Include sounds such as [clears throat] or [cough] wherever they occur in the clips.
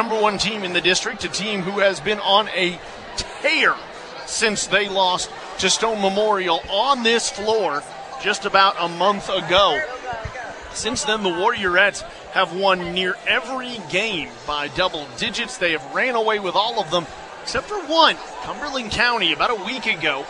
number one team in the district, a team who has been on a tear since they lost to Stone Memorial on this floor just about a month ago. Since then, the Warriorettes have won near every game by double digits. They have ran away with all of them except for one. Cumberland County, about a week ago,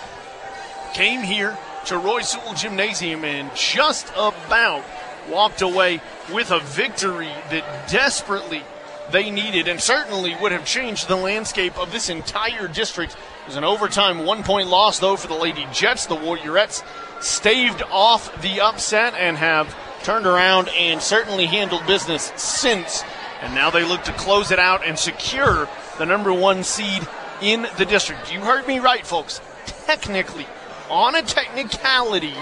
came here to Roy Sewell Gymnasium and just about walked away with a victory that desperately they needed and certainly would have changed the landscape of this entire district. It was an overtime one point loss, though, for the Lady Jets. The Warriorettes staved off the upset and have turned around and certainly handled business since. And now they look to close it out and secure the number one seed in the district. You heard me right, folks. Technically, on a technicality,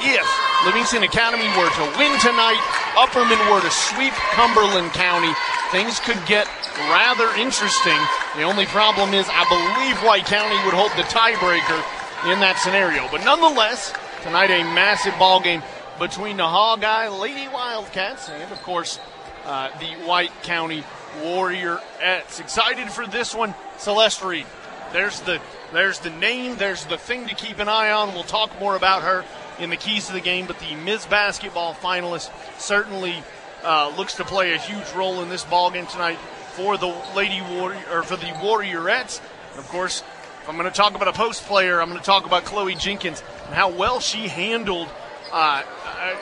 if Livingston Academy were to win tonight, Upperman were to sweep Cumberland County, things could get rather interesting. The only problem is, I believe White County would hold the tiebreaker in that scenario. But nonetheless, tonight a massive ball game between the Hog-Eye Lady Wildcats and, of course, uh, the White County Warriorettes. Excited for this one, Celeste Reed. There's the there's the name. There's the thing to keep an eye on. We'll talk more about her in the keys to the game. But the Ms. Basketball finalist certainly uh, looks to play a huge role in this ball game tonight for the Lady Warrior or for the Warriorettes. Of course, if I'm going to talk about a post player, I'm going to talk about Chloe Jenkins and how well she handled uh, uh,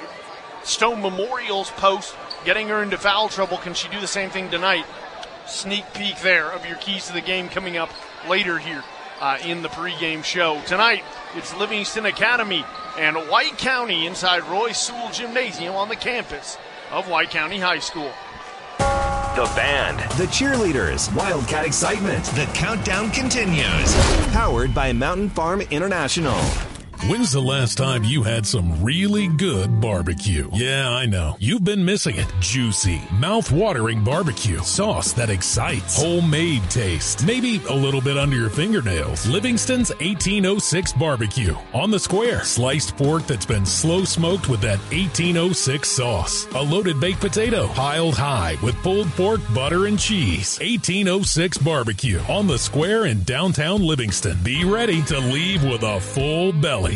Stone Memorial's post, getting her into foul trouble. Can she do the same thing tonight? Sneak peek there of your keys to the game coming up later here uh, in the pregame show. Tonight, it's Livingston Academy and White County inside Roy Sewell Gymnasium on the campus of White County High School. The band, the cheerleaders, Wildcat excitement. The countdown continues. Powered by Mountain Farm International. When's the last time you had some really good barbecue? Yeah, I know. You've been missing it. Juicy, mouth-watering barbecue. Sauce that excites. Homemade taste. Maybe a little bit under your fingernails. Livingston's 1806 barbecue. On the square. Sliced pork that's been slow smoked with that 1806 sauce. A loaded baked potato. Piled high with pulled pork, butter, and cheese. 1806 barbecue. On the square in downtown Livingston. Be ready to leave with a full belly.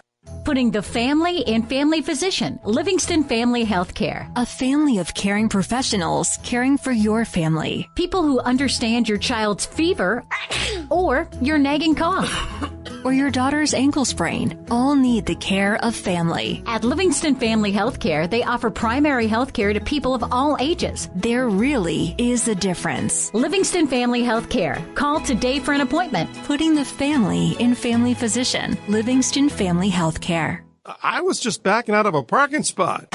putting the family in family physician, Livingston Family Healthcare. A family of caring professionals caring for your family. People who understand your child's fever or your nagging cough or your daughter's ankle sprain all need the care of family. At Livingston Family Healthcare, they offer primary health care to people of all ages. There really is a difference. Livingston Family Healthcare. Call today for an appointment. Putting the family in family physician. Livingston Family Healthcare. I was just backing out of a parking spot.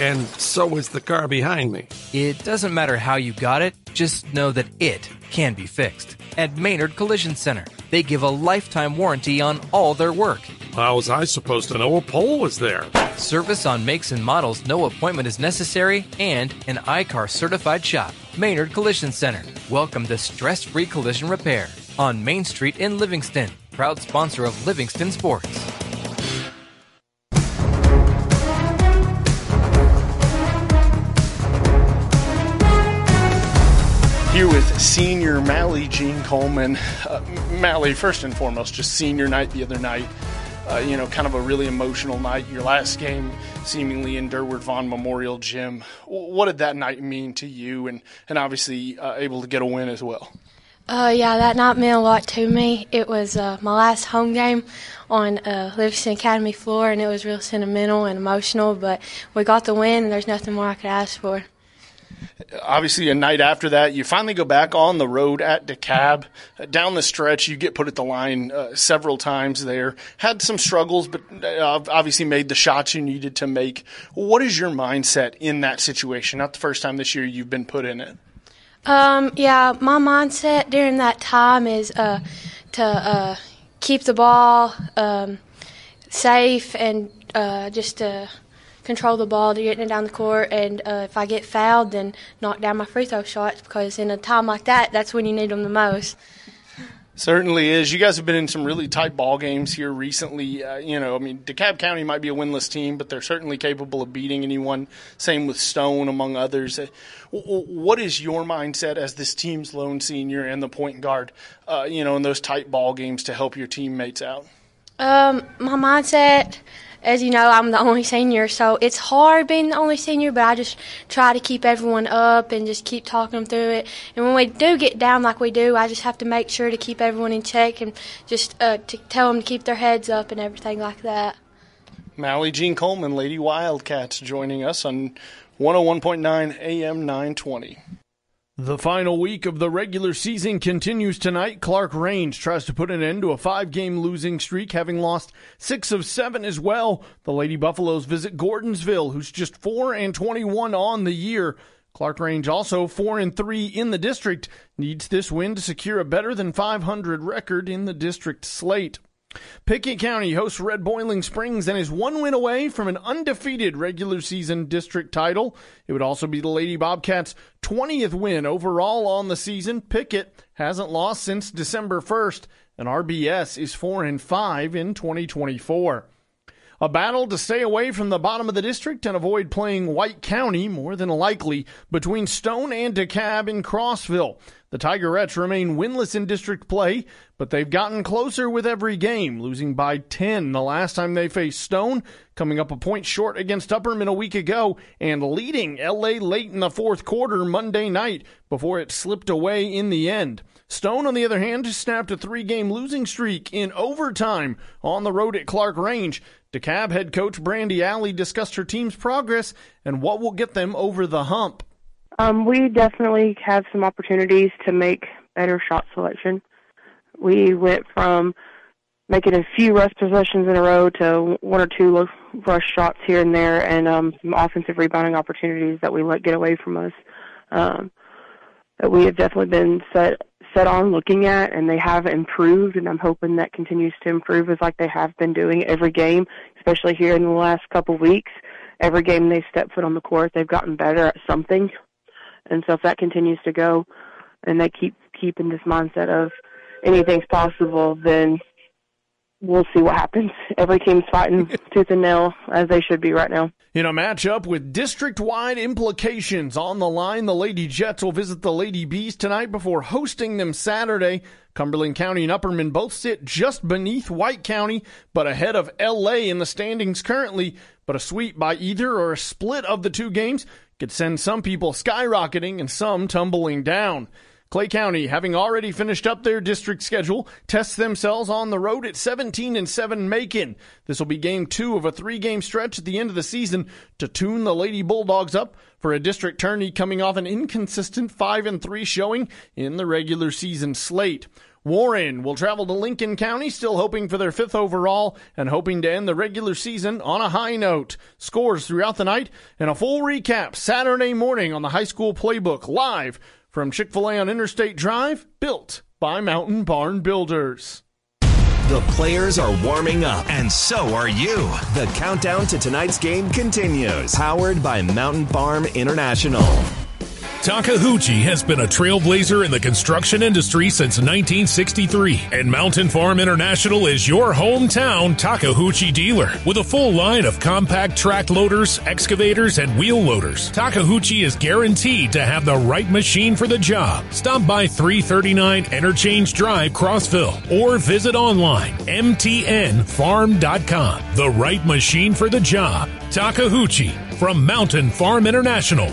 And so was the car behind me. It doesn't matter how you got it, just know that it can be fixed. At Maynard Collision Center, they give a lifetime warranty on all their work. How was I supposed to know a pole was there? Service on makes and models no appointment is necessary, and an I-CAR certified shop. Maynard Collision Center. Welcome to stress free collision repair on Main Street in Livingston. Proud sponsor of Livingston Sports. Here with senior Mally Jean Coleman. Uh, Mally, first and foremost, just senior night the other night. Uh, you know, kind of a really emotional night. Your last game, seemingly in Durward Vaughn Memorial Gym. What did that night mean to you, and and obviously uh, able to get a win as well? Uh, yeah, that night meant a lot to me. It was uh, my last home game on uh, Livingston Academy floor, and it was real sentimental and emotional. But we got the win, and there's nothing more I could ask for obviously a night after that you finally go back on the road at DeKalb. Down the stretch you get put at the line uh, several times there. Had some struggles but uh, obviously made the shots you needed to make. What is your mindset in that situation? Not the first time this year you've been put in it. Um, yeah, my mindset during that time is uh, to uh, keep the ball um, safe and uh, just to control the ball to getting it down the court. And uh, if I get fouled, then knock down my free throw shots because in a time like that, that's when you need them the most. Certainly is. You guys have been in some really tight ball games here recently. Uh, you know, I mean, DeKalb County might be a winless team, but they're certainly capable of beating anyone. Same with Stone, among others. Uh, what is your mindset as this team's lone senior and the point guard? Uh, you know, in those tight ball games to help your teammates out. Um, my mindset as you know, I'm the only senior, so it's hard being the only senior, but I just try to keep everyone up and just keep talking them through it. And when we do get down like we do, I just have to make sure to keep everyone in check and just uh, to tell them to keep their heads up and everything like that. Mally Jean Coleman, Lady Wildcats, joining us on 101.9 AM 920. The final week of the regular season continues tonight. Clarkrange tries to put an end to a five game losing streak, having lost six of seven as well. The Lady Buffaloes visit Gordonsville, who's just 4 and 21 on the year. Clarkrange also 4 and 3 in the district, needs this win to secure a better than 500 record in the district slate. Pickett County hosts Red Boiling Springs and is one win away from an undefeated regular season district title. It would also be the Lady Bobcats' 20th win overall on the season. Pickett hasn't lost since December 1st, and RBS is 4 and 5 in 2024. A battle to stay away from the bottom of the district and avoid playing White County, more than likely, between Stone and DeKalb in Crossville. The Tigerettes remain winless in district play, but they've gotten closer with every game, losing by 10 the last time they faced Stone, coming up a point short against Upperman a week ago, and leading LA late in the fourth quarter Monday night before it slipped away in the end. Stone, on the other hand, snapped a three game losing streak in overtime on the road at Clarkrange. DeKalb head coach Brandy Alley discussed her team's progress and what will get them over the hump. Um, we definitely have some opportunities to make better shot selection. We went from making a few rush possessions in a row to one or two low rush shots here and there, and um, some offensive rebounding opportunities that we let get away from us. Um, we have definitely been set set on looking at, and they have improved, and I'm hoping that continues to improve as like they have been doing every game, especially here in the last couple weeks. Every game they step foot on the court, they've gotten better at something. And so if that continues to go and they keep keeping this mindset of anything's possible, then we'll see what happens. Every team's fighting [laughs] tooth and nail as they should be right now. In a matchup with district wide implications on the line, the Lady Jets will visit the Lady Bees tonight before hosting them Saturday. Cumberland County and Upperman both sit just beneath White County, but ahead of LA in the standings currently. But a sweep by either or a split of the two games could send some people skyrocketing and some tumbling down. Clay County, having already finished up their district schedule, tests themselves on the road at 17 and 7 Macon. This will be game two of a three game stretch at the end of the season to tune the Lady Bulldogs up for a district tourney coming off an inconsistent 5 and 3 showing in the regular season slate. Warren will travel to Lincoln County, still hoping for their fifth overall and hoping to end the regular season on a high note. Scores throughout the night and a full recap Saturday morning on the high school playbook live from Chick fil A on Interstate Drive, built by Mountain Barn Builders. The players are warming up, and so are you. The countdown to tonight's game continues. Powered by Mountain Farm International. Takeuchi has been a trailblazer in the construction industry since 1963, and Mountain Farm International is your hometown Takeuchi dealer with a full line of compact track loaders, excavators, and wheel loaders. Takeuchi is guaranteed to have the right machine for the job. Stop by 339 Interchange Drive, Crossville, or visit online mtnfarm.com. The right machine for the job. Takeuchi from Mountain Farm International.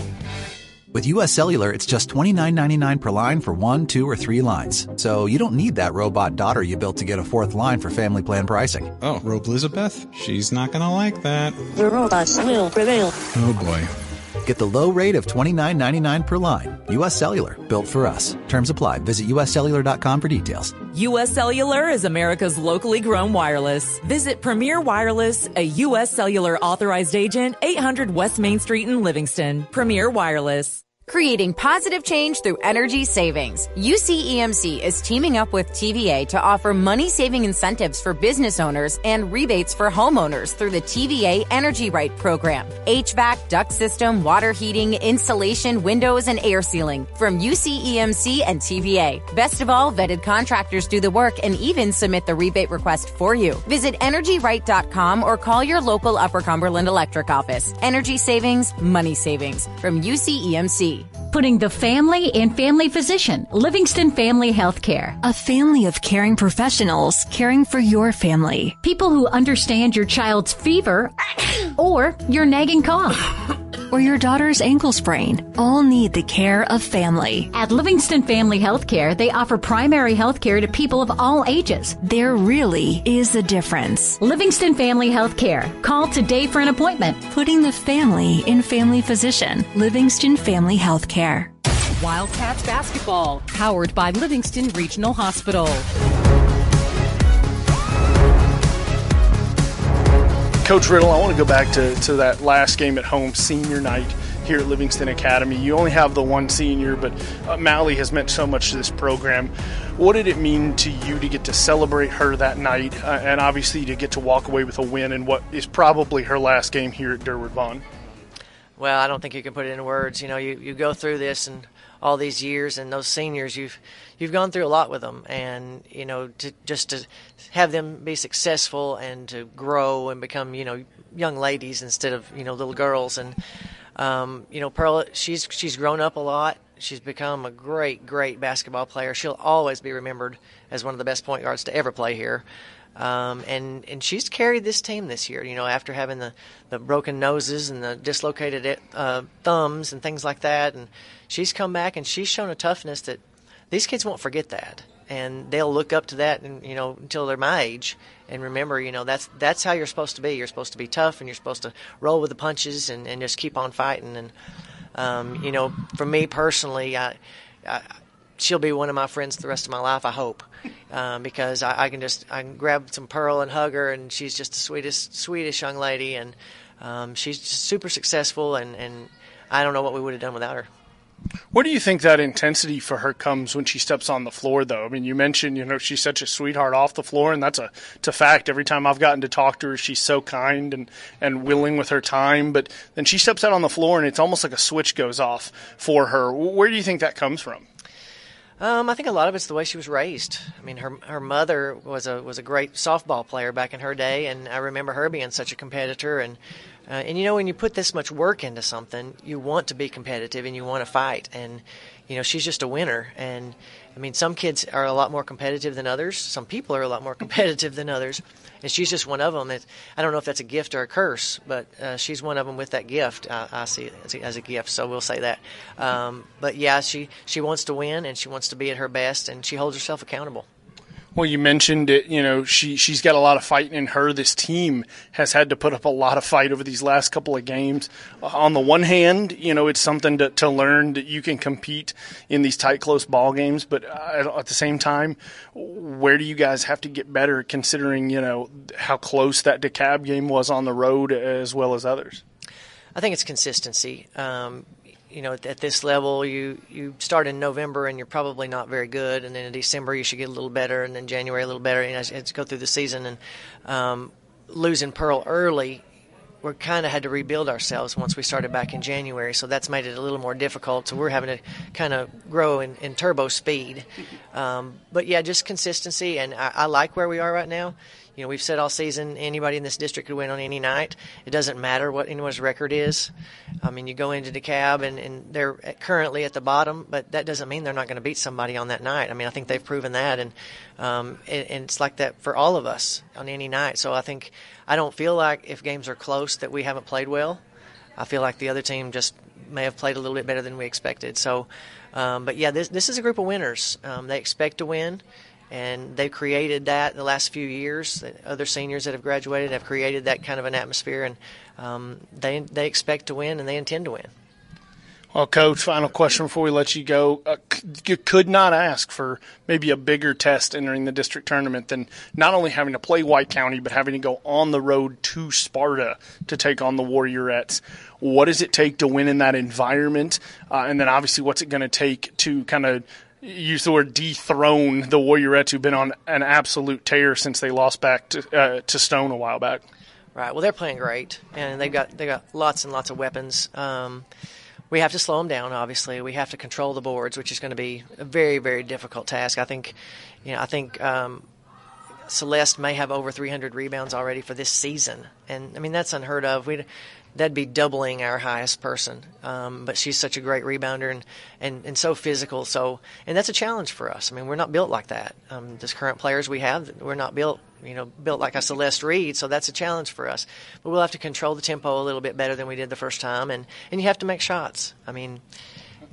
With US Cellular, it's just $29.99 per line for one, two, or three lines. So you don't need that robot daughter you built to get a fourth line for family plan pricing. Oh, Robe Elizabeth? She's not gonna like that. The robots will prevail. Oh boy. Get the low rate of $29.99 per line. US Cellular, built for us. Terms apply. Visit uscellular.com for details. US Cellular is America's locally grown wireless. Visit Premier Wireless, a US Cellular authorized agent, 800 West Main Street in Livingston. Premier Wireless. Creating positive change through energy savings. UCEMC is teaming up with TVA to offer money saving incentives for business owners and rebates for homeowners through the TVA Energy Right program. HVAC, duct system, water heating, insulation, windows, and air sealing from UCEMC and TVA. Best of all, vetted contractors do the work and even submit the rebate request for you. Visit energyright.com or call your local Upper Cumberland Electric office. Energy savings, money savings from UCEMC. Putting the family in family physician, Livingston Family Healthcare. A family of caring professionals caring for your family. People who understand your child's fever or your nagging cough. or your daughter's ankle sprain all need the care of family. At Livingston Family Healthcare, they offer primary health care to people of all ages. There really is a difference. Livingston Family Healthcare. Call today for an appointment. Putting the family in family physician. Livingston Family Healthcare. Wildcats basketball, powered by Livingston Regional Hospital. Coach Riddle, I want to go back to, to that last game at home, senior night here at Livingston Academy. You only have the one senior, but uh, Mally has meant so much to this program. What did it mean to you to get to celebrate her that night, uh, and obviously to get to walk away with a win in what is probably her last game here at Durward Vaughn? Well, I don't think you can put it into words. You know, you, you go through this and all these years, and those seniors, you've you've gone through a lot with them, and you know, to, just to have them be successful and to grow and become, you know, young ladies instead of you know little girls, and um, you know, Pearl, she's she's grown up a lot. She's become a great, great basketball player. She'll always be remembered as one of the best point guards to ever play here. Um, and and she's carried this team this year. You know, after having the, the broken noses and the dislocated uh, thumbs and things like that, and she's come back and she's shown a toughness that these kids won't forget that, and they'll look up to that, and you know, until they're my age, and remember, you know, that's that's how you're supposed to be. You're supposed to be tough, and you're supposed to roll with the punches, and, and just keep on fighting. And um, you know, for me personally, I, I she'll be one of my friends the rest of my life. I hope, [laughs] um, because I, I, can just I can grab some Pearl and hug her, and she's just the sweetest, sweetest young lady, and um, she's super successful, and, and I don't know what we would have done without her. Where do you think that intensity for her comes when she steps on the floor, though? I mean, you mentioned, you know, she's such a sweetheart off the floor, and that's a, a fact. Every time I've gotten to talk to her, she's so kind and, and willing with her time. But then she steps out on the floor, and it's almost like a switch goes off for her. Where do you think that comes from? Um, I think a lot of it's the way she was raised. I mean, her her mother was a was a great softball player back in her day, and I remember her being such a competitor. And uh, and you know, when you put this much work into something, you want to be competitive and you want to fight. And you know, she's just a winner. And I mean, some kids are a lot more competitive than others. Some people are a lot more [laughs] competitive than others and she's just one of them. That I don't know if that's a gift or a curse, but uh, she's one of them with that gift. I, I see it as a, as a, gift, so we'll say that. Um, but yeah, she she wants to win and she wants to be at her best, and she holds herself accountable. Well, you mentioned it. You know, she she's got a lot of fight in her. This team has had to put up a lot of fight over these last couple of games. Uh, on the one hand, you know, it's something to, to learn that you can compete in these tight, close ball games. But uh, at the same time, where do you guys have to get better, considering you know how close that DeKalb game was on the road as well as others? I think it's consistency. Um, you know, at, this level, you you start in November and you're probably not very good, and then in December you should get a little better, and then January a little better, and as, as go through the season. And um, losing Pearl early, we kind of had to rebuild ourselves once we started back in January, so that's made it a little more difficult. So we're having to kind of grow in, in turbo speed. Um, but yeah, just consistency, and I, I like where we are right now. You know, we've said all season anybody in this district could win on any night. It doesn't matter what anyone's record is. I mean, you go into DeKalb and, and they're currently at the bottom, but that doesn't mean they're not going to beat somebody on that night. I mean, I think they've proven that, and um, and, and it's like that for all of us on any night. So I think I don't feel like if games are close that we haven't played well. I feel like the other team just may have played a little bit better than we expected. So, um, but yeah, this this is a group of winners. Um, they expect to win and they've created that in the last few years. Other seniors that have graduated have created that kind of an atmosphere, and um, they they expect to win and they intend to win. Well, Coach, final question before we let you go. Uh, you could not ask for maybe a bigger test entering the district tournament than not only having to play White County, but having to go on the road to Sparta to take on the Warriorettes. What does it take to win in that environment? Uh, and then obviously, what's it going to take to kind of use the word dethrone the Warriorettes who've been on an absolute tear since they lost back to, uh, to Stone a while back? Right. Well, they're playing great, and they've got they got lots and lots of weapons. Um, we have to slow them down. Obviously, we have to control the boards, which is going to be a very very difficult task. I think, you know, I think um, Celeste may have over 300 rebounds already for this season, and I mean that's unheard of. We that'd be doubling our highest person. Um, but she's such a great rebounder and, and, and so physical. So and that's a challenge for us. I mean, we're not built like that. Um, this current players we have, we're not built you know built like a Celeste Reed. So that's a challenge for us. But we'll have to control the tempo a little bit better than we did the first time, and and you have to make shots. I mean.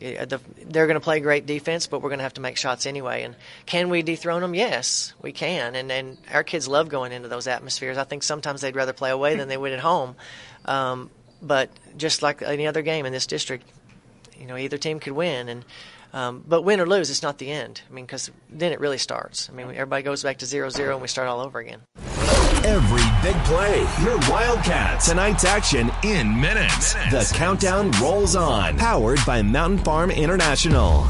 The, they're going to play great defense, but we're going to have to make shots anyway. And can we dethrone them? Yes, we can. And and our kids love going into those atmospheres. I think sometimes they'd rather play away than they would at home. Um, but just like any other game in this district, you know, either team could win. And um, but win or lose, it's not the end. I mean, because then it really starts. I mean, everybody goes back to zero zero, and we start all over again. Every big play, your Wildcats. Tonight's action in minutes. The countdown rolls on. Powered by Mountain Farm International.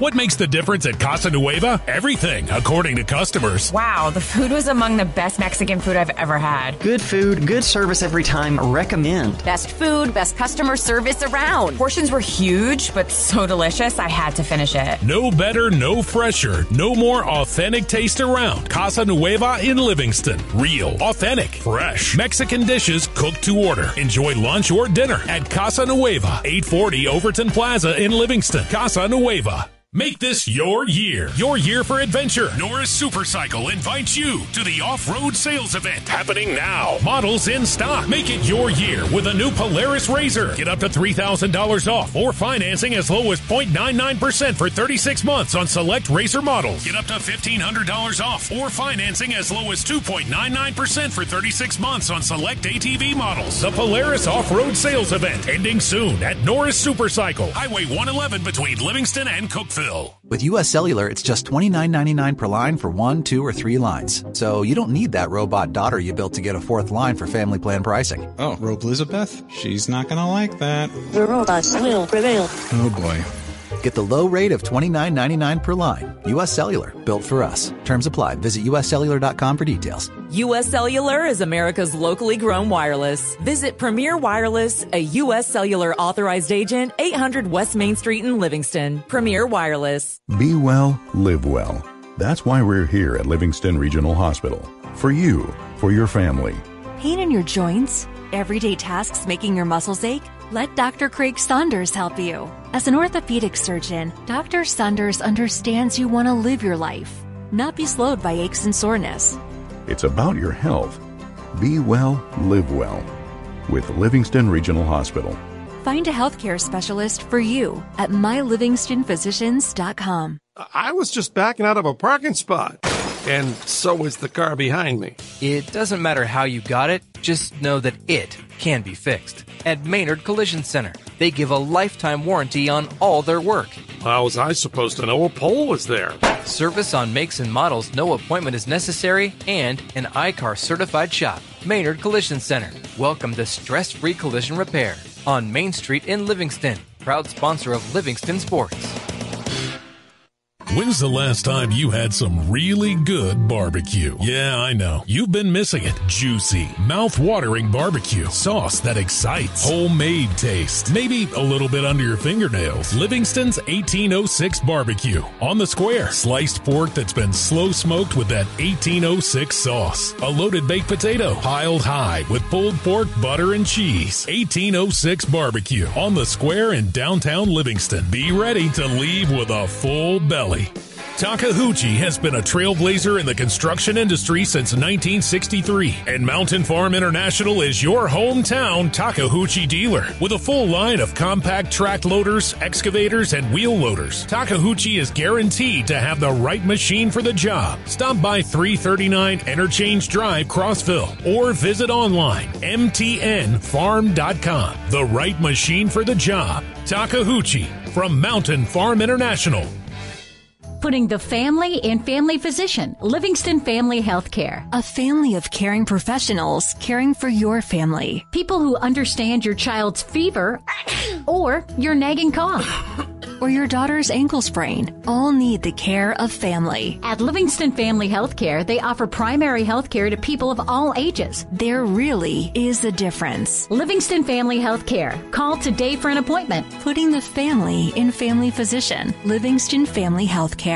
What makes the difference at Casa Nueva? Everything, according to customers. Wow, the food was among the best Mexican food I've ever had. Good food, good service every time. Recommend. Best food, best customer service around. Portions were huge, but so delicious, I had to finish it. No better, no fresher, no more authentic taste around. Casa Nueva in Livingston. Real, authentic, fresh Mexican dishes cooked to order. Enjoy lunch or dinner at Casa Nueva, 840 Overton Plaza in Livingston. Casa Nueva. Make this your year. Your year for adventure. Norris Supercycle invites you to the off-road sales event happening now. Models in stock. Make it your year with a new Polaris RZR. Get up to $3,000 off or financing as low as 0.99% for 36 months on select RZR models. Get up to $1,500 off or financing as low as 2.99% for 36 months on select ATV models. The Polaris off-road sales event ending soon at Norris Supercycle, Highway 111 between Livingston and Cookeville. With US Cellular, it's just $29.99 per line for one, two, or three lines. So you don't need that robot daughter you built to get a fourth line for family plan pricing. Oh, Rope Elizabeth? She's not gonna like that. The robots will prevail. Oh boy. Get the low rate of $29.99 per line. US Cellular, built for us. Terms apply. Visit uscellular.com for details. U.S. Cellular is America's locally grown wireless. Visit Premier Wireless, a U.S. Cellular authorized agent, 800 West Main Street in Livingston. Premier Wireless. Be well, live well. That's why we're here at Livingston Regional Hospital. For you, for your family. Pain in your joints? Everyday tasks making your muscles ache? Let Dr. Craig Saunders help you. As an orthopedic surgeon, Dr. Saunders understands you want to live your life, not be slowed by aches and soreness. It's about your health. Be well, live well. With Livingston Regional Hospital. Find a healthcare specialist for you at mylivingstonphysicians.com. I was just backing out of a parking spot, and so was the car behind me. It doesn't matter how you got it, just know that it can be fixed. At Maynard Collision Center, they give a lifetime warranty on all their work. How was I supposed to know a pole was there? Service on makes and models, no appointment is necessary, and an I-CAR certified shop. Maynard Collision Center. Welcome to stress free collision repair on Main Street in Livingston. Proud sponsor of Livingston Sports. When's the last time you had some really good barbecue? Yeah, I know. You've been missing it. Juicy, mouth-watering barbecue. Sauce that excites. Homemade taste. Maybe a little bit under your fingernails. Livingston's 1806 barbecue. On the square. Sliced pork that's been slow smoked with that 1806 sauce. A loaded baked potato. Piled high with pulled pork, butter, and cheese. 1806 barbecue. On the square in downtown Livingston. Be ready to leave with a full belly. Takeuchi has been a trailblazer in the construction industry since 1963, and Mountain Farm International is your hometown Takeuchi dealer. With a full line of compact track loaders, excavators, and wheel loaders, Takeuchi is guaranteed to have the right machine for the job. Stop by 339 Interchange Drive, Crossville, or visit online mtnfarm.com. The right machine for the job. Takeuchi from Mountain Farm International putting the family and family physician, Livingston Family Healthcare. A family of caring professionals caring for your family. People who understand your child's fever or your nagging cough. or your daughter's ankle sprain all need the care of family. At Livingston Family Healthcare, they offer primary health care to people of all ages. There really is a difference. Livingston Family Healthcare. Call today for an appointment. Putting the family in family physician. Livingston Family Healthcare.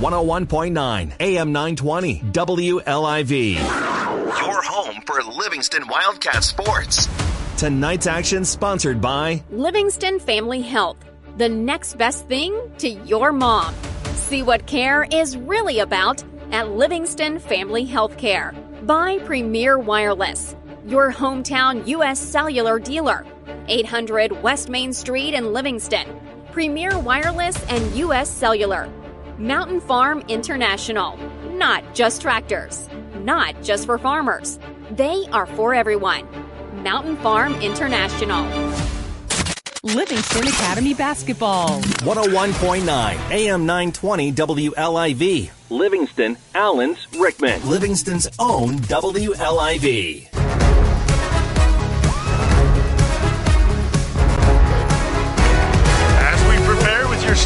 101.9 AM 920 WLIV. Your home for Livingston Wildcat sports. Tonight's action sponsored by Livingston Family Health, the next best thing to your mom. See what care is really about at Livingston Family Healthcare. By Premier Wireless, your hometown U.S. cellular dealer. 800 West Main Street in Livingston. Premier Wireless and U.S. Cellular. Mountain Farm International. Not just tractors, not just for farmers. They are for everyone. Mountain Farm International. Livingston Academy Basketball. 101.9 AM 920 WLIV. Livingston, Allons, Rickman. Livingston's own WLIV.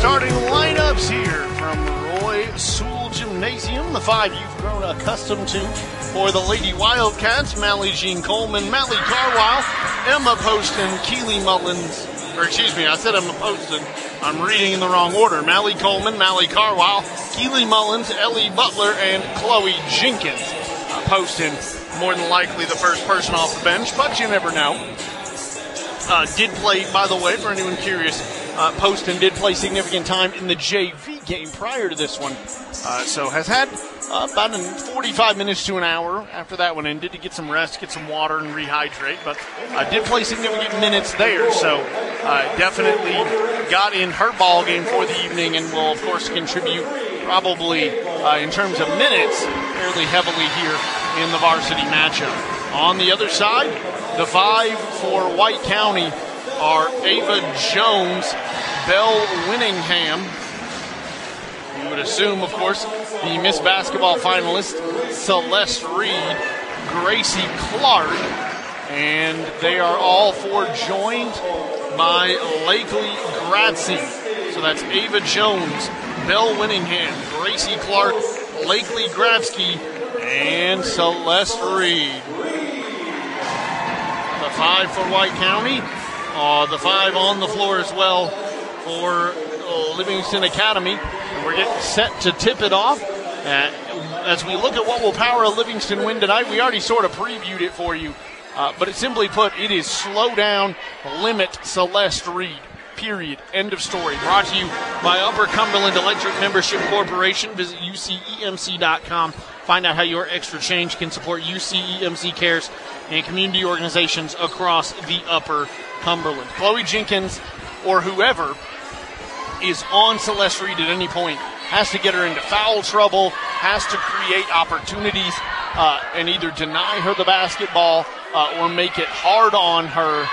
Starting lineups here from Roy Sewell Gymnasium, the five you've grown accustomed to for the Lady Wildcats, Mally Jean Coleman, Mally Carwile, Emma Poston, Keely Mullins, or excuse me, I said Emma Poston. I'm reading in the wrong order. Mally Coleman, Mally Carwile, Keely Mullins, Ellie Butler, and Chloe Jenkins. Uh, Poston, more than likely the first person off the bench, but you never know. Uh, did play, by the way, for anyone curious, uh, Poston did play significant time in the JV game prior to this one. Uh, so has had uh, about 45 minutes to an hour after that one ended to get some rest, get some water, and rehydrate. But uh, did play significant minutes there, so uh, definitely got in her ball game for the evening, and will of course contribute probably uh, in terms of minutes fairly heavily here in the varsity matchup. On the other side, the five for White County are Ava Jones, Belle Winningham, you would assume, of course, the Miss Basketball finalist, Celeste Reed, Gracie Clark, and they are all four joined by Lakely Gratzy. So that's Ava Jones, Belle Winningham, Gracie Clark, Lakely Gratsky, and Celeste Reed. The five for White County, uh, the five on the floor as well for Livingston Academy. And we're getting set to tip it off. Uh, as we look at what will power a Livingston win tonight, we already sort of previewed it for you. Uh, but it simply put, it is slow down, limit Celeste Reed. Period. End of story. Brought to you by Upper Cumberland Electric Membership Corporation. Visit ucemc.com. Find out how your extra change can support UCEMC cares and community organizations across the Upper Cumberland. Chloe Jenkins or whoever is on Celeste Reed at any point has to get her into foul trouble, has to create opportunities, uh, and either deny her the basketball uh, or make it hard on her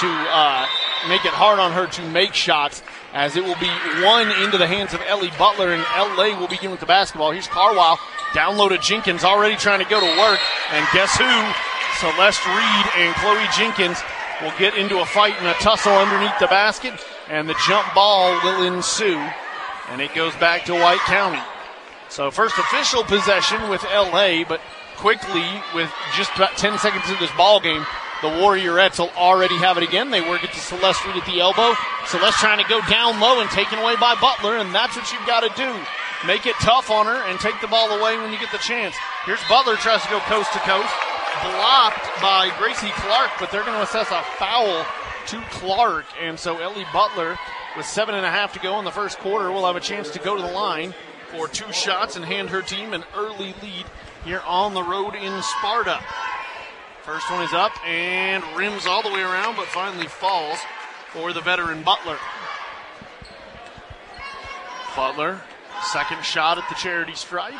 to uh, make it hard on her to make shots. As it will be one into the hands of Ellie Butler, and LA will begin with the basketball. Here's Carwile, downloaded Jenkins, already trying to go to work, and guess who? Celeste Reed and Chloe Jenkins will get into a fight and a tussle underneath the basket, and the jump ball will ensue, and it goes back to White County. So first official possession with LA, but quickly with just about 10 seconds of this ball game, the Warriorettes will already have it again. They work it to Celeste Reed at the elbow. Celeste trying to go down low and taken away by Butler, and that's what you've got to do. Make it tough on her and take the ball away when you get the chance. Here's Butler tries to go coast to coast blocked by Gracie Clark, but they're going to assess a foul to Clark. And so Ellie Butler with seven and a half to go in the first quarter, will have a chance to go to the line for two shots and hand her team an early lead here on the road in Sparta. First one is up and rims all the way around, but finally falls for the veteran Butler. Butler, second shot at the charity stripe.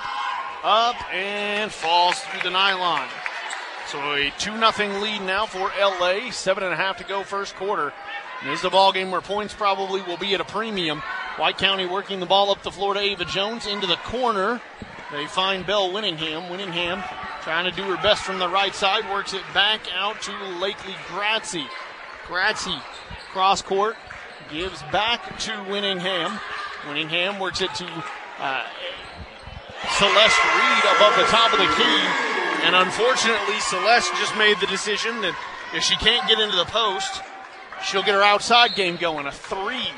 Up and falls through the nylon. So a 2 0 lead now for LA. Seven and a half to go first quarter. And this is a ball game where points probably will be at a premium. White County working the ball up the floor to Ava Jones into the corner. They find Belle Winningham. Winningham trying to do her best from the right side. Works it back out to Lakely Gratzy. Gratzy cross court gives back to Winningham. Winningham works it to uh, Celeste Reed above the top of the key. And unfortunately, Celeste just made the decision that if she can't get into the post, she'll get her outside game going. A three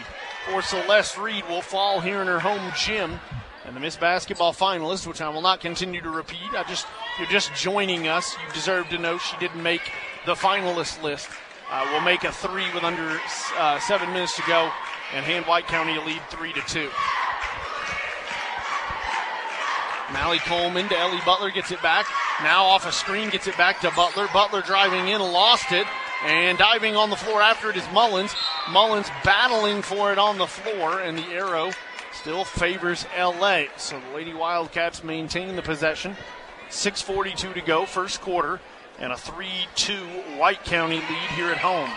for Celeste Reed will fall here in her home gym. And the Miss Basketball finalist, which I will not continue to repeat, I just you're just joining us. You deserve to know she didn't make the finalist list. Uh, will make a three with under uh, seven minutes to go and hand White County a lead three to two. Mally Coleman to Ellie Butler gets it back. Now off a screen gets it back to Butler. Butler driving in, lost it. And diving on the floor after it is Mullins. Mullins battling for it on the floor, and the arrow still favors LA. So the Lady Wildcats maintain the possession. 6.42 to go, first quarter, and a 3 2 White County lead here at home.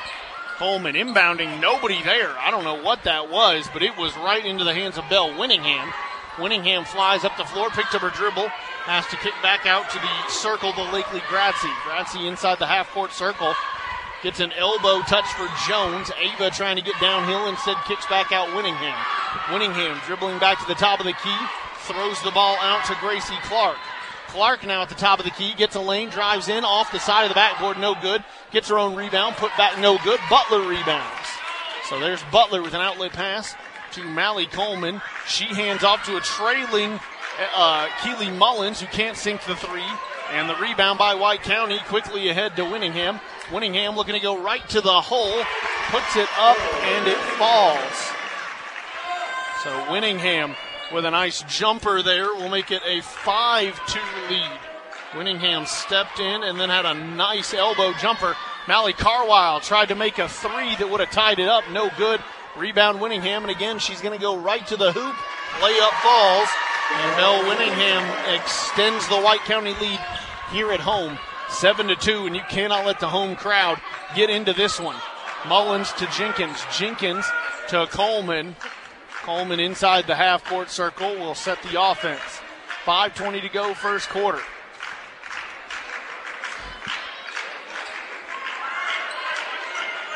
Coleman inbounding, nobody there. I don't know what that was, but it was right into the hands of Belle Winningham. Winningham flies up the floor, picked up her dribble, has to kick back out to the circle to Lakely Gratzy. Gratzy inside the half court circle. Gets an elbow touch for Jones. Ava trying to get downhill, instead kicks back out Winningham. Winningham dribbling back to the top of the key, throws the ball out to Gracie Clark. Clark now at the top of the key, gets a lane, drives in off the side of the backboard, no good. Gets her own rebound, put back, no good. Butler rebounds. So there's Butler with an outlet pass to Mally Coleman. She hands off to a trailing uh, Keely Mullins, who can't sink the three. And the rebound by White County quickly ahead to Winningham. Winningham looking to go right to the hole, puts it up, and it falls. So Winningham with a nice jumper there will make it a 5 2 lead. Winningham stepped in and then had a nice elbow jumper. Mally Carwile tried to make a three that would have tied it up. No good. Rebound Winningham, and again, she's going to go right to the hoop. Layup falls, and Mel Winningham extends the White County lead here at home. 7 to 2, and you cannot let the home crowd get into this one. Mullins to Jenkins. Jenkins to Coleman. Coleman inside the half court circle will set the offense. 5.20 to go, first quarter.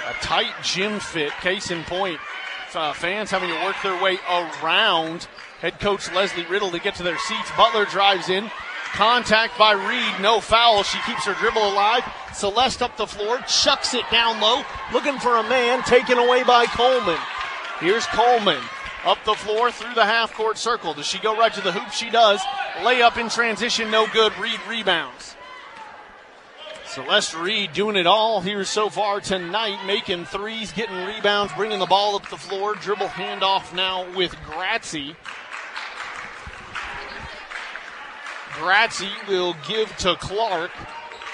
A tight gym fit, case in point. Uh, fans having to work their way around head coach Leslie Riddle to get to their seats. Butler drives in. Contact by Reed, no foul. She keeps her dribble alive. Celeste up the floor, chucks it down low, looking for a man, taken away by Coleman. Here's Coleman up the floor through the half court circle. Does she go right to the hoop? She does. Layup in transition, no good. Reed rebounds. Celeste Reed doing it all here so far tonight, making threes, getting rebounds, bringing the ball up the floor. Dribble handoff now with Gratzy. Gratzy will give to Clark.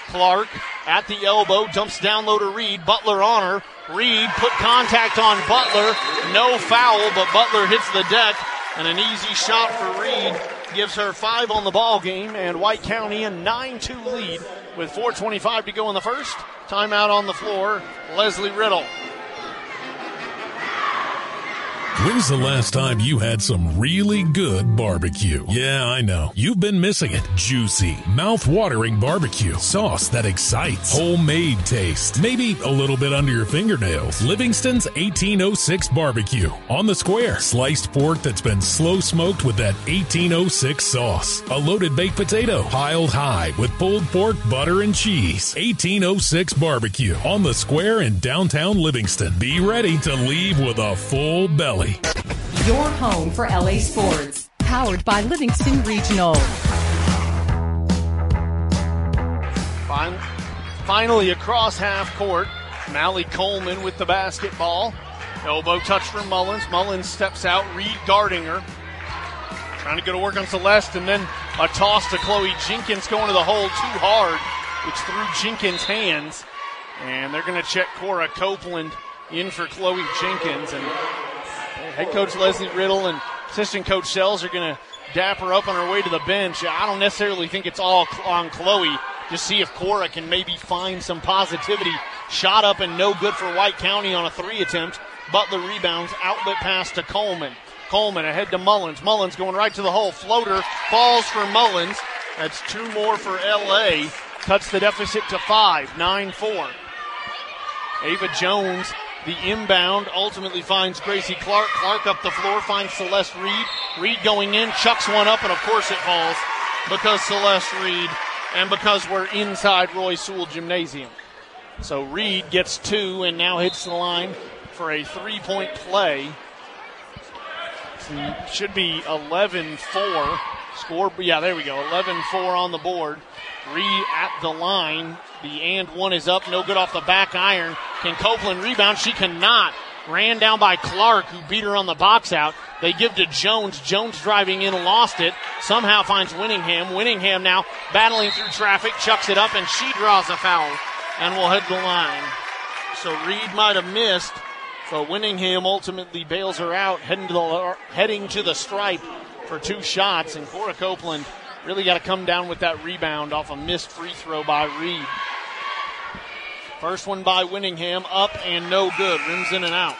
Clark at the elbow, dumps down low to Reed. Butler on her. Reed put contact on Butler. No foul, but Butler hits the deck. And an easy shot for Reed gives her five on the ball game. And White County a 9 2 lead with 4.25 to go in the first. Timeout on the floor. Leslie Riddle. When's the last time you had some really good barbecue? Yeah, I know. You've been missing it. Juicy, mouth-watering barbecue. Sauce that excites. Homemade taste. Maybe a little bit under your fingernails. Livingston's 1806 barbecue. On the square. Sliced pork that's been slow smoked with that 1806 sauce. A loaded baked potato. Piled high with pulled pork, butter, and cheese. 1806 barbecue. On the square in downtown Livingston. Be ready to leave with a full belly. Your home for LA sports. Powered by Livingston Regional. Finally, across half court, Mally Coleman with the basketball. Elbow touch from Mullins. Mullins steps out. Reed guarding her. Trying to go to work on Celeste, and then a toss to Chloe Jenkins going to the hole too hard, which threw Jenkins' hands. And they're going to check Cora Copeland in for Chloe Jenkins. And head coach Leslie Riddle and assistant coach Sells are going to dap her up on her way to the bench. I don't necessarily think it's all on Chloe. Just see if Cora can maybe find some positivity. Shot up and no good for White County on a three attempt. Butler rebounds, outlet pass to Coleman. Coleman ahead to Mullins. Mullins going right to the hole. Floater falls for Mullins. That's two more for LA. Cuts the deficit to five, 9 4. Ava Jones, the inbound, ultimately finds Gracie Clark. Clark up the floor, finds Celeste Reed. Reed going in, chucks one up, and of course it falls because Celeste Reed and because we're inside Roy Sewell Gymnasium. So Reed gets two and now hits the line for a three point play. Should be 11 4. Score, yeah, there we go. 11 4 on the board. Reed at the line. The and one is up. No good off the back iron. Can Copeland rebound? She cannot. Ran down by Clark, who beat her on the box out. They give to Jones. Jones driving in, lost it. Somehow finds Winningham. Winningham now battling through traffic, chucks it up, and she draws a foul and will head the line. So Reed might have missed, but Winningham ultimately bails her out, heading to the heading to the stripe for two shots. And Cora Copeland really got to come down with that rebound off a missed free throw by Reed. First one by Winningham, up and no good. Rims in and out.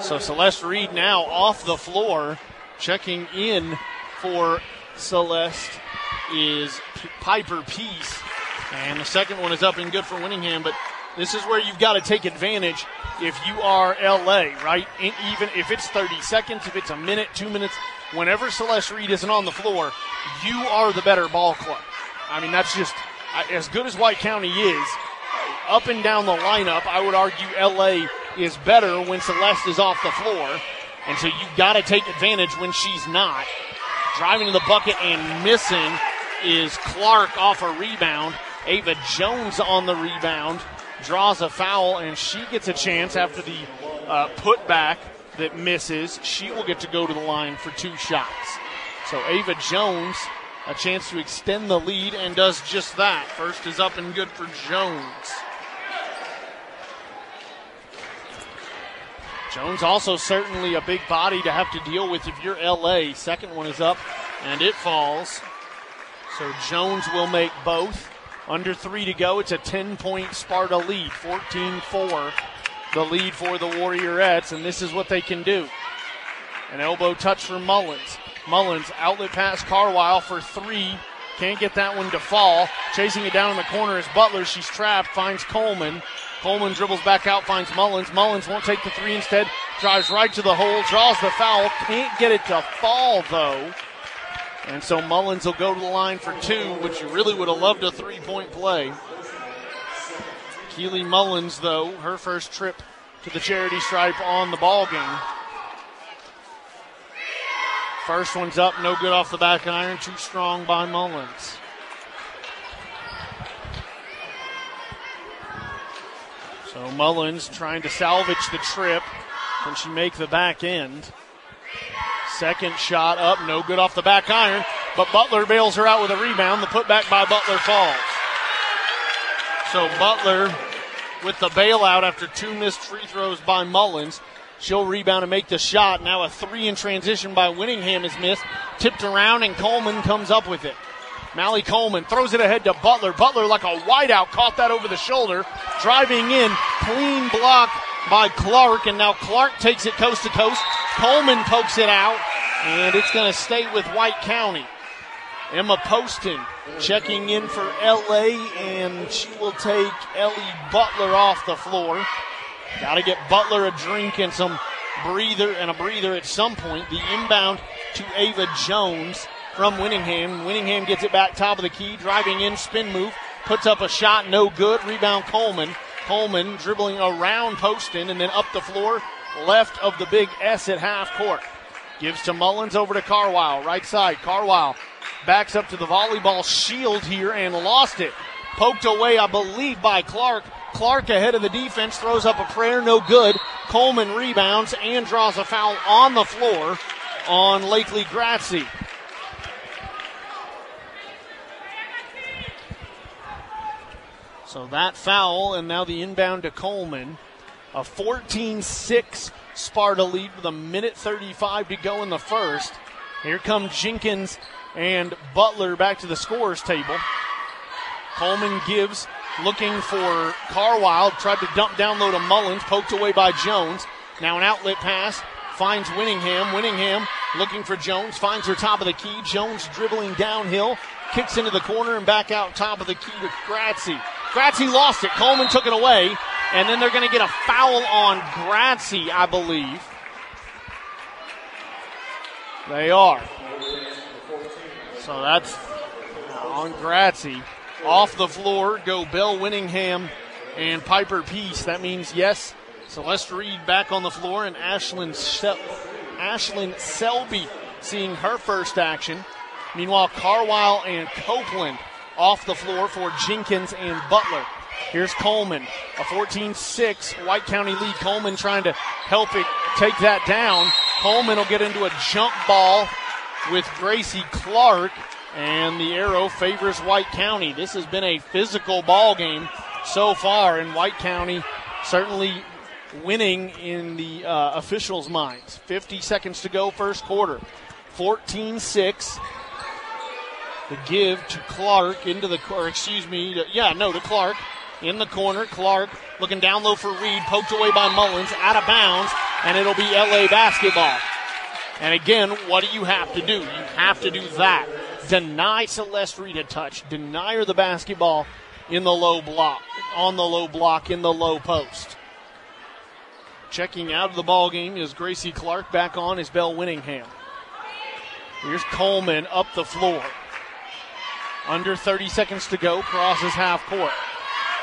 So Celeste Reed now off the floor, checking in for Celeste is Piper Peace. And the second one is up and good for Winningham, but this is where you've got to take advantage if you are LA, right? even if it's 30 seconds, if it's a minute, two minutes, whenever Celeste Reed isn't on the floor, you are the better ball club. I mean, that's just as good as White County is. Up and down the lineup, I would argue LA is better when Celeste is off the floor. And so you've got to take advantage when she's not. Driving to the bucket and missing is Clark off a rebound. Ava Jones on the rebound draws a foul, and she gets a chance after the uh, putback that misses. She will get to go to the line for two shots. So Ava Jones, a chance to extend the lead, and does just that. First is up and good for Jones. Jones also certainly a big body to have to deal with if you're LA. Second one is up, and it falls. So Jones will make both. Under three to go. It's a 10 point Sparta lead, 14 4. The lead for the Warriorettes, and this is what they can do. An elbow touch for Mullins. Mullins outlet pass Carwile for three. Can't get that one to fall. Chasing it down in the corner is Butler. She's trapped. Finds Coleman. Coleman dribbles back out. Finds Mullins. Mullins won't take the three instead. Drives right to the hole. Draws the foul. Can't get it to fall though. And so Mullins will go to the line for two, which you really would have loved a three point play. Keely Mullins, though, her first trip to the charity stripe on the ball game. First one's up, no good off the back iron, too strong by Mullins. So Mullins trying to salvage the trip. Can she make the back end? Second shot up, no good off the back iron, but Butler bails her out with a rebound. The putback by Butler falls. So Butler with the bailout after two missed free throws by Mullins. She'll rebound and make the shot. Now a three in transition by Winningham is missed. Tipped around and Coleman comes up with it. Mally Coleman throws it ahead to Butler. Butler like a wideout caught that over the shoulder. Driving in, clean block by Clark, and now Clark takes it coast to coast. Coleman pokes it out, and it's going to stay with White County. Emma Poston checking in for LA, and she will take Ellie Butler off the floor. Got to get Butler a drink and some breather and a breather at some point. The inbound to Ava Jones from Winningham. Winningham gets it back top of the key, driving in, spin move, puts up a shot, no good. Rebound Coleman. Coleman dribbling around Poston and then up the floor, left of the big S at half court. Gives to Mullins over to Carwile, right side. Carwile backs up to the volleyball shield here and lost it. Poked away, I believe, by Clark. Clark ahead of the defense throws up a prayer, no good. Coleman rebounds and draws a foul on the floor on Lakely Gratzy. So that foul, and now the inbound to Coleman. A 14 6 Sparta lead with a minute 35 to go in the first. Here come Jenkins and Butler back to the scorers table. Coleman gives, looking for Carwile. Tried to dump down low to Mullins, poked away by Jones. Now an outlet pass finds Winningham. Winningham looking for Jones, finds her top of the key. Jones dribbling downhill, kicks into the corner and back out top of the key to Gratzy. Gratzy lost it. Coleman took it away, and then they're going to get a foul on Gratzy, I believe. They are. So that's on Gratzy. Off the floor go Belle Winningham and Piper Peace. That means yes, Celeste Reed back on the floor and Ashlyn, Sel- Ashlyn Selby seeing her first action. Meanwhile, Carwile and Copeland off the floor for Jenkins and Butler. Here's Coleman, a 14 6 White County lead. Coleman trying to help it take that down. Coleman will get into a jump ball with Gracie Clark, and the arrow favors White County. This has been a physical ball game so far, and White County certainly winning in the uh, officials' minds. 50 seconds to go, first quarter. 14 6. The give to Clark into the, or excuse me, to, yeah, no, to Clark in the corner. Clark looking down low for Reed, poked away by Mullins, out of bounds, and it'll be LA basketball. And again, what do you have to do? You have to do that. Deny Celeste Reed a touch. Deny her the basketball in the low block, on the low block, in the low post. Checking out of the ball game is Gracie Clark. Back on is Belle Winningham. Here's Coleman up the floor. Under 30 seconds to go, crosses half court.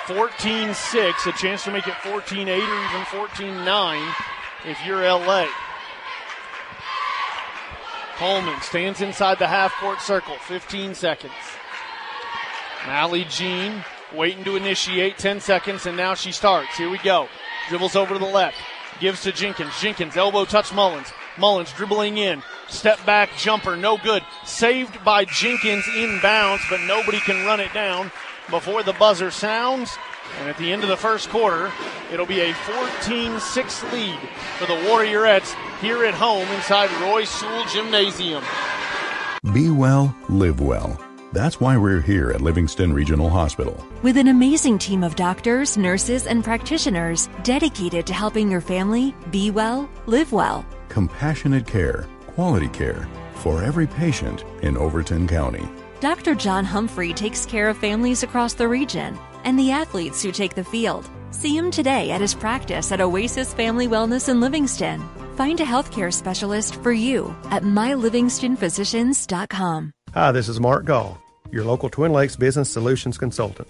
14 6, a chance to make it 14 8 or even 14 9 if you're LA. Coleman stands inside the half court circle, 15 seconds. Mally Jean waiting to initiate, 10 seconds, and now she starts. Here we go. Dribbles over to the left, gives to Jenkins. Jenkins, elbow touch Mullins. Mullins dribbling in, step back jumper, no good. Saved by Jenkins inbounds, but nobody can run it down before the buzzer sounds. And at the end of the first quarter, it'll be a 14 6 lead for the Warriorettes here at home inside Roy Sewell Gymnasium. Be well, live well. That's why we're here at Livingston Regional Hospital. With an amazing team of doctors, nurses, and practitioners dedicated to helping your family be well, live well. Compassionate care, quality care for every patient in Overton County. Dr. John Humphrey takes care of families across the region and the athletes who take the field. See him today at his practice at Oasis Family Wellness in Livingston. Find a healthcare specialist for you at mylivingstonphysicians.com. Hi, this is Mark Gall, your local Twin Lakes Business Solutions Consultant.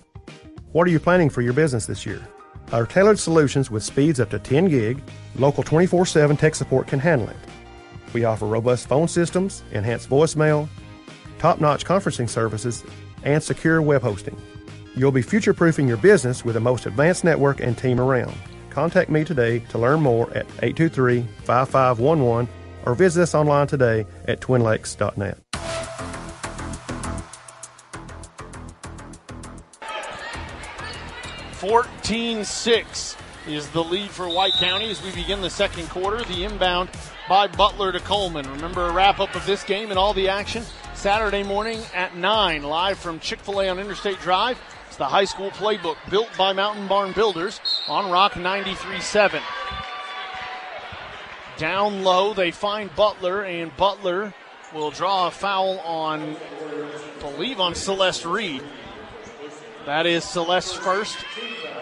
What are you planning for your business this year? Our tailored solutions with speeds up to 10 gig, local 24 7 tech support can handle it. We offer robust phone systems, enhanced voicemail, top notch conferencing services, and secure web hosting. You'll be future proofing your business with the most advanced network and team around. Contact me today to learn more at 823 5511 or visit us online today at twinlakes.net. Fourteen six is the lead for White County as we begin the second quarter. The inbound by Butler to Coleman. Remember a wrap up of this game and all the action Saturday morning at 9, live from Chick fil A on Interstate Drive. It's the high school playbook built by Mountain Barn Builders on Rock 93.7. Down low, they find Butler, and Butler will draw a foul on, I believe, on Celeste Reed. That is Celeste's first,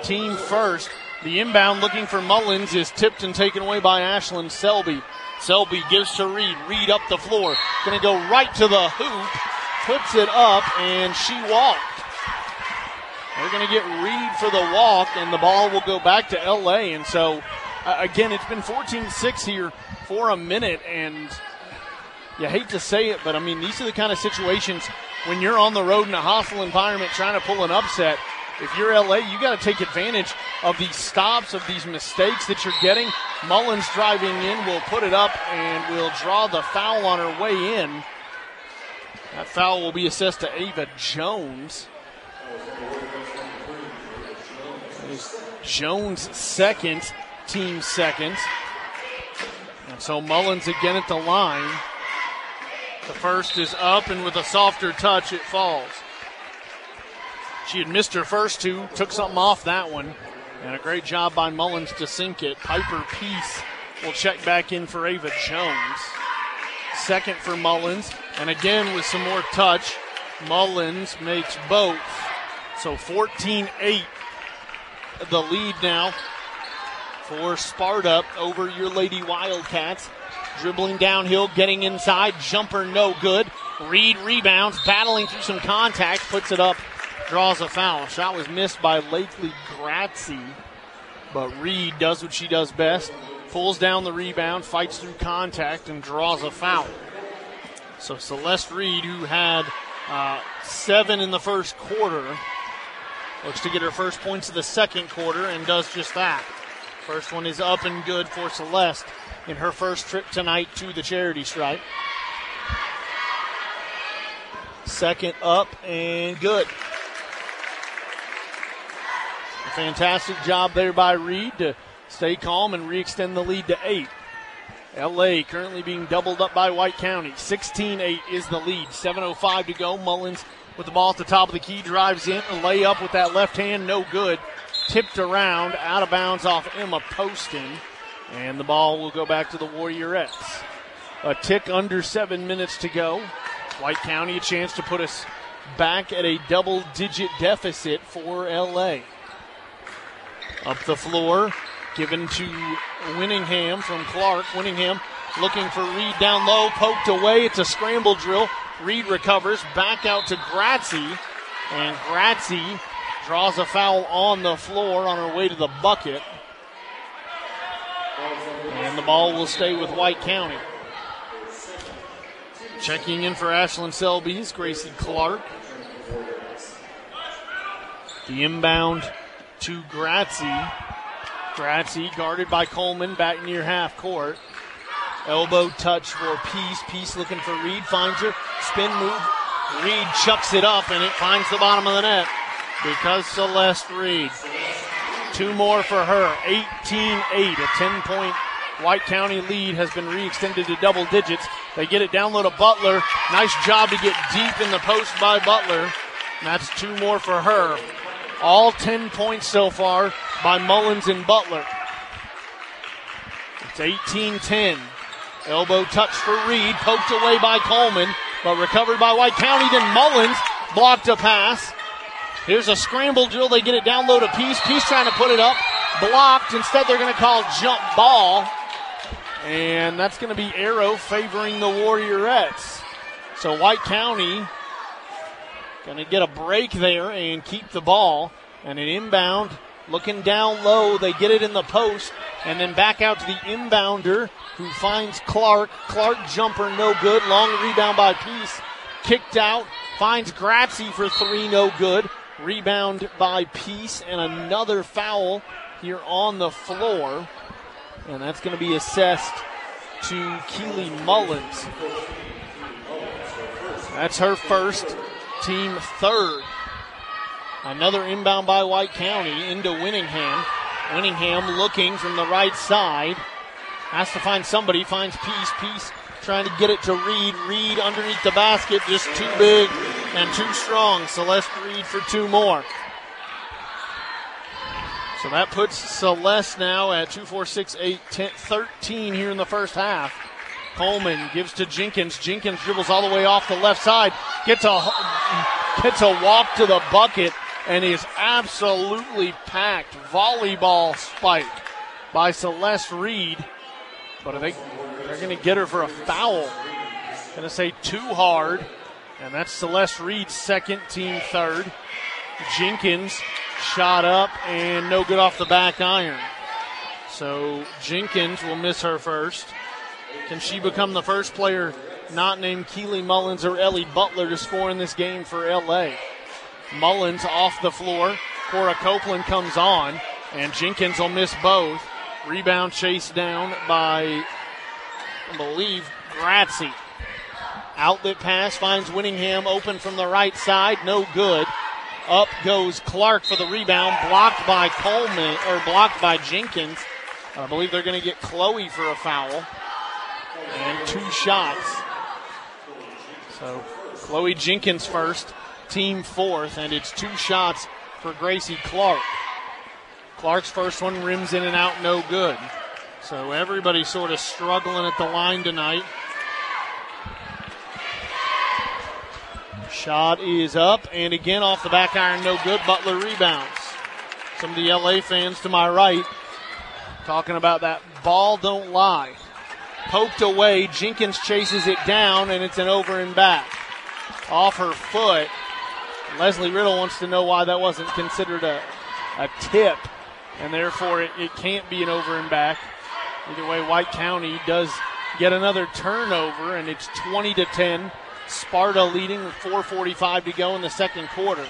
team first. The inbound looking for Mullins is tipped and taken away by Ashlyn Selby. Selby gives to Reed. Reed up the floor. Going to go right to the hoop. Puts it up, and she walked. They're going to get Reed for the walk, and the ball will go back to LA. And so, uh, again, it's been 14 6 here for a minute, and you hate to say it, but I mean, these are the kind of situations when you're on the road in a hostile environment trying to pull an upset. if you're LA, you got to take advantage of these stops, of these mistakes that you're getting. Mullins driving in will put it up and will draw the foul on her way in. That foul will be assessed to Ava Jones. Jones second, team second. And so Mullins again at the line. The first is up, and with a softer touch, it falls. She had missed her first two, took something off that one, and a great job by Mullins to sink it. Piper Peace will check back in for Ava Jones. Second for Mullins, and again with some more touch, Mullins makes both. So 14 8 the lead now for Sparta over your Lady Wildcats. Dribbling downhill, getting inside, jumper no good. Reed rebounds, battling through some contact, puts it up, draws a foul. Shot was missed by Lakely Grazzi, but Reed does what she does best. Pulls down the rebound, fights through contact, and draws a foul. So Celeste Reed, who had uh, seven in the first quarter, looks to get her first points of the second quarter and does just that. First one is up and good for Celeste in her first trip tonight to the charity stripe. Second up and good. A fantastic job there by Reed to stay calm and re-extend the lead to eight. LA currently being doubled up by White County. 16-8 is the lead. 7.05 to go. Mullins with the ball at the top of the key drives in. A layup with that left hand, no good. Tipped around, out of bounds off Emma Poston. And the ball will go back to the Warriorettes. A tick under seven minutes to go. White County a chance to put us back at a double digit deficit for LA. Up the floor, given to Winningham from Clark. Winningham looking for Reed down low, poked away. It's a scramble drill. Reed recovers, back out to Grazzi, and Grazzi draws a foul on the floor on her way to the bucket. And the ball will stay with White County. Checking in for Ashlyn Selby's Gracie Clark. The inbound to Grazzi. Grazzi guarded by Coleman back near half court. Elbow touch for Peace. Peace looking for Reed. Finds her. Spin move. Reed chucks it up and it finds the bottom of the net because Celeste Reed. Two more for her. 18 8. A 10 point White County lead has been re extended to double digits. They get it down low to Butler. Nice job to get deep in the post by Butler. That's two more for her. All 10 points so far by Mullins and Butler. It's 18 10. Elbow touch for Reed, poked away by Coleman, but recovered by White County. Then Mullins blocked a pass. Here's a scramble drill. They get it down low to Peace. Peace trying to put it up. Blocked. Instead, they're going to call jump ball. And that's going to be arrow favoring the Warriorettes. So White County going to get a break there and keep the ball. And an inbound looking down low. They get it in the post and then back out to the inbounder who finds Clark. Clark jumper no good. Long rebound by Peace. Kicked out. Finds Grazzi for three, no good. Rebound by Peace and another foul here on the floor. And that's going to be assessed to Keely Mullins. That's her first, team third. Another inbound by White County into Winningham. Winningham looking from the right side. Has to find somebody, finds Peace. Peace trying to get it to Reed. Reed underneath the basket, just too big and too strong. Celeste Reed for two more. So that puts Celeste now at 2, 4, 6, 8, 10, 13 here in the first half. Coleman gives to Jenkins. Jenkins dribbles all the way off the left side. Gets a gets a walk to the bucket and is absolutely packed. Volleyball spike by Celeste Reed. But I think they're going to get her for a foul. Going to say too hard. And that's Celeste Reed's second, team third. Jenkins shot up and no good off the back iron. So Jenkins will miss her first. Can she become the first player not named Keely Mullins or Ellie Butler to score in this game for LA? Mullins off the floor, Cora Copeland comes on, and Jenkins will miss both. Rebound chased down by, I believe, Gratzy. Outlet pass finds Winningham open from the right side, no good. Up goes Clark for the rebound, blocked by Coleman, or blocked by Jenkins. I believe they're going to get Chloe for a foul. And two shots. So Chloe Jenkins first, team fourth, and it's two shots for Gracie Clark. Clark's first one rims in and out, no good. So everybody's sort of struggling at the line tonight. Shot is up, and again off the back iron, no good. Butler rebounds. Some of the LA fans to my right talking about that ball don't lie. Poked away, Jenkins chases it down, and it's an over and back. Off her foot. Leslie Riddle wants to know why that wasn't considered a, a tip, and therefore it, it can't be an over and back. Either way, White County does get another turnover, and it's 20 to 10. Sparta leading with 4.45 to go in the second quarter.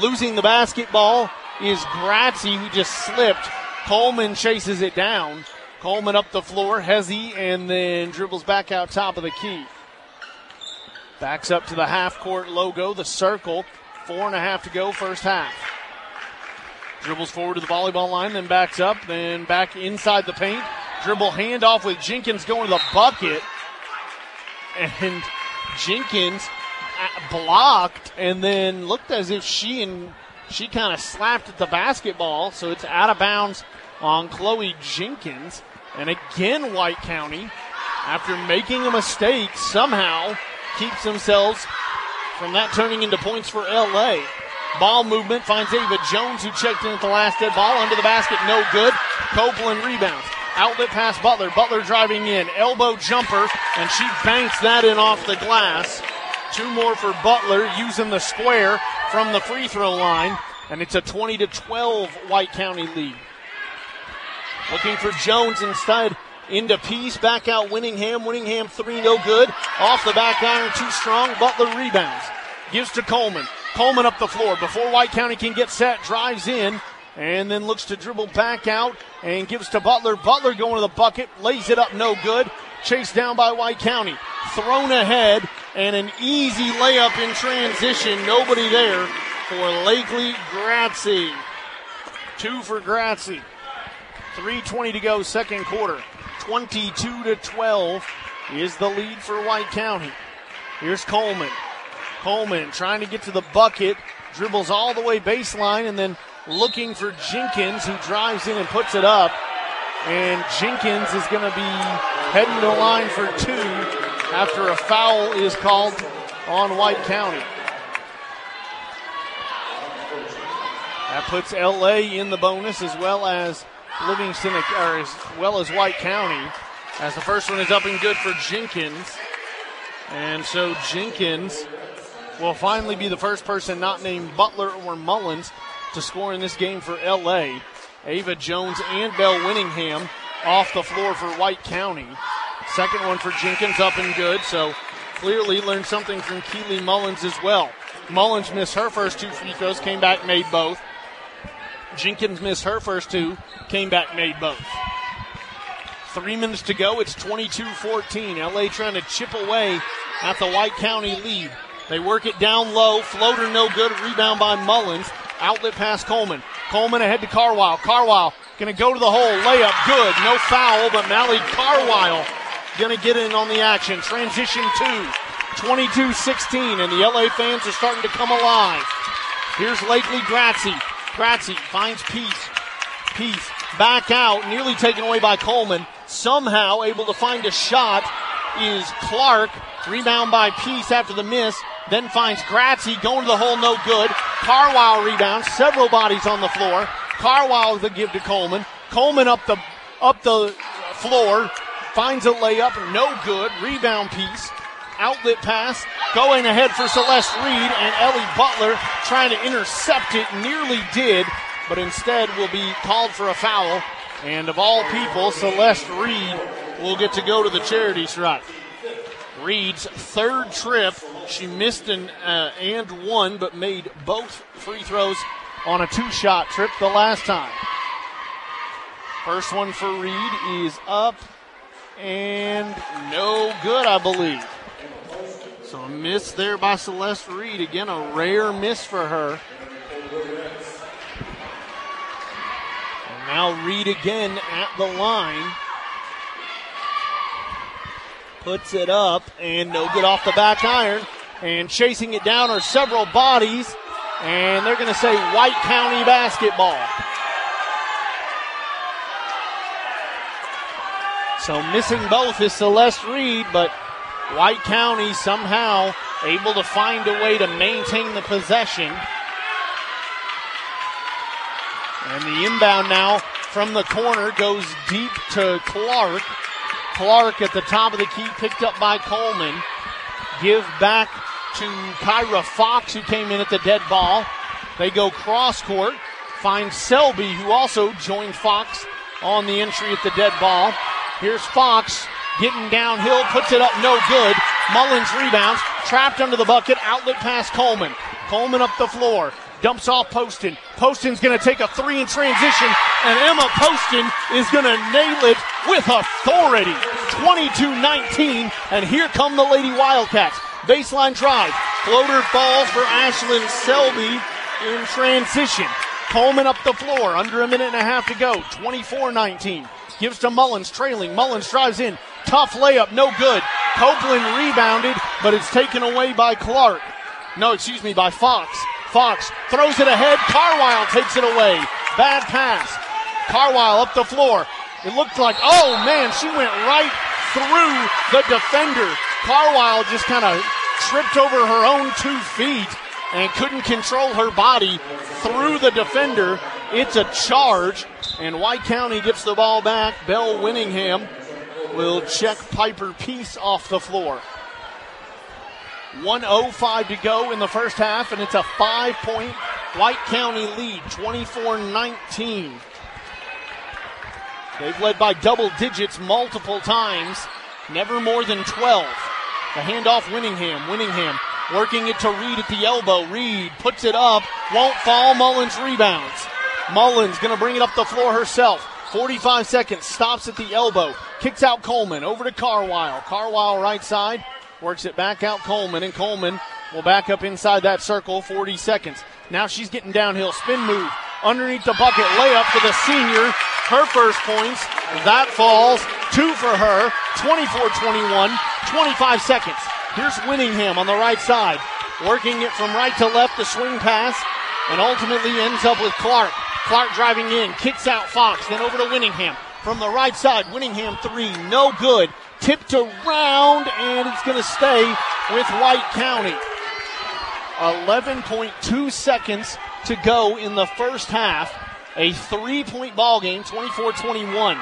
Losing the basketball is Gratzy, who just slipped. Coleman chases it down. Coleman up the floor, Hezzy, and then dribbles back out top of the key. Backs up to the half court logo, the circle. Four and a half to go, first half. Dribbles forward to the volleyball line, then backs up, then back inside the paint. Dribble handoff with Jenkins going to the bucket. And Jenkins uh, blocked and then looked as if she and she kind of slapped at the basketball, so it's out of bounds on Chloe Jenkins. And again, White County, after making a mistake, somehow keeps themselves from that turning into points for LA. Ball movement finds Ava Jones, who checked in at the last dead ball under the basket, no good. Copeland rebounds. Outlet pass Butler. Butler driving in. Elbow jumper, and she banks that in off the glass. Two more for Butler using the square from the free throw line, and it's a 20 to 12 White County lead. Looking for Jones instead. Into Peace, back out Winningham. Winningham three, no good. Off the back iron, too strong. Butler rebounds. Gives to Coleman. Coleman up the floor before White County can get set. Drives in and then looks to dribble back out and gives to Butler. Butler going to the bucket, lays it up, no good. Chased down by White County. Thrown ahead and an easy layup in transition. Nobody there for Lakely Gratzy. Two for Gratzy. 3.20 to go, second quarter. 22 to 12 is the lead for White County. Here's Coleman. Coleman trying to get to the bucket, dribbles all the way baseline, and then looking for Jenkins, who drives in and puts it up. And Jenkins is going to be heading to the line for two after a foul is called on White County. That puts LA in the bonus as well as Livingston, or as well as White County, as the first one is up and good for Jenkins. And so Jenkins will finally be the first person not named Butler or Mullins to score in this game for LA. Ava Jones and Belle Winningham off the floor for White County. Second one for Jenkins up and good, so clearly learned something from Keely Mullins as well. Mullins missed her first two free throws, came back, made both. Jenkins missed her first two, came back, made both. Three minutes to go. It's 22 14. LA trying to chip away at the White County lead. They work it down low. Floater no good. Rebound by Mullins. Outlet pass Coleman. Coleman ahead to Carwile. Carwile going to go to the hole. Layup good. No foul, but Mally Carwile going to get in on the action. Transition two. 22 16, and the LA fans are starting to come alive. Here's Lakely Gratzy. Gratzy finds Peace. Peace back out, nearly taken away by Coleman. Somehow able to find a shot is Clark. Rebound by Peace after the miss. Then finds Gratzy going to the hole, no good. Carwile rebounds, several bodies on the floor. Carwile the give to Coleman. Coleman up the up the floor, finds a layup, no good. Rebound Peace. Outlet pass going ahead for Celeste Reed and Ellie Butler trying to intercept it, nearly did, but instead will be called for a foul. And of all people, Celeste Reed will get to go to the charity stripe. Reed's third trip. She missed an uh, and one, but made both free throws on a two shot trip the last time. First one for Reed is up and no good, I believe. So a miss there by Celeste Reed. Again, a rare miss for her. And now Reed again at the line. Puts it up and no good off the back iron. And chasing it down are several bodies. And they're going to say White County basketball. So missing both is Celeste Reed, but White County somehow able to find a way to maintain the possession. And the inbound now from the corner goes deep to Clark. Clark at the top of the key, picked up by Coleman. Give back to Kyra Fox, who came in at the dead ball. They go cross court, find Selby, who also joined Fox on the entry at the dead ball. Here's Fox getting downhill, puts it up, no good. Mullins rebounds, trapped under the bucket, outlet pass Coleman. Coleman up the floor, dumps off Poston. Poston's going to take a three in transition, and Emma Poston is going to nail it with authority. 22-19, and here come the Lady Wildcats. Baseline drive, floater falls for Ashlyn Selby in transition. Coleman up the floor, under a minute and a half to go. 24-19. Gives to Mullins, trailing. Mullins drives in. Tough layup, no good. Copeland rebounded, but it's taken away by Clark. No, excuse me, by Fox. Fox throws it ahead. Carwile takes it away. Bad pass. Carwile up the floor. It looked like, oh man, she went right through the defender. Carwile just kind of tripped over her own two feet and couldn't control her body through the defender. It's a charge, and White County gets the ball back. Belle Winningham will check Piper Peace off the floor. 105 to go in the first half, and it's a five point White County lead, 24 19. They've led by double digits multiple times, never more than 12. The handoff, Winningham. Winningham working it to Reed at the elbow. Reed puts it up, won't fall. Mullins rebounds. Mullins going to bring it up the floor herself. 45 seconds, stops at the elbow, kicks out Coleman over to Carwile. Carwile right side, works it back out Coleman, and Coleman will back up inside that circle. 40 seconds. Now she's getting downhill, spin move underneath the bucket, layup for the senior. Her first points, that falls. Two for her, 24-21, 25 seconds. Here's Winningham on the right side, working it from right to left, the swing pass, and ultimately ends up with Clark. Clark driving in, kicks out Fox, then over to Winningham. From the right side, Winningham three, no good. Tipped around, and it's going to stay with White County. 11.2 seconds to go in the first half. A three point ball game, 24 21.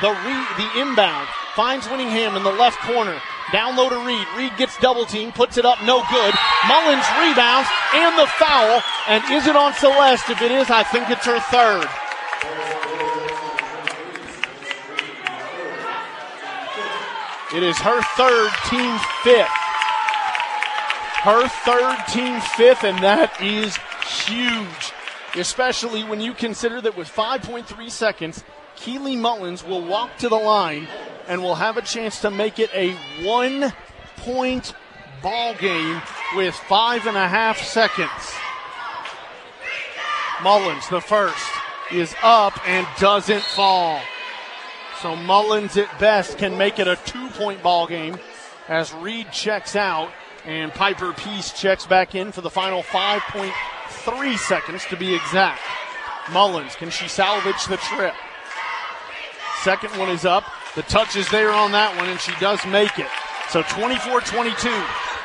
The, re- the inbound finds Winningham in the left corner. Down low to Reed. Reed gets double team, puts it up, no good. Mullins rebounds and the foul. And is it on Celeste? If it is, I think it's her third. It is her third, team fifth. Her third, team fifth, and that is huge. Especially when you consider that with 5.3 seconds, Keely Mullins will walk to the line and will have a chance to make it a one point ball game with five and a half seconds. Mullins, the first, is up and doesn't fall. So Mullins at best can make it a two point ball game as Reed checks out and Piper Peace checks back in for the final 5.3 seconds to be exact. Mullins, can she salvage the trip? Second one is up. The touch is there on that one, and she does make it. So 24 22,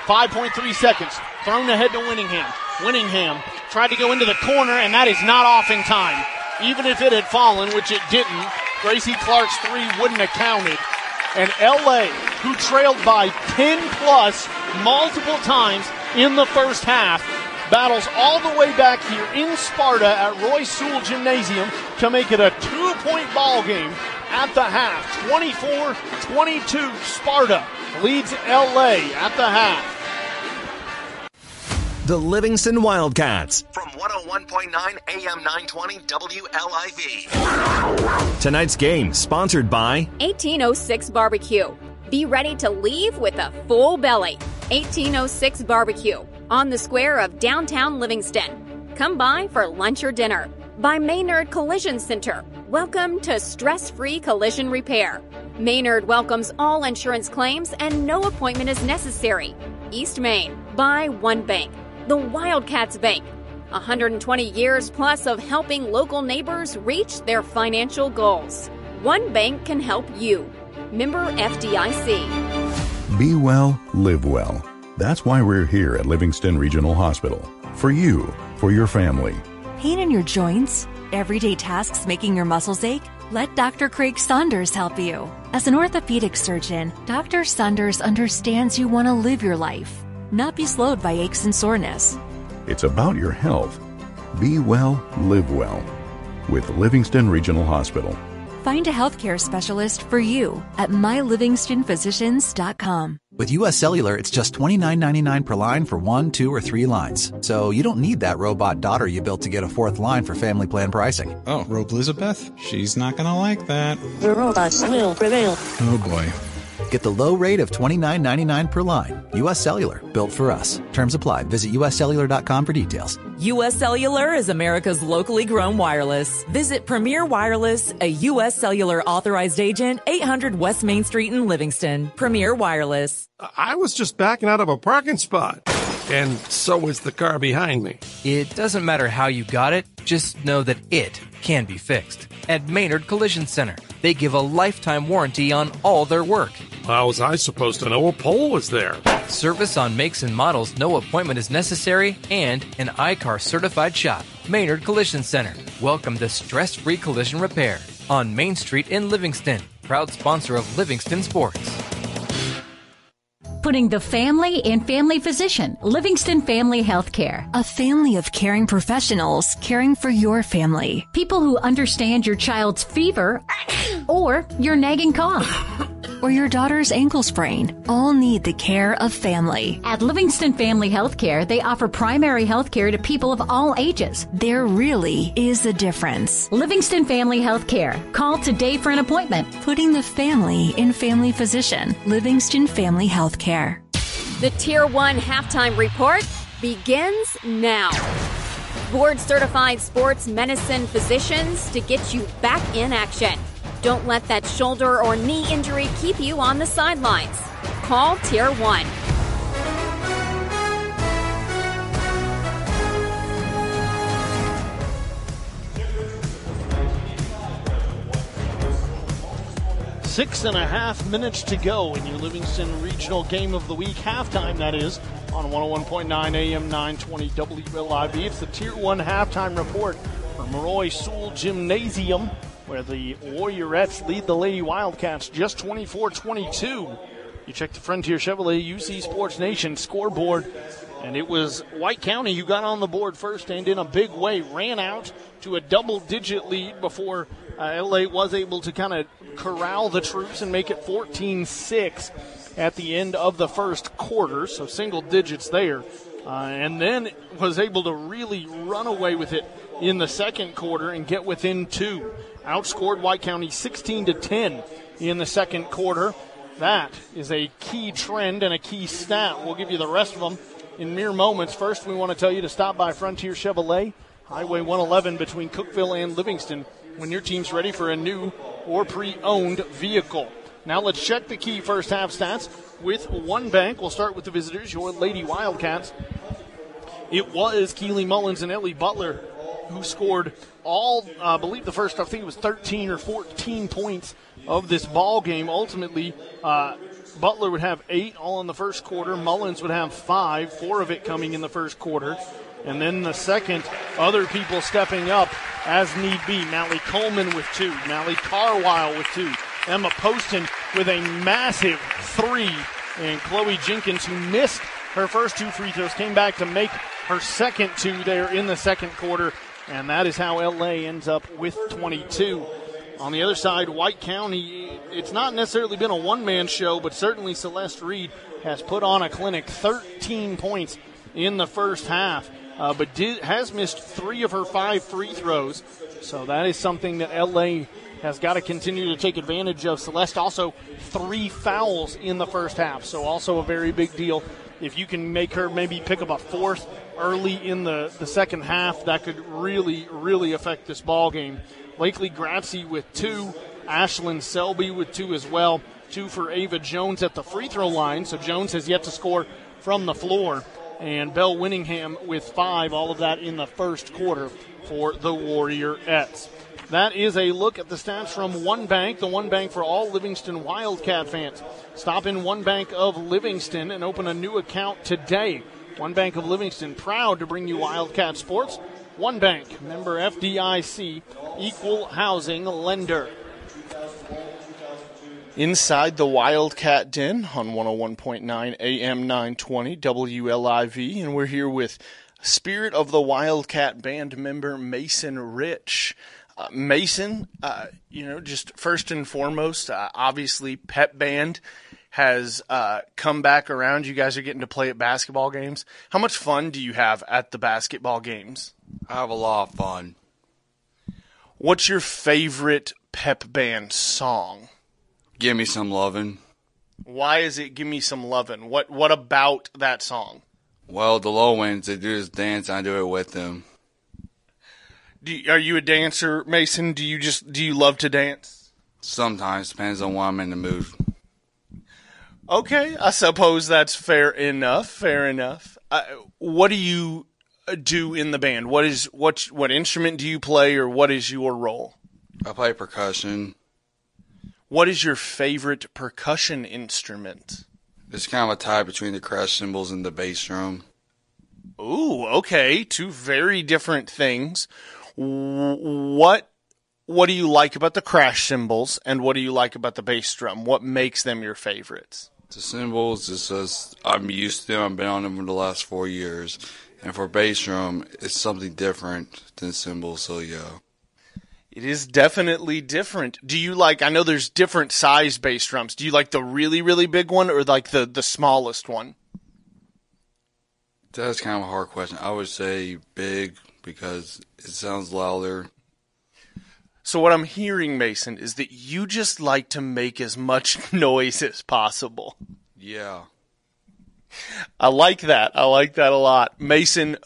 5.3 seconds. Thrown ahead to Winningham. Winningham tried to go into the corner, and that is not off in time. Even if it had fallen, which it didn't, Gracie Clark's three wouldn't have counted. And LA, who trailed by 10 plus multiple times in the first half, battles all the way back here in Sparta at Roy Sewell Gymnasium to make it a two point ball game at the half. 24 22, Sparta leads LA at the half. The Livingston Wildcats from 101.9 AM 920 WLIV. Tonight's game sponsored by 1806 Barbecue. Be ready to leave with a full belly. 1806 Barbecue on the square of downtown Livingston. Come by for lunch or dinner. By Maynard Collision Center. Welcome to stress free collision repair. Maynard welcomes all insurance claims and no appointment is necessary. East Main. By One Bank. The Wildcats Bank. 120 years plus of helping local neighbors reach their financial goals. One bank can help you. Member FDIC. Be well, live well. That's why we're here at Livingston Regional Hospital. For you, for your family. Pain in your joints? Everyday tasks making your muscles ache? Let Dr. Craig Saunders help you. As an orthopedic surgeon, Dr. Saunders understands you want to live your life, not be slowed by aches and soreness. It's about your health. Be well, live well. With Livingston Regional Hospital. Find a healthcare specialist for you at mylivingstonphysicians.com. With US Cellular, it's just $29.99 per line for one, two, or three lines. So you don't need that robot daughter you built to get a fourth line for family plan pricing. Oh, Robe Elizabeth? She's not gonna like that. The robots will prevail. Oh boy. Get the low rate of $29.99 per line. US Cellular, built for us. Terms apply. Visit uscellular.com for details. U.S. Cellular is America's locally grown wireless. Visit Premier Wireless, a U.S. Cellular authorized agent, 800 West Main Street in Livingston. Premier Wireless. I was just backing out of a parking spot, and so was the car behind me. It doesn't matter how you got it, just know that it can be fixed. At Maynard Collision Center, they give a lifetime warranty on all their work. How was I supposed to know a pole was there? Service on makes and models, no appointment is necessary, and an I-CAR certified shop. Maynard Collision Center. Welcome to stress free collision repair on Main Street in Livingston. Proud sponsor of Livingston Sports. Putting the family in family physician, Livingston Family Healthcare. A family of caring professionals caring for your family. People who understand your child's fever or your nagging cough. or your daughter's ankle sprain all need the care of family. At Livingston Family Healthcare, they offer primary health care to people of all ages. There really is a difference. Livingston Family Healthcare. Call today for an appointment. Putting the family in family physician. Livingston Family Healthcare. The Tier 1 halftime report begins now. Board certified sports medicine physicians to get you back in action. Don't let that shoulder or knee injury keep you on the sidelines. Call Tier 1. Six and a half minutes to go in your Livingston Regional Game of the Week, halftime that is, on 101.9 AM 920 WLIV. It's the Tier 1 halftime report from Roy Sewell Gymnasium, where the Warriorettes lead the Lady Wildcats just 24 22. You check the Frontier Chevrolet UC Sports Nation scoreboard, and it was White County who got on the board first and in a big way ran out to a double digit lead before uh, LA was able to kind of corral the troops and make it 14 6 at the end of the first quarter, so single digits there. Uh, and then was able to really run away with it in the second quarter and get within two. Outscored White County 16 to 10 in the second quarter. That is a key trend and a key stat. We'll give you the rest of them in mere moments. First, we want to tell you to stop by Frontier Chevrolet, Highway 111 between Cookeville and Livingston when your team's ready for a new or pre owned vehicle. Now let's check the key first half stats with one bank. We'll start with the visitors, your Lady Wildcats. It was Keely Mullins and Ellie Butler who scored all, I believe the first, I think it was 13 or 14 points of this ball game. Ultimately, uh, Butler would have eight all in the first quarter. Mullins would have five, four of it coming in the first quarter. And then the second, other people stepping up as need be. Mally Coleman with two, Mally Carwile with two, Emma Poston with a massive three, and Chloe Jenkins, who missed her first two free throws, came back to make her second two there in the second quarter. And that is how LA ends up with 22. On the other side, White County, it's not necessarily been a one man show, but certainly Celeste Reed has put on a clinic 13 points in the first half. Uh, but did, has missed three of her five free throws. So that is something that LA has got to continue to take advantage of. Celeste also three fouls in the first half, so also a very big deal. If you can make her maybe pick up a fourth early in the, the second half, that could really, really affect this ball game. Lakely Gratzy with two, Ashlyn Selby with two as well. Two for Ava Jones at the free throw line, so Jones has yet to score from the floor. And Belle Winningham with five, all of that in the first quarter for the Warriorettes. That is a look at the stats from One Bank, the One Bank for all Livingston Wildcat fans. Stop in One Bank of Livingston and open a new account today. One Bank of Livingston, proud to bring you Wildcat sports. One Bank, member FDIC, equal housing lender. Inside the Wildcat Den on 101.9 AM 920 WLIV, and we're here with Spirit of the Wildcat band member Mason Rich. Uh, Mason, uh, you know, just first and foremost, uh, obviously, Pep Band has uh, come back around. You guys are getting to play at basketball games. How much fun do you have at the basketball games? I have a lot of fun. What's your favorite Pep Band song? Give me some lovin'. Why is it "Give Me Some Lovin'"? What What about that song? Well, the low winds they do this dance, I do it with them. Do you, are you a dancer, Mason? Do you just do you love to dance? Sometimes depends on why I'm in the mood. Okay, I suppose that's fair enough. Fair enough. Uh, what do you do in the band? What is what what instrument do you play, or what is your role? I play percussion. What is your favorite percussion instrument? It's kind of a tie between the crash cymbals and the bass drum. Ooh, okay, two very different things. What what do you like about the crash cymbals, and what do you like about the bass drum? What makes them your favorites? The cymbals, it's just I'm used to them. I've been on them for the last four years, and for bass drum, it's something different than cymbals. So yeah. It is definitely different. Do you like? I know there's different size bass drums. Do you like the really really big one or like the the smallest one? That's kind of a hard question. I would say big because it sounds louder. So what I'm hearing, Mason, is that you just like to make as much [laughs] noise as possible. Yeah. I like that. I like that a lot. Mason,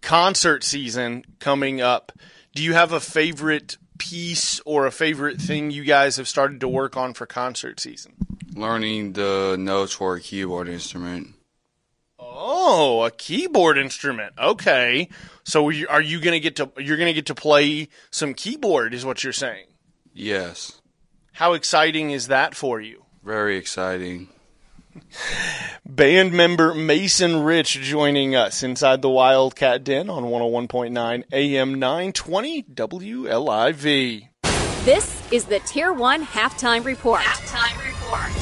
concert season coming up. Do you have a favorite piece or a favorite thing you guys have started to work on for concert season? Learning the notes for a keyboard instrument. Oh, a keyboard instrument. Okay. So are you going to get to you're going to get to play some keyboard is what you're saying? Yes. How exciting is that for you? Very exciting. [laughs] Band member Mason Rich joining us inside the Wildcat Den on 101.9 AM 920 WLIV. This is the Tier 1 Halftime Report. Halftime Report.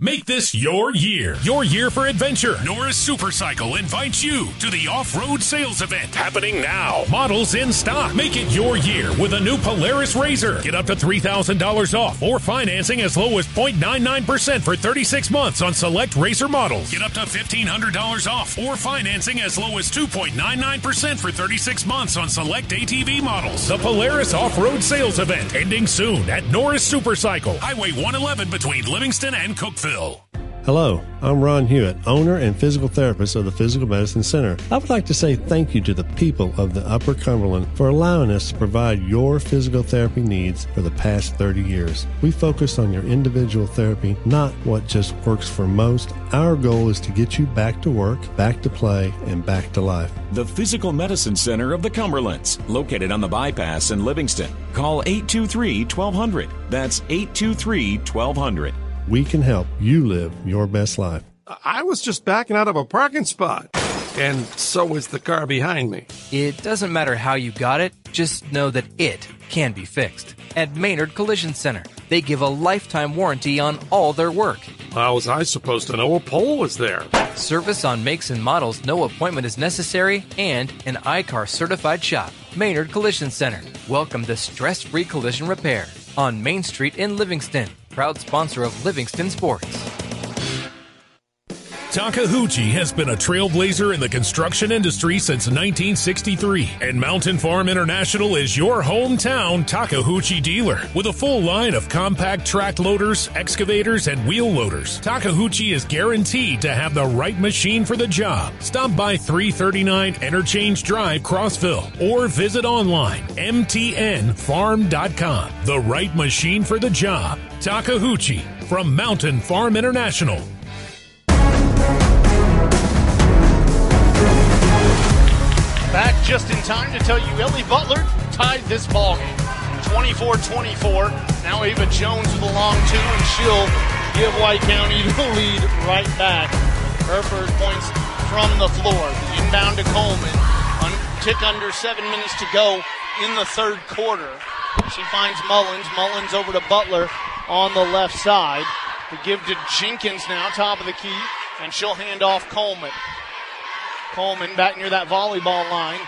Make this your year. Your year for adventure. Norris Supercycle invites you to the off-road sales event happening now. Models in stock. Make it your year with a new Polaris RZR. Get up to $3,000 off or financing as low as 0.99% for 36 months on select RZR models. Get up to $1,500 off or financing as low as 2.99% for 36 months on select ATV models. The Polaris Off-Road Sales Event ending soon at Norris Supercycle, Highway 111 between Livingston and Cookeville. Hello, I'm Ron Hewitt, owner and physical therapist of the Physical Medicine Center. I would like to say thank you to the people of the Upper Cumberland for allowing us to provide your physical therapy needs for the past 30 years. We focus on your individual therapy, not what just works for most. Our goal is to get you back to work, back to play, and back to life. The Physical Medicine Center of the Cumberlands, located on the bypass in Livingston. Call 823 1200. That's 823 1200 we can help you live your best life. I was just backing out of a parking spot. and so is the car behind me. It doesn't matter how you got it, just know that it can be fixed. At Maynard Collision Center, they give a lifetime warranty on all their work. How was I supposed to know a pole was there? Service on makes and models, no appointment is necessary, and an I-CAR certified shop. Maynard Collision Center. Welcome to stress free collision repair on Main Street in Livingston. Proud sponsor of Livingston Sports. Takeuchi has been a trailblazer in the construction industry since 1963, and Mountain Farm International is your hometown Takeuchi dealer with a full line of compact track loaders, excavators, and wheel loaders. Takeuchi is guaranteed to have the right machine for the job. Stop by 339 Interchange Drive, Crossville, or visit online mtnfarm.com. The right machine for the job. Takeuchi from Mountain Farm International. Back just in time to tell you Ellie Butler tied this ball game. 24-24. Now Ava Jones with a long two, and she'll give White County [laughs] the lead right back. Her first points from the floor. The inbound to Coleman. Tick under seven minutes to go in the third quarter. She finds Mullins. Mullins over to Butler on the left side. To give to Jenkins now, top of the key, and she'll hand off Coleman. Coleman back near that volleyball line.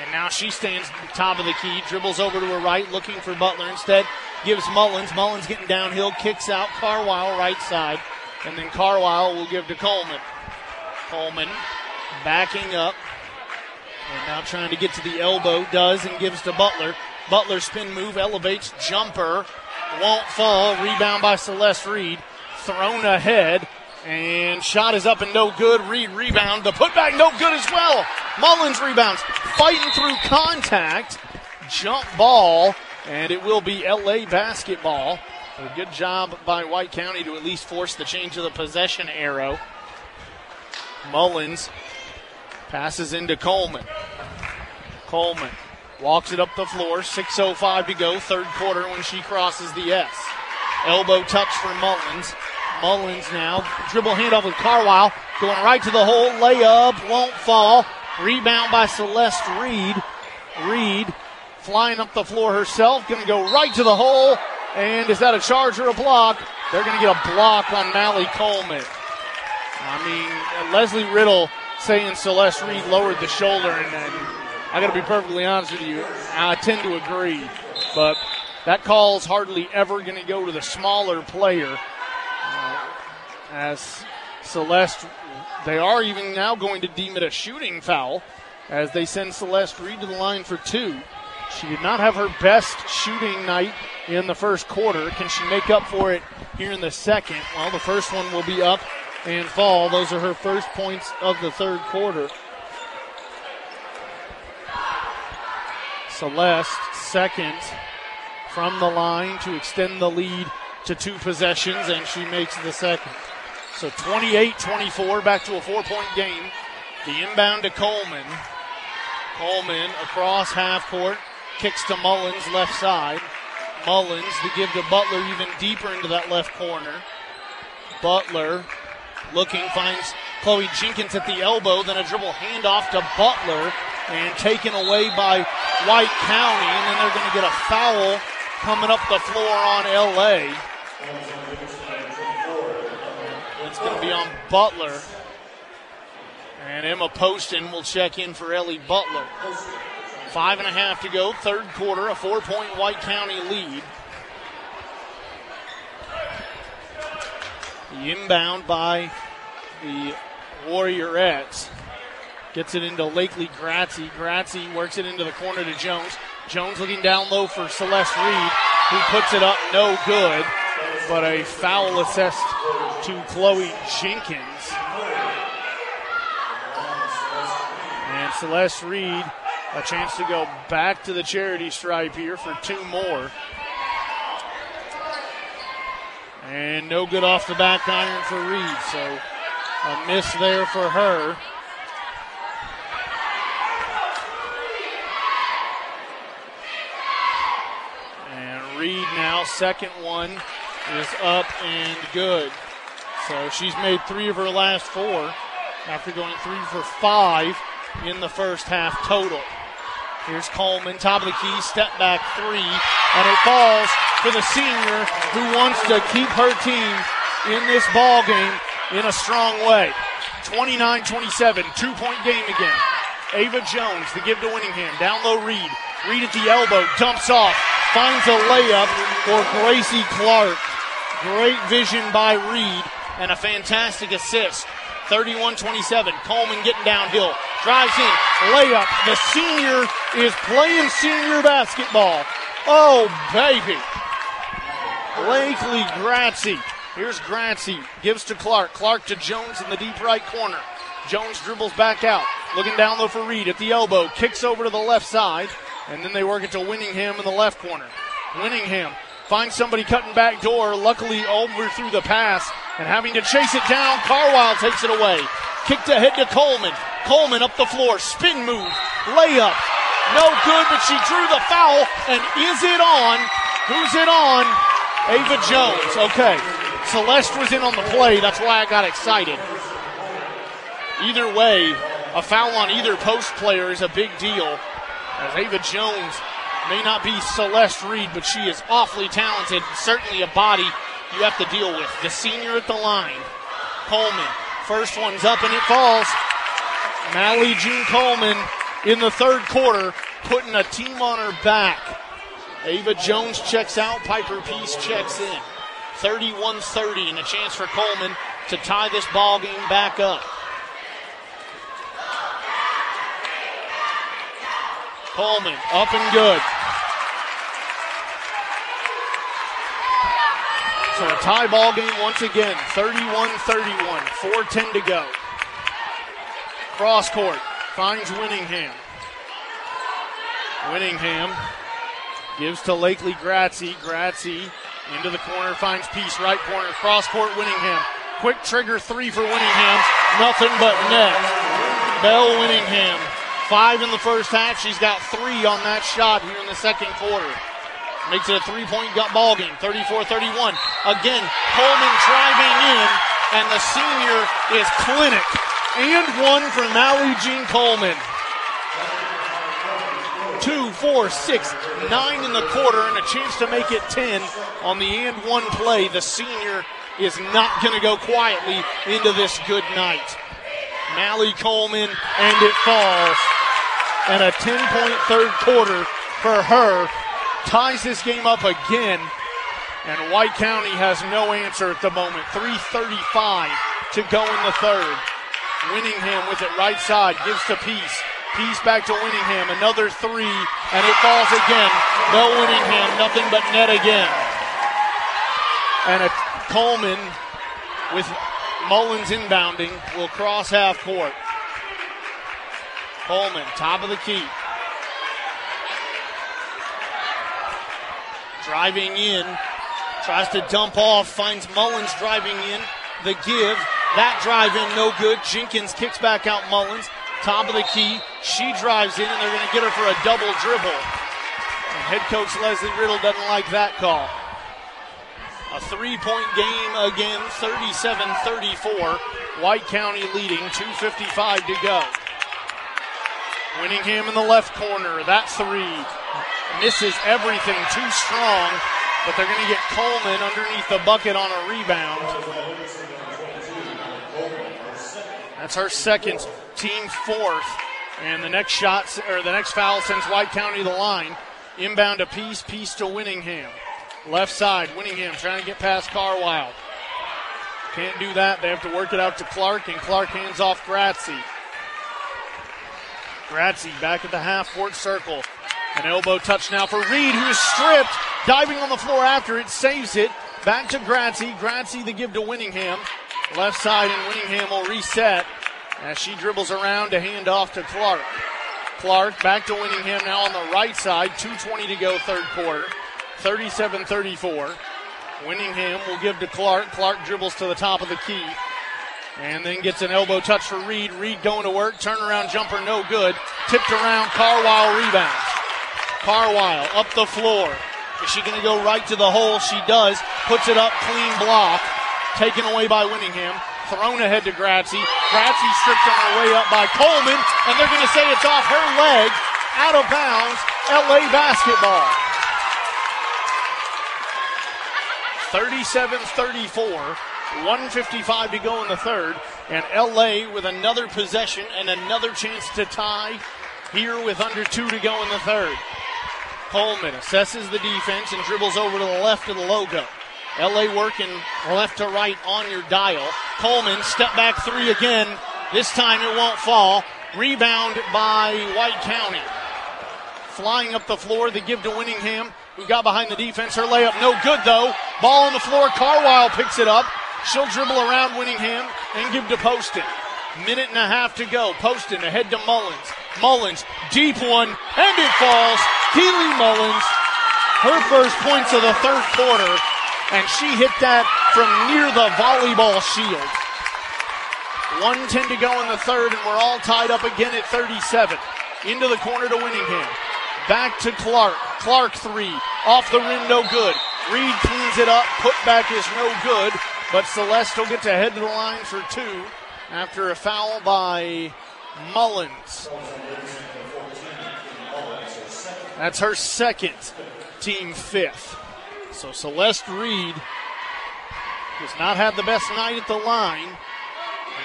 And now she stands top of the key, dribbles over to her right, looking for Butler. Instead, gives Mullins. Mullins getting downhill, kicks out Carwile right side. And then Carwile will give to Coleman. Coleman backing up. And now trying to get to the elbow, does, and gives to Butler. Butler spin move, elevates, jumper, won't fall. Rebound by Celeste Reed. Thrown ahead. And shot is up and no good. Reed rebound. The putback no good as well. Mullins rebounds. Fighting through contact. Jump ball. And it will be LA basketball. A good job by White County to at least force the change of the possession arrow. Mullins passes into Coleman. Coleman walks it up the floor. 6.05 to go. Third quarter when she crosses the S. Elbow touch for Mullins. Mullins now. Dribble handoff with Carwile. Going right to the hole. Layup won't fall. Rebound by Celeste Reed. Reed flying up the floor herself. Going to go right to the hole. And is that a charge or a block? They're going to get a block on Mally Coleman. I mean, Leslie Riddle saying Celeste Reed lowered the shoulder, and, and I got to be perfectly honest with you, I tend to agree. But that call's hardly ever going to go to the smaller player. As Celeste, they are even now going to deem it a shooting foul as they send Celeste Reed to the line for two. She did not have her best shooting night in the first quarter. Can she make up for it here in the second? Well, the first one will be up and fall. Those are her first points of the third quarter. Celeste, second from the line to extend the lead to two possessions, and she makes the second. So 28 24, back to a four point game. The inbound to Coleman. Coleman across half court, kicks to Mullins left side. Mullins to give to Butler even deeper into that left corner. Butler looking, finds Chloe Jenkins at the elbow, then a dribble handoff to Butler and taken away by White County, and then they're going to get a foul coming up the floor on LA. It's going to be on Butler. And Emma Poston will check in for Ellie Butler. Five and a half to go, third quarter, a four point White County lead. The inbound by the Warriorettes. Gets it into Lakely Gratzy. Gratzy works it into the corner to Jones. Jones looking down low for Celeste Reed, who puts it up no good, but a foul assessed to Chloe Jenkins. And Celeste Reed, a chance to go back to the charity stripe here for two more. And no good off the back iron for Reed, so a miss there for her. And Reed now, second one is up and good. So she's made three of her last four. after going three for five in the first half total. Here's Coleman, top of the key, step back three, and it falls to the senior who wants to keep her team in this ball game in a strong way. 29-27, two-point game again. Ava Jones, the give to Winningham, down low Reed. Reed at the elbow, dumps off, finds a layup for Gracie Clark. Great vision by Reed and a fantastic assist. 31-27. Coleman getting downhill. Drives in. Layup. The senior is playing senior basketball. Oh, baby. Blakely Gratzy. Here's Gratzy. Gives to Clark. Clark to Jones in the deep right corner. Jones dribbles back out. Looking down low for Reed at the elbow. Kicks over to the left side. And then they work it to Winningham in the left corner. Winningham finds somebody cutting back door. Luckily, overthrew the pass and having to chase it down. Carwile takes it away. Kicked ahead to Coleman. Coleman up the floor. Spin move. Layup. No good, but she drew the foul. And is it on? Who's it on? Ava Jones. Okay. Celeste was in on the play. That's why I got excited. Either way, a foul on either post player is a big deal. As Ava Jones may not be Celeste Reed, but she is awfully talented. Certainly a body you have to deal with. The senior at the line, Coleman. First one's up and it falls. Mally Jean Coleman in the third quarter, putting a team on her back. Ava Jones checks out, Piper Peace checks in. 31 30, and a chance for Coleman to tie this ball game back up. Coleman up and good. So a tie ball game once again, 31-31, 4-10 to go. Cross court finds Winningham. Winningham gives to Lakely Gratzy. Gratzy into the corner, finds Peace, right corner, cross court Winningham. Quick trigger three for Winningham, nothing but net. Belle Winningham, five in the first half. She's got three on that shot here in the second quarter. Makes it a three point ball game, 34 31. Again, Coleman driving in, and the senior is clinic. And one for Mally Jean Coleman. Two, four, six, nine in the quarter, and a chance to make it 10 on the and one play. The senior is not going to go quietly into this good night. Mally Coleman, and it falls. And a 10 point third quarter for her ties this game up again. And White County has no answer at the moment. 3.35 to go in the third. Winningham with it right side, gives to Peace. Peace back to Winningham, another three, and it falls again. Belle Winningham, nothing but net again. And a Coleman with Mullins inbounding will cross half court. Coleman, top of the key. Driving in, tries to dump off, finds Mullins driving in. The give, that drive in, no good. Jenkins kicks back out Mullins, top of the key. She drives in, and they're going to get her for a double dribble. And head coach Leslie Riddle doesn't like that call. A three point game again, 37 34. White County leading, 2.55 to go. Winningham in the left corner. That three misses everything too strong, but they're going to get Coleman underneath the bucket on a rebound. That's her second, team fourth. And the next shot, or the next foul sends White County to the line. Inbound to Peace, Peace to Winningham. Left side, Winningham trying to get past Carwile. Can't do that. They have to work it out to Clark, and Clark hands off Gratzy. Gratzy back at the half court circle. An elbow touch now for Reed, who is stripped, diving on the floor after it, saves it. Back to Gratzy. Gratzy the give to Winningham. Left side, and Winningham will reset as she dribbles around to hand off to Clark. Clark back to Winningham now on the right side. 2.20 to go, third quarter. 37 34. Winningham will give to Clark. Clark dribbles to the top of the key. And then gets an elbow touch for Reed. Reed going to work. Turnaround jumper, no good. Tipped around. Carwile rebounds. Carwile up the floor. Is she going to go right to the hole? She does. Puts it up, clean block. Taken away by Winningham. Thrown ahead to Gratzy. Gratzky stripped on her way up by Coleman, and they're going to say it's off her leg, out of bounds, LA basketball. 37-34, 155 to go in the third, and LA with another possession and another chance to tie here with under two to go in the third. Coleman assesses the defense and dribbles over to the left of the logo. LA working left to right on your dial. Coleman, step back three again. This time it won't fall. Rebound by White County. Flying up the floor, they give to Winningham, who got behind the defense. Her layup no good though. Ball on the floor. Carwile picks it up. She'll dribble around Winningham and give to Poston. Minute and a half to go. Poston ahead to Mullins. Mullins, deep one, and it falls. Keely Mullins, her first points of the third quarter, and she hit that from near the volleyball shield. 110 to go in the third, and we're all tied up again at 37. Into the corner to Winningham. Back to Clark. Clark three. Off the rim, no good. Reed cleans it up. Put back is no good. But Celeste will get to head to the line for two after a foul by Mullins. That's her second, team fifth. So Celeste Reed does not have the best night at the line.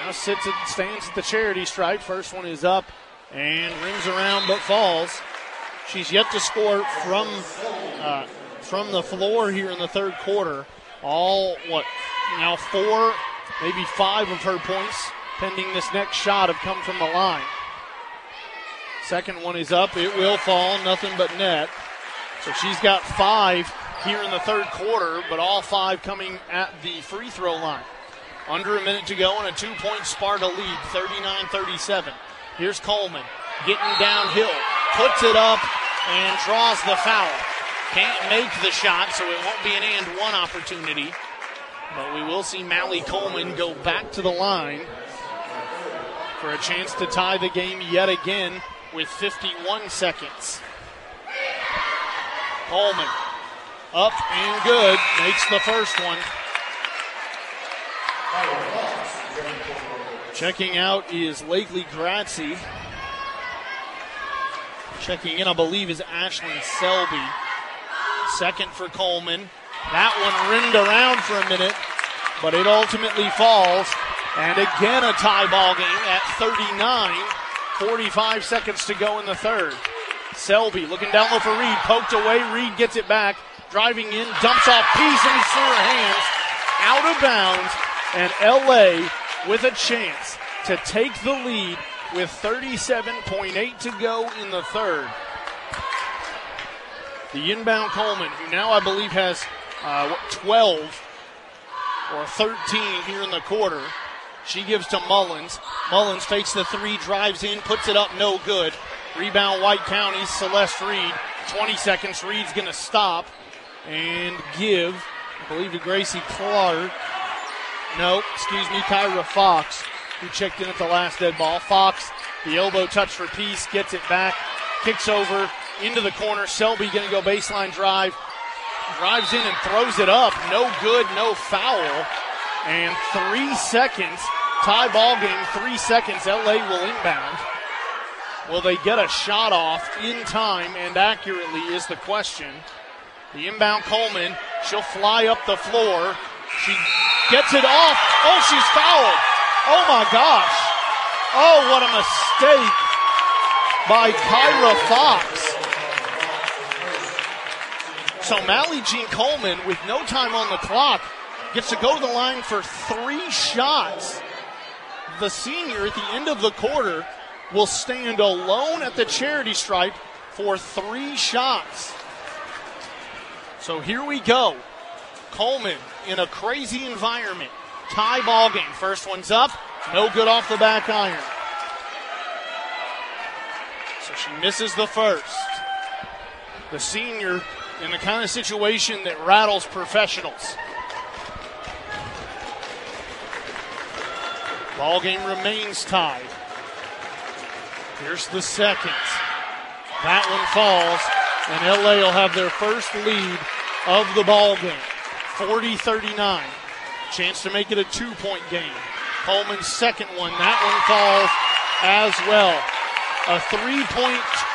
Now sits and stands at the charity stripe. First one is up and rings around but falls. She's yet to score from uh, from the floor here in the third quarter. All what now four, maybe five of her points pending this next shot have come from the line. Second one is up. It will fall. Nothing but net. So she's got five here in the third quarter, but all five coming at the free throw line. Under a minute to go and a two point Sparta lead, 39 37. Here's Coleman getting downhill, puts it up, and draws the foul. Can't make the shot, so it won't be an and one opportunity. But we will see Mally Coleman go back to the line for a chance to tie the game yet again with 51 seconds. Coleman up and good, makes the first one. Checking out is Lakely Grazie. Checking in, I believe, is Ashlyn Selby. Second for Coleman. That one rimmed around for a minute, but it ultimately falls. And again, a tie ball game at 39. 45 seconds to go in the third. Selby looking down low for Reed. Poked away. Reed gets it back. Driving in. Dumps off Peace and her hands. Out of bounds. And LA with a chance to take the lead with 37.8 to go in the third. The inbound Coleman, who now I believe has uh, 12 or 13 here in the quarter. She gives to Mullins. Mullins fakes the three, drives in, puts it up, no good. Rebound White County, Celeste Reed. 20 seconds. Reed's going to stop and give, I believe, to Gracie Clark. No, excuse me, Kyra Fox, who checked in at the last dead ball. Fox, the elbow touch for Peace, gets it back, kicks over into the corner. Selby going to go baseline drive, drives in and throws it up. No good, no foul. And three seconds, tie ball game, three seconds. LA will inbound. Will they get a shot off in time and accurately is the question. The inbound Coleman, she'll fly up the floor. She gets it off. Oh, she's fouled. Oh my gosh. Oh, what a mistake by Kyra Fox. So Mally Jean Coleman, with no time on the clock, gets to go to the line for three shots. The senior at the end of the quarter will stand alone at the charity stripe for three shots. So here we go. Coleman in a crazy environment. Tie ball game. First one's up. No good off the back iron. So she misses the first. The senior in the kind of situation that rattles professionals. Ball game remains tied. Here's the second. That one falls, and LA will have their first lead of the ball game. 40 39. Chance to make it a two point game. Coleman's second one. That one falls as well. A three point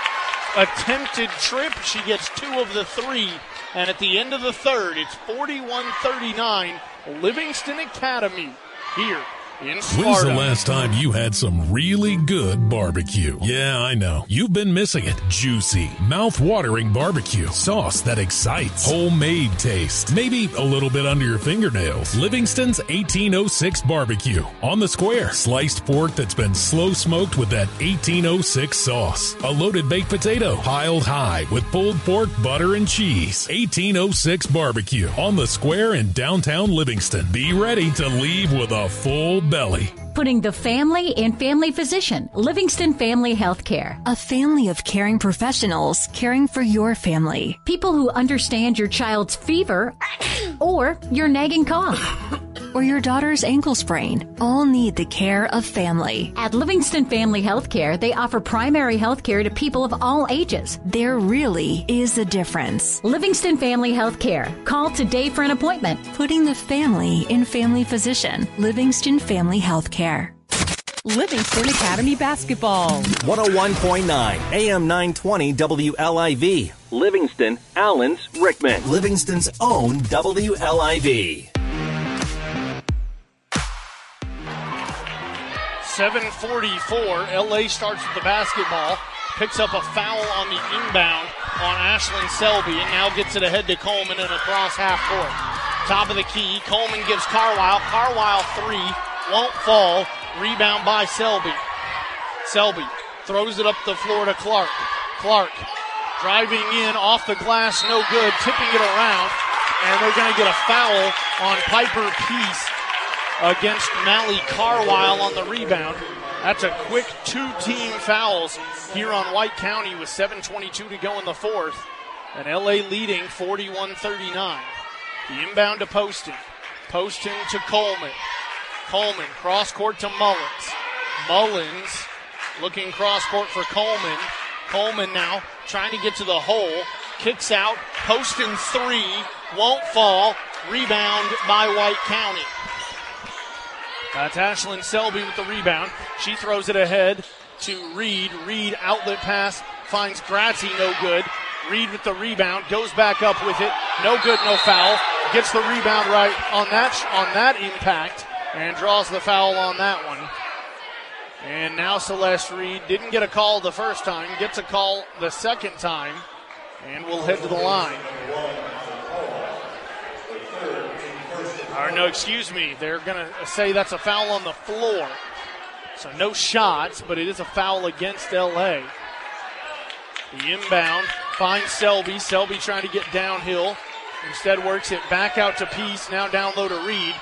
attempted trip. She gets two of the three. And at the end of the third, it's 41 39. Livingston Academy here. When's the last time you had some really good barbecue? Yeah, I know. You've been missing it. Juicy, mouth-watering barbecue. Sauce that excites. Homemade taste. Maybe a little bit under your fingernails. Livingston's 1806 barbecue. On the square. Sliced pork that's been slow smoked with that 1806 sauce. A loaded baked potato. Piled high with pulled pork, butter, and cheese. 1806 barbecue. On the square in downtown Livingston. Be ready to leave with a full belly. Putting the family in family physician, Livingston Family Healthcare. A family of caring professionals caring for your family. People who understand your child's fever or your nagging cough. Or your daughter's ankle sprain all need the care of family. At Livingston Family Healthcare, they offer primary health care to people of all ages. There really is a difference. Livingston Family Healthcare. Call today for an appointment. Putting the family in family physician. Livingston Family Healthcare. Livingston Academy Basketball. 101.9 AM 920 WLIV. Livingston, Allons, Rickman. Livingston's own WLIV. 744. LA starts with the basketball. Picks up a foul on the inbound on Ashlyn Selby and now gets it ahead to Coleman and across half court. Top of the key. Coleman gives Carwile. Carwile three. Won't fall. Rebound by Selby. Selby throws it up the floor to Clark. Clark driving in off the glass, no good, tipping it around, and they're going to get a foul on Piper Peace against Mally Carwile on the rebound. That's a quick two team fouls here on White County with 7.22 to go in the fourth. And LA leading 41 39. The inbound to Poston. Poston to Coleman. Coleman cross court to Mullins. Mullins looking cross court for Coleman. Coleman now trying to get to the hole. Kicks out. Poston three. Won't fall. Rebound by White County. Uh, That's Ashlyn Selby with the rebound. She throws it ahead to Reed. Reed outlet pass finds Grazzi, no good. Reed with the rebound goes back up with it. No good, no foul. Gets the rebound right on that on that impact and draws the foul on that one. And now Celeste Reed didn't get a call the first time, gets a call the second time, and will head to the line. Or no, excuse me. They're going to say that's a foul on the floor. So no shots, but it is a foul against LA. The inbound finds Selby. Selby trying to get downhill. Instead works it back out to Peace. Now down low to Reed.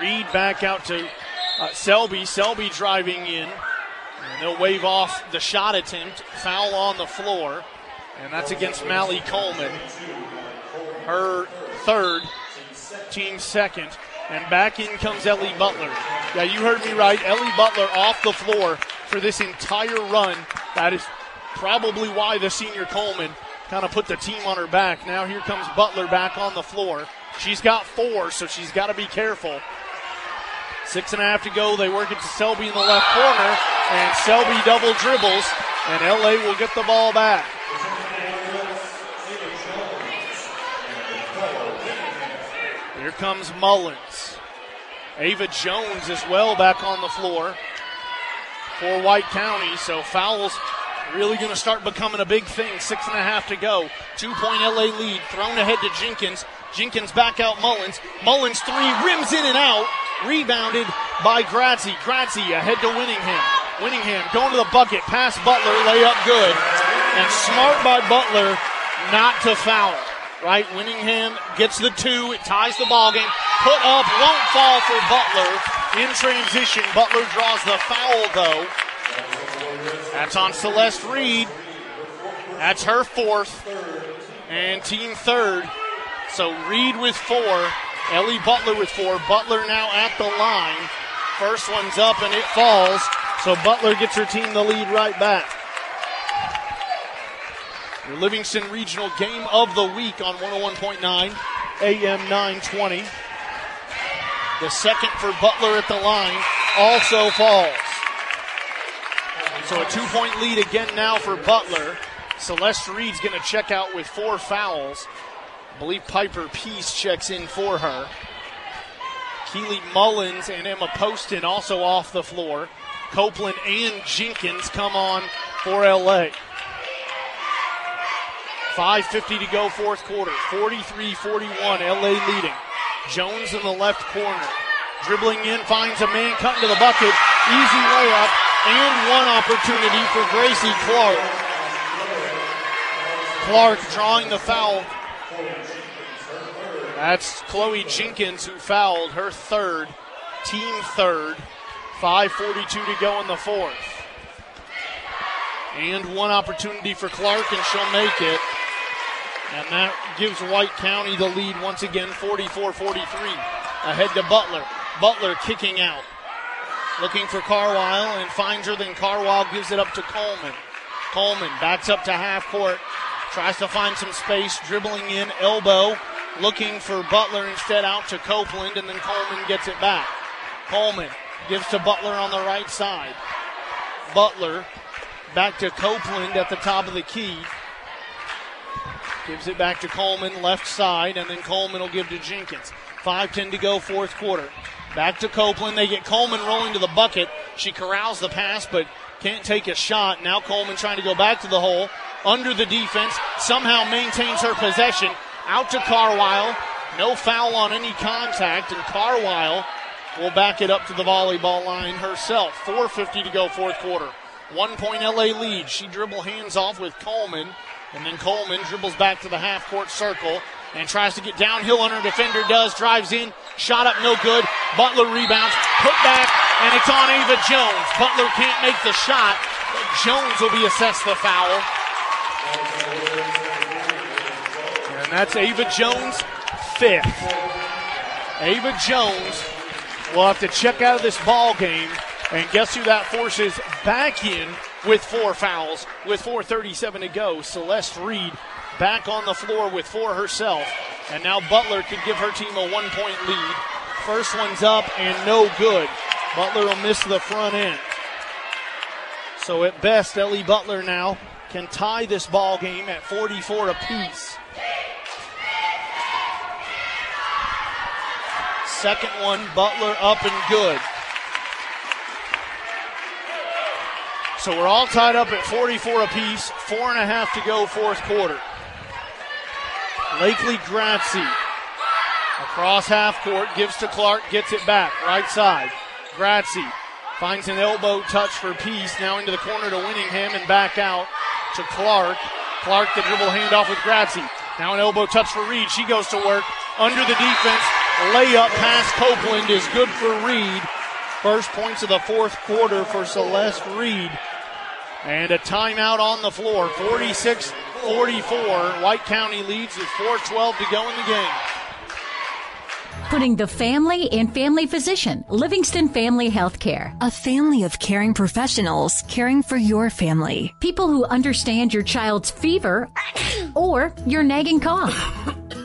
Reed back out to uh, Selby. Selby driving in. And they'll wave off the shot attempt. Foul on the floor. And that's against Mally Coleman. Her third team second. And back in comes Ellie Butler. Yeah, you heard me right. Ellie Butler off the floor for this entire run. That is probably why the senior Coleman kind of put the team on her back. Now here comes Butler back on the floor. She's got four, so she's got to be careful. Six and a half to go. They work it to Selby in the left corner, and Selby double dribbles, and LA will get the ball back. Here comes Mullins. Ava Jones as well back on the floor for White County. So fouls really going to start becoming a big thing. Six and a half to go. Two point LA lead. Thrown ahead to Jenkins. Jenkins back out Mullins. Mullins three rims in and out. Rebounded by Grazzi. Grazzi ahead to Winningham. Winningham going to the bucket. Pass Butler. Layup good. And smart by Butler not to foul right? Winningham gets the two. It ties the ball game. Put up, won't fall for Butler in transition. Butler draws the foul though. That's on Celeste Reed. That's her fourth and team third. So Reed with four, Ellie Butler with four. Butler now at the line. First one's up and it falls. So Butler gets her team the lead right back. Your Livingston Regional Game of the Week on 101.9 AM 920. The second for Butler at the line also falls. So a two point lead again now for Butler. Celeste Reed's going to check out with four fouls. I believe Piper Peace checks in for her. Keely Mullins and Emma Poston also off the floor. Copeland and Jenkins come on for LA. 5.50 to go, fourth quarter. 43 41, LA leading. Jones in the left corner. Dribbling in, finds a man cutting to the bucket. Easy layup, and one opportunity for Gracie Clark. Clark drawing the foul. That's Chloe Jenkins who fouled her third, team third. 5.42 to go in the fourth. And one opportunity for Clark, and she'll make it. And that gives White County the lead once again, 44 43. Ahead to Butler. Butler kicking out. Looking for Carwile and finds her, then Carwile gives it up to Coleman. Coleman backs up to half court, tries to find some space, dribbling in, elbow, looking for Butler instead out to Copeland, and then Coleman gets it back. Coleman gives to Butler on the right side. Butler back to Copeland at the top of the key. Gives it back to Coleman, left side, and then Coleman will give to Jenkins. 5.10 to go, fourth quarter. Back to Copeland. They get Coleman rolling to the bucket. She corrals the pass, but can't take a shot. Now Coleman trying to go back to the hole. Under the defense, somehow maintains her possession. Out to Carwile. No foul on any contact, and Carwile will back it up to the volleyball line herself. 4.50 to go, fourth quarter. One point LA lead. She dribble hands off with Coleman. And then Coleman dribbles back to the half court circle and tries to get downhill on her defender. Does drives in, shot up, no good. Butler rebounds, put back, and it's on Ava Jones. Butler can't make the shot. Jones will be assessed the foul. And that's Ava Jones, fifth. Ava Jones will have to check out of this ball game. And guess who that forces back in with four fouls with 4.37 to go. Celeste Reed back on the floor with four herself. And now Butler could give her team a one point lead. First one's up and no good. Butler will miss the front end. So at best, Ellie Butler now can tie this ball game at 44 apiece. Second one, Butler up and good. So we're all tied up at 44 apiece. Four and a half to go, fourth quarter. Lakely Gratzy across half court, gives to Clark, gets it back, right side. Gratzy finds an elbow touch for Peace, now into the corner to Winningham and back out to Clark. Clark the dribble handoff with Gratzy. Now an elbow touch for Reed. She goes to work under the defense. Layup past Copeland is good for Reed. First points of the fourth quarter for Celeste Reed. And a timeout on the floor. 46 44. White County leads with 4.12 to go in the game. Putting the family in family physician, Livingston Family Healthcare. A family of caring professionals caring for your family. People who understand your child's fever or your nagging cough.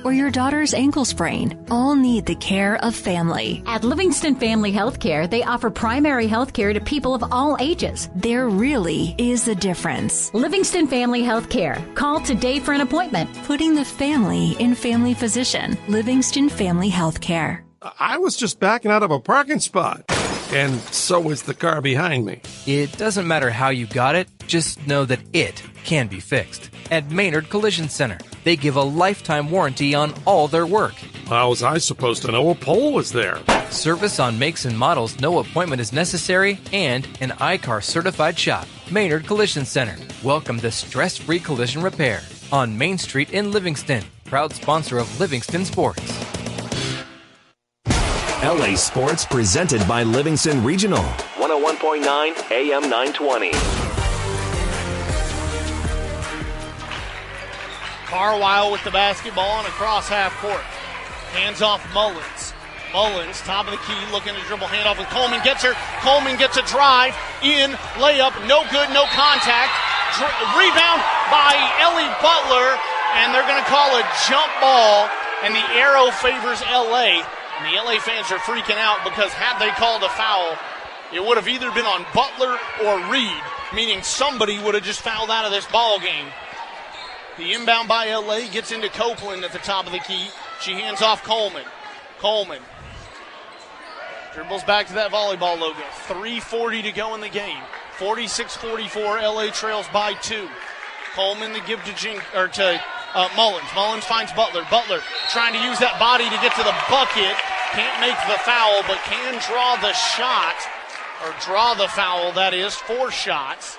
or your daughter's ankle sprain all need the care of family. At Livingston Family Healthcare, they offer primary healthcare to people of all ages. There really is a difference. Livingston Family Healthcare. Call today for an appointment. Putting the family in family physician. Livingston Family Healthcare. I was just backing out of a parking spot. And so was the car behind me. It doesn't matter how you got it, just know that it can be fixed. At Maynard Collision Center, they give a lifetime warranty on all their work. How was I supposed to know a pole was there? Service on makes and models, no appointment is necessary, and an I-CAR certified shop. Maynard Collision Center. Welcome to stress free collision repair on Main Street in Livingston. Proud sponsor of Livingston Sports. LA Sports presented by Livingston Regional. 101.9 AM 920. Carwile with the basketball and across half court. Hands off Mullins. Mullins, top of the key, looking to dribble handoff with Coleman. Gets her. Coleman gets a drive. In. Layup. No good. No contact. Dr- rebound by Ellie Butler. And they're going to call a jump ball. And the arrow favors LA. And the LA fans are freaking out because had they called a foul, it would have either been on Butler or Reed, meaning somebody would have just fouled out of this ball game. The inbound by LA gets into Copeland at the top of the key. She hands off Coleman. Coleman dribbles back to that volleyball logo. 3.40 to go in the game. 46 44. LA trails by two. Coleman to give to Jink, or to uh, Mullins. Mullins finds Butler. Butler trying to use that body to get to the bucket. Can't make the foul, but can draw the shot, or draw the foul, that is, four shots.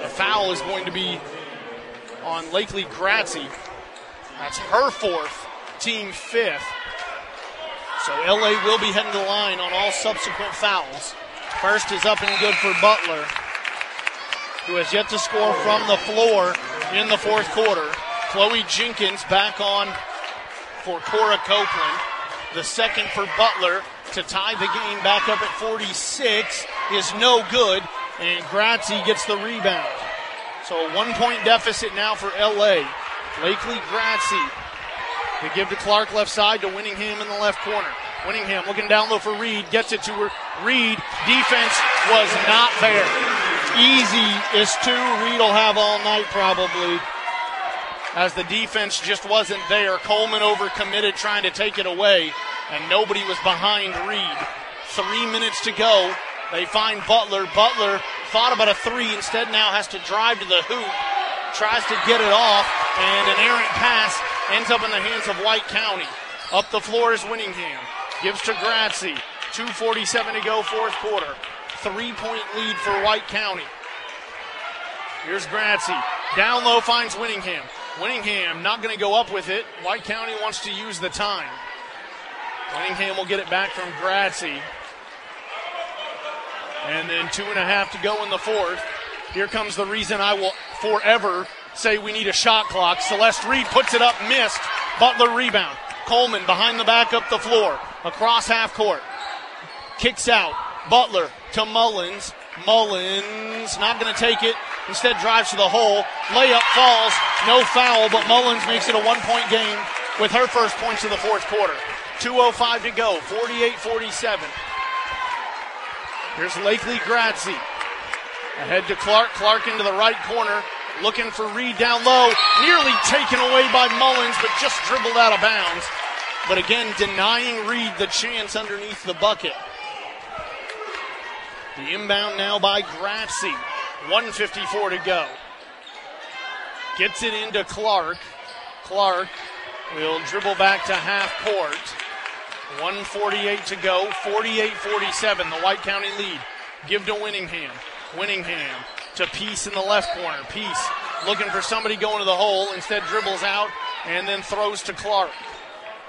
The foul is going to be on Lakely Gratzy. That's her fourth, team fifth. So LA will be heading to the line on all subsequent fouls. First is up and good for Butler, who has yet to score from the floor in the fourth quarter. Chloe Jenkins back on for Cora Copeland. The second for Butler to tie the game back up at 46 is no good, and Gratzy gets the rebound. So a one point deficit now for LA. Lakely Gratzy to give to Clark left side to Winningham in the left corner. Winningham looking down low for Reed, gets it to her. Reed, defense was not there. Easy is two. Reed will have all night probably. As the defense just wasn't there. Coleman overcommitted trying to take it away, and nobody was behind Reed. Three minutes to go. They find Butler. Butler thought about a three, instead now has to drive to the hoop. Tries to get it off, and an errant pass ends up in the hands of White County. Up the floor is Winningham. Gives to Gratzy. 2.47 to go, fourth quarter. Three point lead for White County. Here's Gratzy. Down low finds Winningham. Winningham not going to go up with it. White County wants to use the time. Winningham will get it back from Gratzy. And then two and a half to go in the fourth. Here comes the reason I will forever say we need a shot clock. Celeste Reed puts it up, missed. Butler rebound. Coleman behind the back up the floor. Across half court. Kicks out. Butler to Mullins. Mullins not going to take it. Instead drives to the hole. Layup falls. No foul, but Mullins makes it a one point game with her first points of the fourth quarter. 2.05 to go. 48 47. Here's Lakely Gratzy. Ahead to Clark. Clark into the right corner. Looking for Reed down low. Nearly taken away by Mullins, but just dribbled out of bounds. But again, denying Reed the chance underneath the bucket. The inbound now by Gratzy. 154 to go. Gets it into Clark. Clark will dribble back to half court. 148 to go. 48 47. The White County lead. Give to Winningham. Winningham to Peace in the left corner. Peace looking for somebody going to the hole. Instead, dribbles out and then throws to Clark.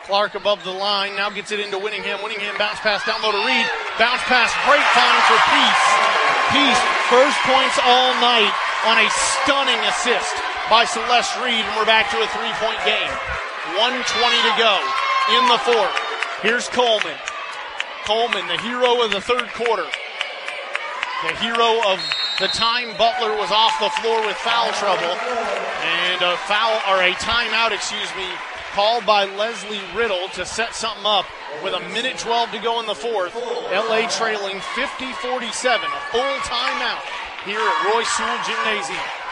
Clark above the line now gets it into Winningham. Winningham bounce pass down low to Reed. Bounce pass, great find for Peace. Peace, first points all night on a stunning assist by Celeste Reed, and we're back to a three point game. 120 to go in the fourth. Here's Coleman. Coleman, the hero of the third quarter. The hero of the time Butler was off the floor with foul trouble. And a foul, or a timeout, excuse me, called by Leslie Riddle to set something up with a minute 12 to go in the fourth. LA trailing 50 47, a full timeout here at Roy Sewell Gymnasium.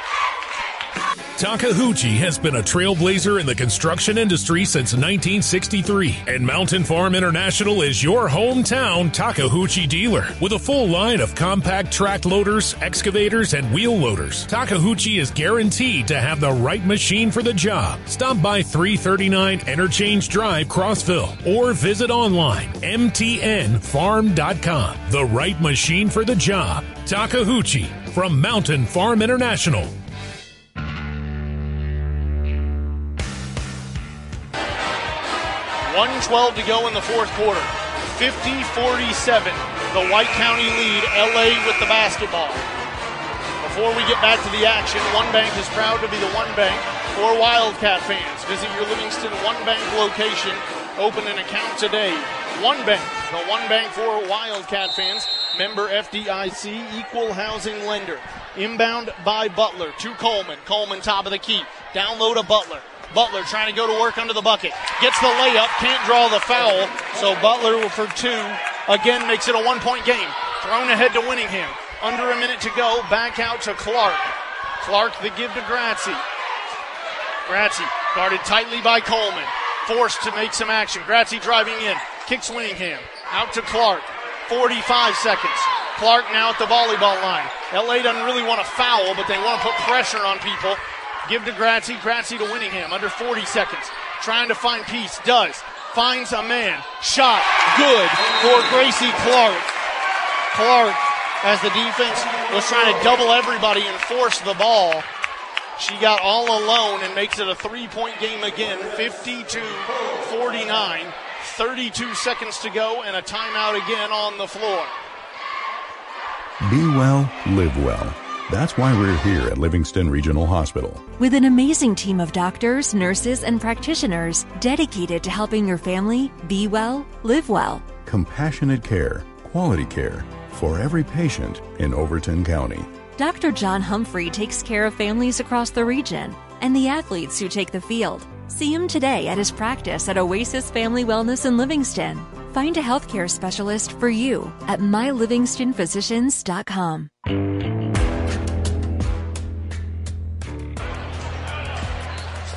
Takeuchi has been a trailblazer in the construction industry since 1963, and Mountain Farm International is your hometown Takeuchi dealer. With a full line of compact track loaders, excavators, and wheel loaders, Takeuchi is guaranteed to have the right machine for the job. Stop by 339 Interchange Drive, Crossville, or visit online mtnfarm.com. The right machine for the job. Takeuchi from Mountain Farm International. 112 to go in the fourth quarter. 50 47. The White County lead. LA with the basketball. Before we get back to the action, One Bank is proud to be the One Bank for Wildcat fans. Visit your Livingston One Bank location. Open an account today. One Bank, the One Bank for Wildcat fans. Member FDIC, equal housing lender. Inbound by Butler to Coleman. Coleman top of the key. Down low to Butler. Butler trying to go to work under the bucket. Gets the layup, can't draw the foul. So Butler for two again makes it a one point game. Thrown ahead to Winningham. Under a minute to go. Back out to Clark. Clark the give to Gratzi. Gratzi guarded tightly by Coleman. Forced to make some action. Gratzi driving in. Kicks Winningham. Out to Clark. 45 seconds. Clark now at the volleyball line. LA doesn't really want to foul, but they want to put pressure on people. Give to Gratzi. Gratzi to Winningham. Under 40 seconds. Trying to find Peace. Does. Finds a man. Shot. Good for Gracie Clark. Clark, as the defense was trying to double everybody and force the ball, she got all alone and makes it a three point game again. 52 49. 32 seconds to go and a timeout again on the floor. Be well, live well. That's why we're here at Livingston Regional Hospital. With an amazing team of doctors, nurses, and practitioners dedicated to helping your family be well, live well. Compassionate care, quality care for every patient in Overton County. Dr. John Humphrey takes care of families across the region and the athletes who take the field. See him today at his practice at Oasis Family Wellness in Livingston. Find a healthcare specialist for you at mylivingstonphysicians.com.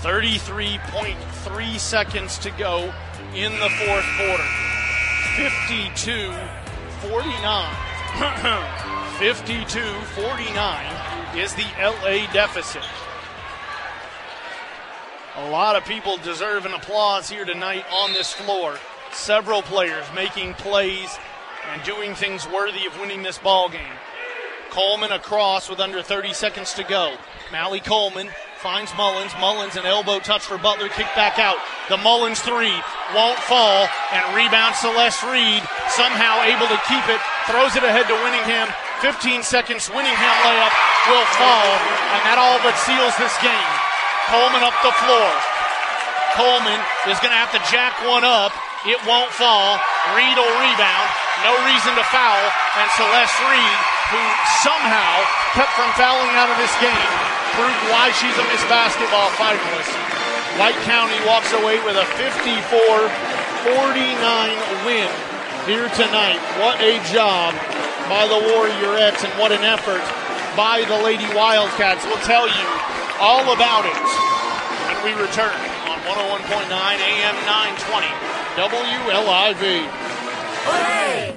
Thirty-three point three seconds to go in the fourth quarter. 52 49. [clears throat] 52 49 is the LA deficit. A lot of people deserve an applause here tonight on this floor. Several players making plays and doing things worthy of winning this ball game. Coleman across with under 30 seconds to go. Mally Coleman finds Mullins. Mullins an elbow touch for Butler. Kick back out. The Mullins three won't fall and rebound Celeste Reed somehow able to keep it. Throws it ahead to Winningham. 15 seconds. Winningham layup will fall and that all but seals this game. Coleman up the floor. Coleman is going to have to jack one up. It won't fall. Reed will rebound. No reason to foul. And Celeste Reed, who somehow kept from fouling out of this game, proved why she's a Miss Basketball finalist. White County walks away with a 54-49 win here tonight. What a job by the Warriorettes and what an effort by the Lady Wildcats. We'll tell you all about it when we return on 101.9 AM 920 WLIV.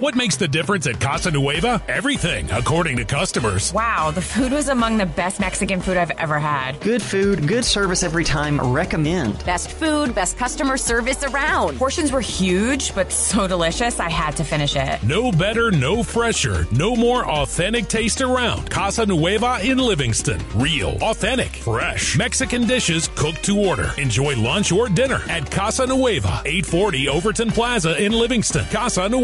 What makes the difference at Casa Nueva? Everything, according to customers. Wow, the food was among the best Mexican food I've ever had. Good food, good service every time. Recommend. Best food, best customer service around. Portions were huge, but so delicious, I had to finish it. No better, no fresher, no more authentic taste around. Casa Nueva in Livingston. Real, authentic, fresh. Mexican dishes cooked to order. Enjoy lunch or dinner at Casa Nueva, 840 Overton Plaza in Livingston. Casa Nueva.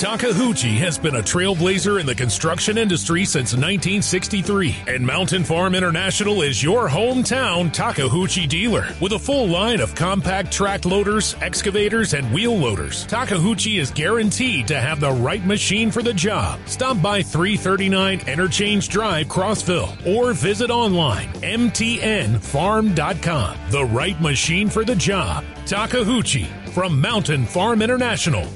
Takeuchi has been a trailblazer in the construction industry since 1963, and Mountain Farm International is your hometown Takeuchi dealer with a full line of compact track loaders, excavators, and wheel loaders. Takeuchi is guaranteed to have the right machine for the job. Stop by 339 Interchange Drive, Crossville, or visit online mtnfarm.com. The right machine for the job. Takeuchi from Mountain Farm International.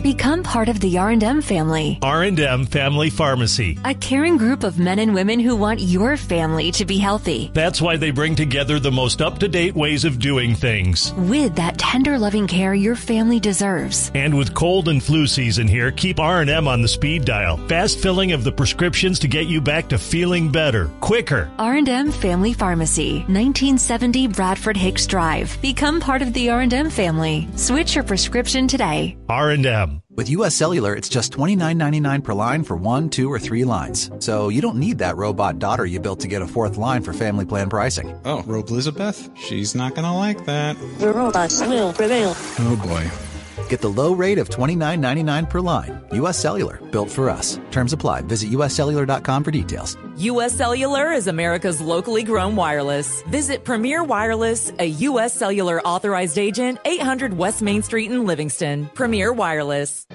Become part of the R&M family. R&M Family Pharmacy. A caring group of men and women who want your family to be healthy. That's why they bring together the most up-to-date ways of doing things. With that tender loving care your family deserves. And with cold and flu season here, keep R&M on the speed dial. Fast filling of the prescriptions to get you back to feeling better, quicker. R&M Family Pharmacy, 1970 Bradford Hicks Drive. Become part of the R&M family. Switch your prescription today. R&M. With US Cellular, it's just $29.99 per line for one, two, or three lines. So you don't need that robot daughter you built to get a fourth line for family plan pricing. Oh, Robe Elizabeth? She's not gonna like that. The robots will prevail. Oh boy. Get the low rate of $29.99 per line. US Cellular, built for us. Terms apply. Visit uscellular.com for details. U.S. Cellular is America's locally grown wireless. Visit Premier Wireless, a U.S. Cellular authorized agent, 800 West Main Street in Livingston. Premier Wireless.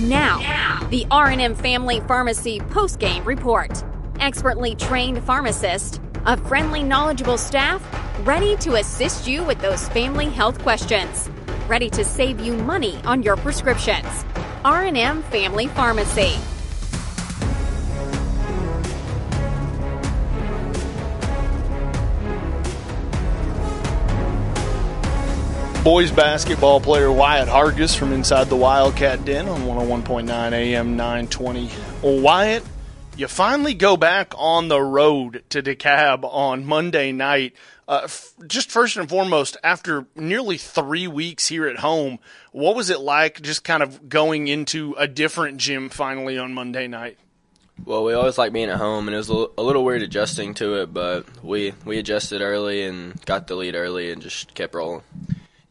Now, the R&M Family Pharmacy post-game report. Expertly trained pharmacist, a friendly, knowledgeable staff, ready to assist you with those family health questions, ready to save you money on your prescriptions. R&M Family Pharmacy. Boys basketball player Wyatt Hargis from inside the Wildcat Den on 101.9 AM 920. Well, Wyatt, you finally go back on the road to DeKalb on Monday night. Uh, f- just first and foremost, after nearly three weeks here at home, what was it like just kind of going into a different gym finally on Monday night? Well, we always like being at home, and it was a little weird adjusting to it, but we, we adjusted early and got the lead early and just kept rolling.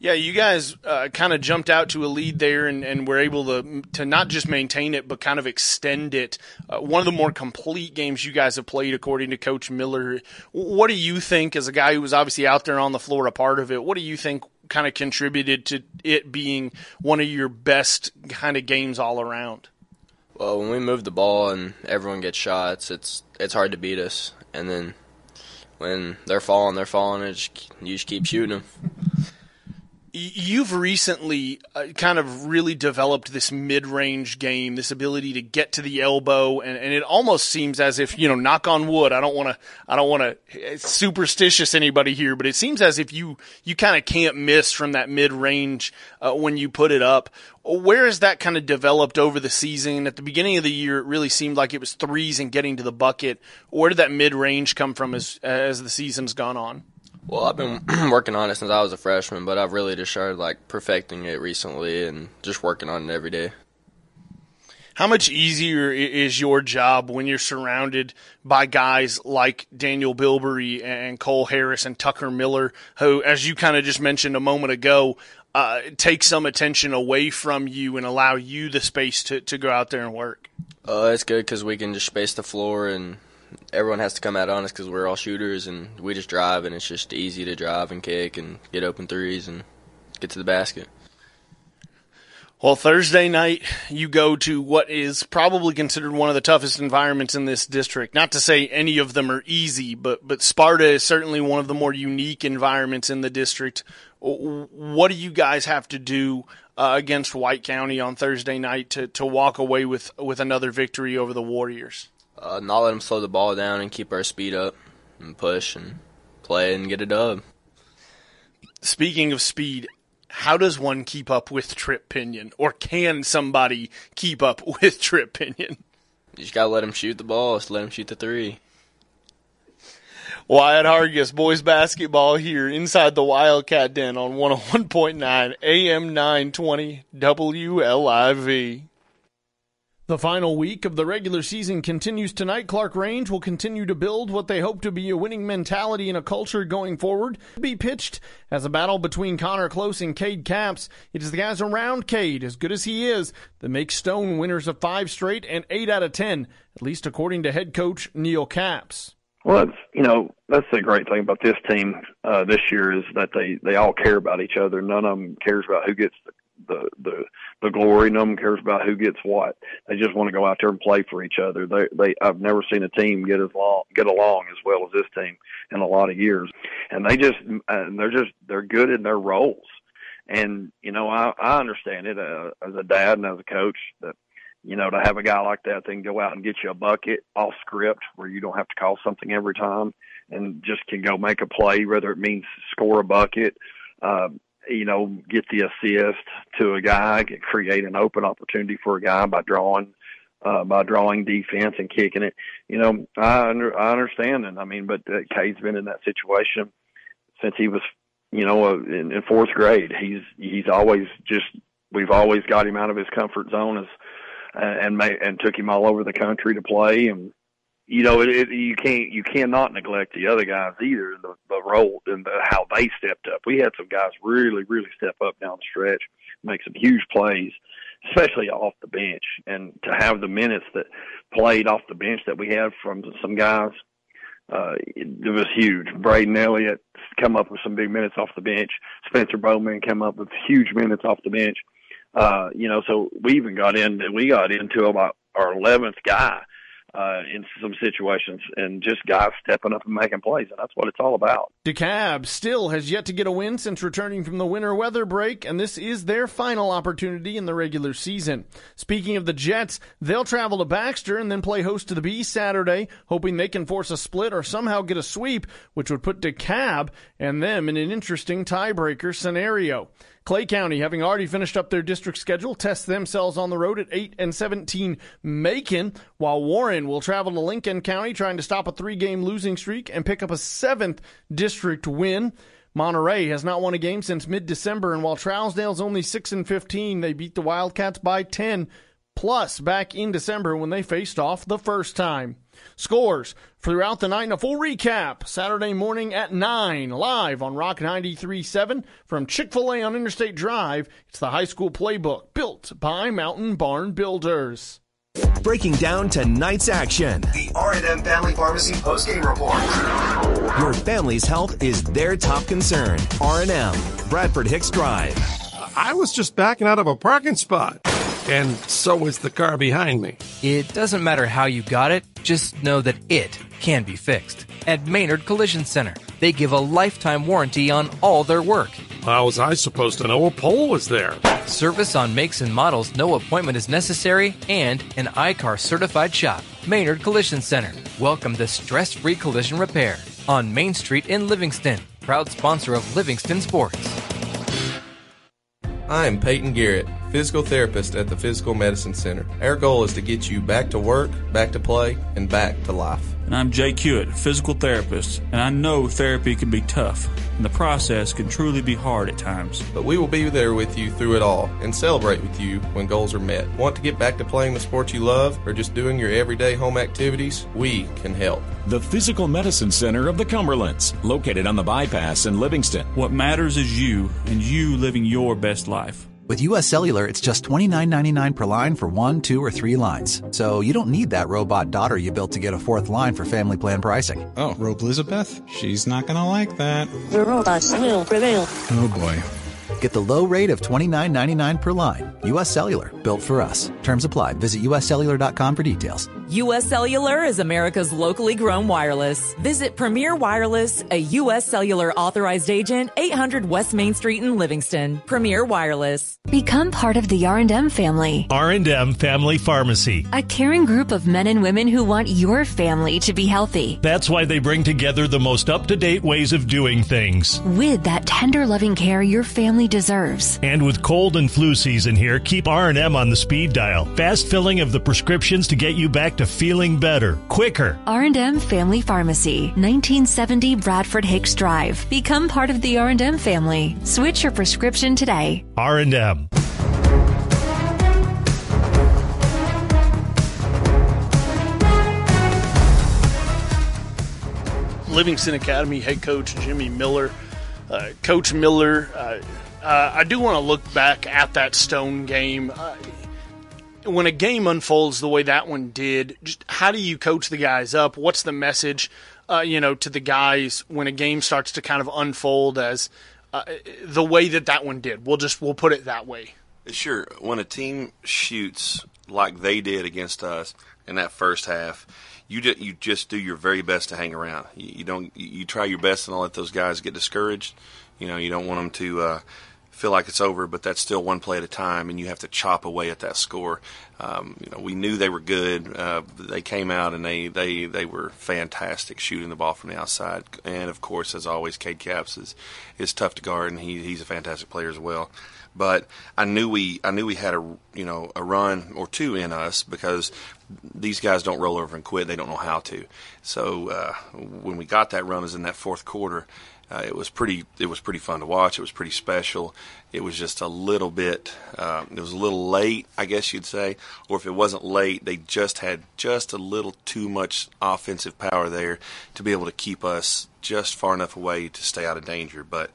Yeah, you guys uh, kind of jumped out to a lead there and, and were able to to not just maintain it, but kind of extend it. Uh, one of the more complete games you guys have played, according to Coach Miller. What do you think, as a guy who was obviously out there on the floor, a part of it? What do you think kind of contributed to it being one of your best kind of games all around? Well, when we move the ball and everyone gets shots, it's it's hard to beat us. And then when they're falling, they're falling. And you just keep shooting them. You've recently uh, kind of really developed this mid-range game, this ability to get to the elbow, and, and it almost seems as if you know, knock on wood. I don't want to, I don't want to superstitious anybody here, but it seems as if you you kind of can't miss from that mid-range uh, when you put it up. Where has that kind of developed over the season? At the beginning of the year, it really seemed like it was threes and getting to the bucket. Where did that mid-range come from as as the season's gone on? Well, I've been [clears throat] working on it since I was a freshman, but I've really just started like perfecting it recently and just working on it every day. How much easier is your job when you're surrounded by guys like Daniel Bilberry and Cole Harris and Tucker Miller, who, as you kind of just mentioned a moment ago, uh, take some attention away from you and allow you the space to, to go out there and work? Uh, it's good because we can just space the floor and everyone has to come out on us because we're all shooters and we just drive and it's just easy to drive and kick and get open threes and get to the basket. Well, Thursday night, you go to what is probably considered one of the toughest environments in this district. Not to say any of them are easy, but, but Sparta is certainly one of the more unique environments in the district. What do you guys have to do uh, against White County on Thursday night to, to walk away with, with another victory over the Warriors? Uh, not let them slow the ball down and keep our speed up and push and play and get a dub. Speaking of speed, how does one keep up with Trip Pinion, or can somebody keep up [laughs] with Trip Pinion? You just gotta let him shoot the ball. Just let him shoot the three. Wyatt Hargis, boys basketball here inside the Wildcat Den on 101.9 AM 920 WLIV. The final week of the regular season continues tonight. Clarkrange will continue to build what they hope to be a winning mentality and a culture going forward. Be pitched as a battle between Connor Close and Cade Caps. It is the guys around Cade, as good as he is, that make Stone winners of five straight and eight out of ten, at least according to head coach Neil Caps. Well, it's, you know that's the great thing about this team uh, this year is that they they all care about each other. None of them cares about who gets the the the the glory. No one cares about who gets what. They just want to go out there and play for each other. They they I've never seen a team get as long get along as well as this team in a lot of years, and they just and they're just they're good in their roles. And you know I I understand it uh, as a dad and as a coach that you know, to have a guy like that that can go out and get you a bucket off script where you don't have to call something every time and just can go make a play, whether it means score a bucket, uh, you know, get the assist to a guy, create an open opportunity for a guy by drawing, uh, by drawing defense and kicking it. You know, I under, I understand, and I mean, but uh, Cade's been in that situation since he was, you know, uh, in, in fourth grade. He's he's always just we've always got him out of his comfort zone as and made, and took him all over the country to play and you know, it, it, you can't you cannot neglect the other guys either. The the role and the, how they stepped up. We had some guys really really step up down the stretch, make some huge plays, especially off the bench. And to have the minutes that played off the bench that we had from some guys, uh, it, it was huge. Braden Elliott come up with some big minutes off the bench. Spencer Bowman came up with huge minutes off the bench. Uh, you know, so we even got in. We got into about our eleventh guy uh, in some situations, and just guys stepping up and making plays, and that's what it's all about. DeKalb still has yet to get a win since returning from the winter weather break, and this is their final opportunity in the regular season. Speaking of the Jets, they'll travel to Baxter and then play host to the Bees Saturday, hoping they can force a split or somehow get a sweep, which would put DeKalb and them in an interesting tiebreaker scenario. Clay County, having already finished up their district schedule, test themselves on the road at 8 and 17 Macon, while Warren will travel to Lincoln County trying to stop a three game losing streak and pick up a seventh district win. Monterey has not won a game since mid December, and while Trousdale's only 6 and 15, they beat the Wildcats by 10 plus back in December when they faced off the first time. Scores throughout the night and a full recap Saturday morning at 9 live on Rock 93.7 from Chick-fil-A on Interstate Drive. It's the high school playbook built by Mountain Barn Builders. Breaking down tonight's action. The R&M Family Pharmacy postgame report. Your family's health is their top concern. R&M, Bradford Hicks Drive. I was just backing out of a parking spot. And so was the car behind me. It doesn't matter how you got it, just know that it can be fixed. At Maynard Collision Center, they give a lifetime warranty on all their work. How was I supposed to know a pole was there? Service on makes and models, no appointment is necessary, and an I-CAR certified shop. Maynard Collision Center. Welcome to stress free collision repair on Main Street in Livingston. Proud sponsor of Livingston Sports. I'm Peyton Garrett, physical therapist at the Physical Medicine Center. Our goal is to get you back to work, back to play, and back to life. And I'm Jay Hewitt, physical therapist, and I know therapy can be tough, and the process can truly be hard at times. But we will be there with you through it all and celebrate with you when goals are met. Want to get back to playing the sport you love or just doing your everyday home activities? We can help. The Physical Medicine Center of the Cumberlands, located on the bypass in Livingston. What matters is you and you living your best life. With US Cellular, it's just $29.99 per line for one, two, or three lines. So you don't need that robot daughter you built to get a fourth line for family plan pricing. Oh, Rope Elizabeth? She's not gonna like that. The robots will prevail. Oh boy. Get the low rate of $29.99 per line. US Cellular, built for us. Terms apply. Visit uscellular.com for details. U.S. Cellular is America's locally grown wireless. Visit Premier Wireless, a U.S. Cellular authorized agent, 800 West Main Street in Livingston. Premier Wireless. Become part of the R&M family. R&M Family Pharmacy. A caring group of men and women who want your family to be healthy. That's why they bring together the most up-to-date ways of doing things. With that tender loving care your family deserves. And with cold and flu season here, keep R&M on the speed dial. Fast filling of the prescriptions to get you back to feeling better, quicker. R&M Family Pharmacy, 1970 Bradford Hicks Drive. Become part of the R&M family. Switch your prescription today. R&M. Livingston Academy head coach Jimmy Miller. Uh, coach Miller, uh, uh, I do want to look back at that Stone game. When a game unfolds the way that one did, just how do you coach the guys up? What's the message, uh, you know, to the guys when a game starts to kind of unfold as uh, the way that that one did? We'll just we'll put it that way. Sure. When a team shoots like they did against us in that first half, you just, you just do your very best to hang around. You, you don't you try your best to not let those guys get discouraged. You know, you don't want them to uh, feel like it's over, but that's still one play at a time, and you have to chop away at that score. Um, you know, we knew they were good. Uh, they came out and they, they, they were fantastic shooting the ball from the outside. And of course, as always, Cade Caps is is tough to guard, and he, he's a fantastic player as well. But I knew we I knew we had a you know a run or two in us because these guys don't roll over and quit. They don't know how to. So uh, when we got that run, was in that fourth quarter. Uh, it was pretty. It was pretty fun to watch. It was pretty special. It was just a little bit. Uh, it was a little late, I guess you'd say, or if it wasn't late, they just had just a little too much offensive power there to be able to keep us just far enough away to stay out of danger. But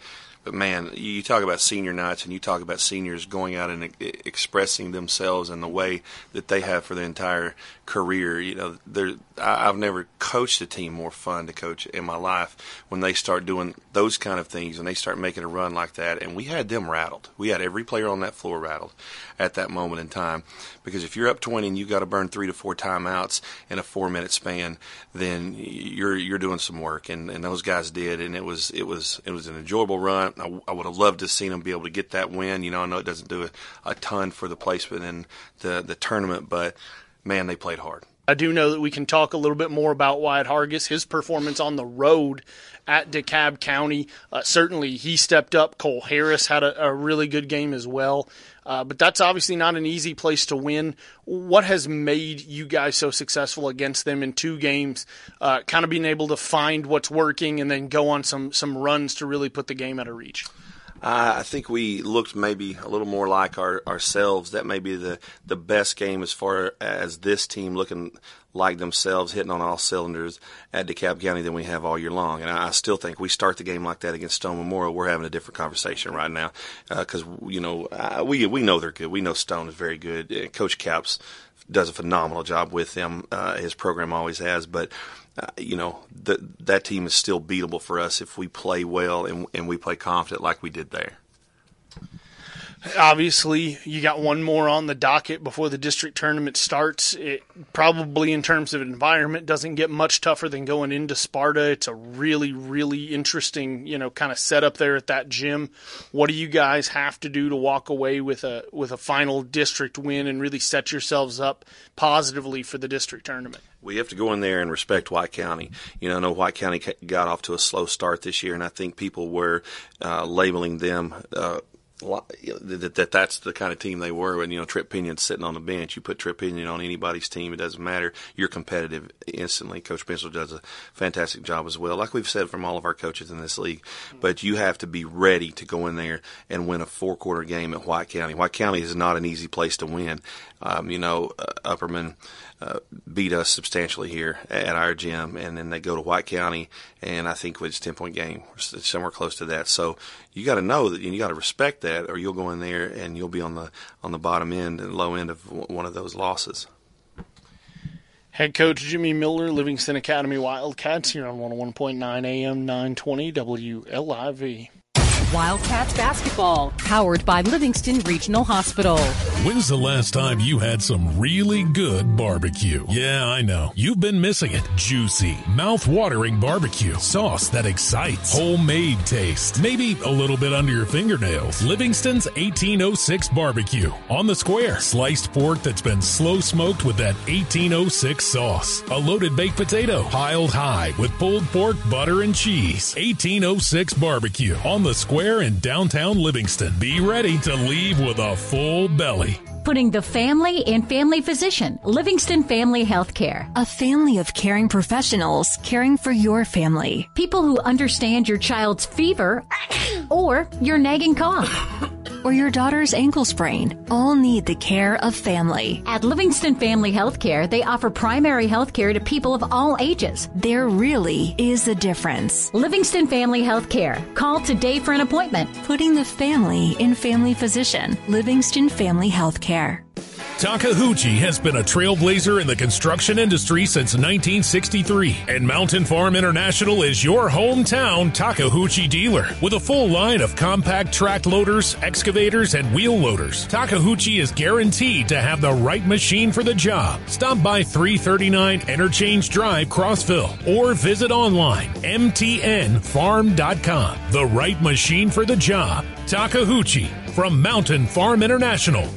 but man, you talk about senior nights and you talk about seniors going out and e- expressing themselves in the way that they have for the entire career. You know, there I've never coached a team more fun to coach in my life when they start doing those kind of things and they start making a run like that. And we had them rattled. We had every player on that floor rattled at that moment in time because if you're up 20 and you've got to burn three to four timeouts in a four minute span, then you're you're doing some work. And, and those guys did, and it was it was it was an enjoyable run. I, I would have loved to have seen them be able to get that win. You know, I know it doesn't do a, a ton for the placement in the the tournament, but man, they played hard. I do know that we can talk a little bit more about Wyatt Hargis, his performance on the road at DeKalb County. Uh, certainly, he stepped up. Cole Harris had a, a really good game as well. Uh, but that's obviously not an easy place to win. What has made you guys so successful against them in two games? Uh, kind of being able to find what's working and then go on some some runs to really put the game out of reach. I think we looked maybe a little more like our, ourselves. That may be the, the best game as far as this team looking like themselves, hitting on all cylinders at DeKalb County than we have all year long. And I still think we start the game like that against Stone Memorial, we're having a different conversation right now because uh, you know uh, we we know they're good. We know Stone is very good. Coach Caps does a phenomenal job with them. Uh, his program always has, but uh, you know, th- that team is still beatable for us if we play well and, and we play confident like we did there. Obviously, you got one more on the docket before the district tournament starts. It probably, in terms of environment, doesn't get much tougher than going into Sparta. It's a really, really interesting, you know, kind of setup there at that gym. What do you guys have to do to walk away with a with a final district win and really set yourselves up positively for the district tournament? we have to go in there and respect White County. You know, I know White County got off to a slow start this year, and I think people were uh, labeling them. Uh, that, that that's the kind of team they were. And you know, Trip Pinion's sitting on the bench. You put Trip Pinion on anybody's team, it doesn't matter. You're competitive instantly. Coach Pencil does a fantastic job as well, like we've said from all of our coaches in this league. But you have to be ready to go in there and win a four quarter game at White County. White County is not an easy place to win. Um, you know, uh, Upperman uh, beat us substantially here at our gym, and then they go to White County, and I think it's ten point game, somewhere close to that. So you got to know that, and you got to respect that, or you'll go in there and you'll be on the on the bottom end and low end of one of those losses. Head coach Jimmy Miller, Livingston Academy Wildcats, here on 101.9 AM 920 WLIV. Wildcats basketball, powered by Livingston Regional Hospital. When's the last time you had some really good barbecue? Yeah, I know. You've been missing it. Juicy, mouth-watering barbecue. Sauce that excites. Homemade taste. Maybe a little bit under your fingernails. Livingston's 1806 barbecue. On the square. Sliced pork that's been slow smoked with that 1806 sauce. A loaded baked potato. Piled high with pulled pork, butter, and cheese. 1806 barbecue. On the square Square in downtown Livingston. Be ready to leave with a full belly. Putting the family and family physician, Livingston Family Healthcare. A family of caring professionals caring for your family. People who understand your child's fever [coughs] or your nagging cough. or your daughter's ankle sprain all need the care of family. At Livingston Family Healthcare, they offer primary health care to people of all ages. There really is a difference. Livingston Family Healthcare. Call today for an appointment. Putting the family in family physician. Livingston Family Healthcare. Takeuchi has been a trailblazer in the construction industry since 1963, and Mountain Farm International is your hometown Takeuchi dealer. With a full line of compact track loaders, excavators, and wheel loaders, Takeuchi is guaranteed to have the right machine for the job. Stop by 339 Interchange Drive, Crossville, or visit online mtnfarm.com. The right machine for the job. Takeuchi, from Mountain Farm International.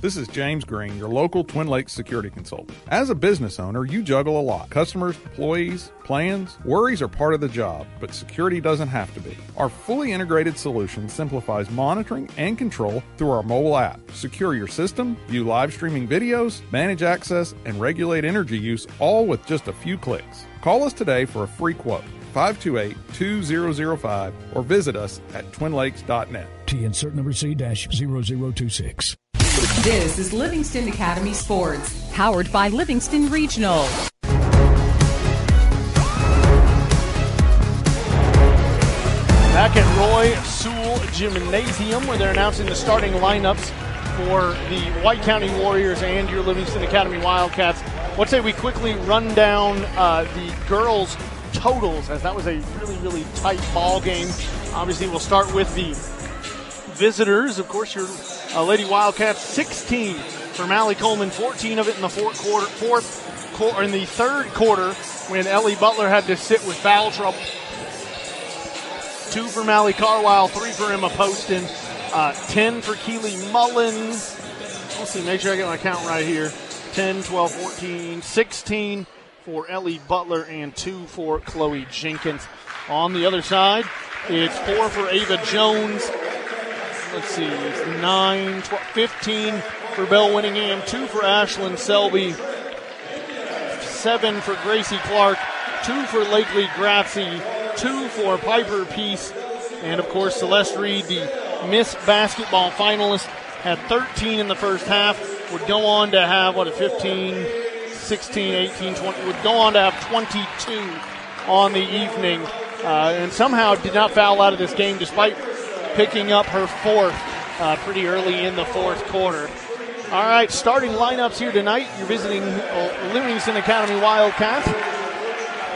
This is James Green, your local Twin Lakes security consultant. As a business owner, you juggle a lot. Customers, employees, plans, worries are part of the job, but security doesn't have to be. Our fully integrated solution simplifies monitoring and control through our mobile app. Secure your system, view live streaming videos, manage access, and regulate energy use all with just a few clicks. Call us today for a free quote. 528 2005 or visit us at twinlakes.net. T insert number C 0026. This is Livingston Academy Sports, powered by Livingston Regional. Back at Roy Sewell Gymnasium where they're announcing the starting lineups for the White County Warriors and your Livingston Academy Wildcats. Let's say we quickly run down uh, the girls' totals as that was a really, really tight ball game. Obviously, we'll start with the visitors. Of course, your uh, Lady Wildcats 16 for Mally Coleman, 14 of it in the fourth quarter, fourth quarter, in the third quarter when Ellie Butler had to sit with foul trouble. Two for Mally Carwile, three for Emma Poston, uh, 10 for Keely Mullins. Let's see, make sure I get my count right here. 10, 12, 14, 16 for Ellie Butler, and two for Chloe Jenkins. On the other side, it's four for Ava Jones. Let's see, it's 9, 12, 15 for Belle Winningham, two for Ashlyn Selby, seven for Gracie Clark, two for Lakely Grazzi, two for Piper Peace, and of course Celeste Reed, the Miss Basketball finalist, had 13 in the first half. Would go on to have what a 15, 16, 18, 20. Would go on to have 22 on the evening, uh, and somehow did not foul out of this game despite picking up her fourth uh, pretty early in the fourth quarter. All right, starting lineups here tonight. You're visiting uh, Livingston Academy Wildcats.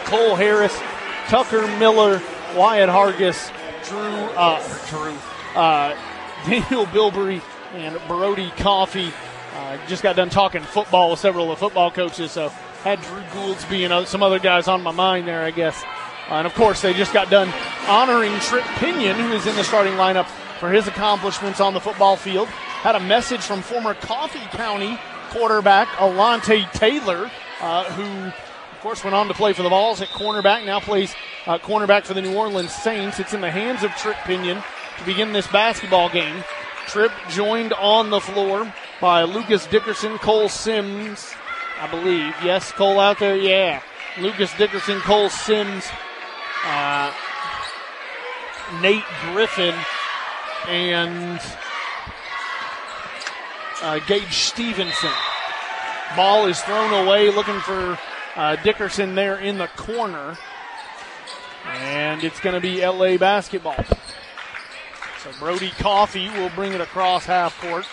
Cole Harris, Tucker Miller, Wyatt Hargis, Drew, uh, Drew, uh, [laughs] Daniel Bilberry, and Brody Coffee. Uh, just got done talking football with several of the football coaches, so had Drew Gouldsby and some other guys on my mind there, I guess. Uh, and of course, they just got done honoring Trip Pinion, who is in the starting lineup for his accomplishments on the football field. Had a message from former Coffee County quarterback Alontae Taylor, uh, who, of course, went on to play for the Vols at cornerback, now plays uh, cornerback for the New Orleans Saints. It's in the hands of Trip Pinion to begin this basketball game. Trip joined on the floor by Lucas Dickerson, Cole Sims, I believe. Yes, Cole out there, yeah. Lucas Dickerson, Cole Sims, uh, Nate Griffin, and uh, Gage Stevenson. Ball is thrown away, looking for uh, Dickerson there in the corner. And it's going to be LA basketball. So Brody Coffee will bring it across half court.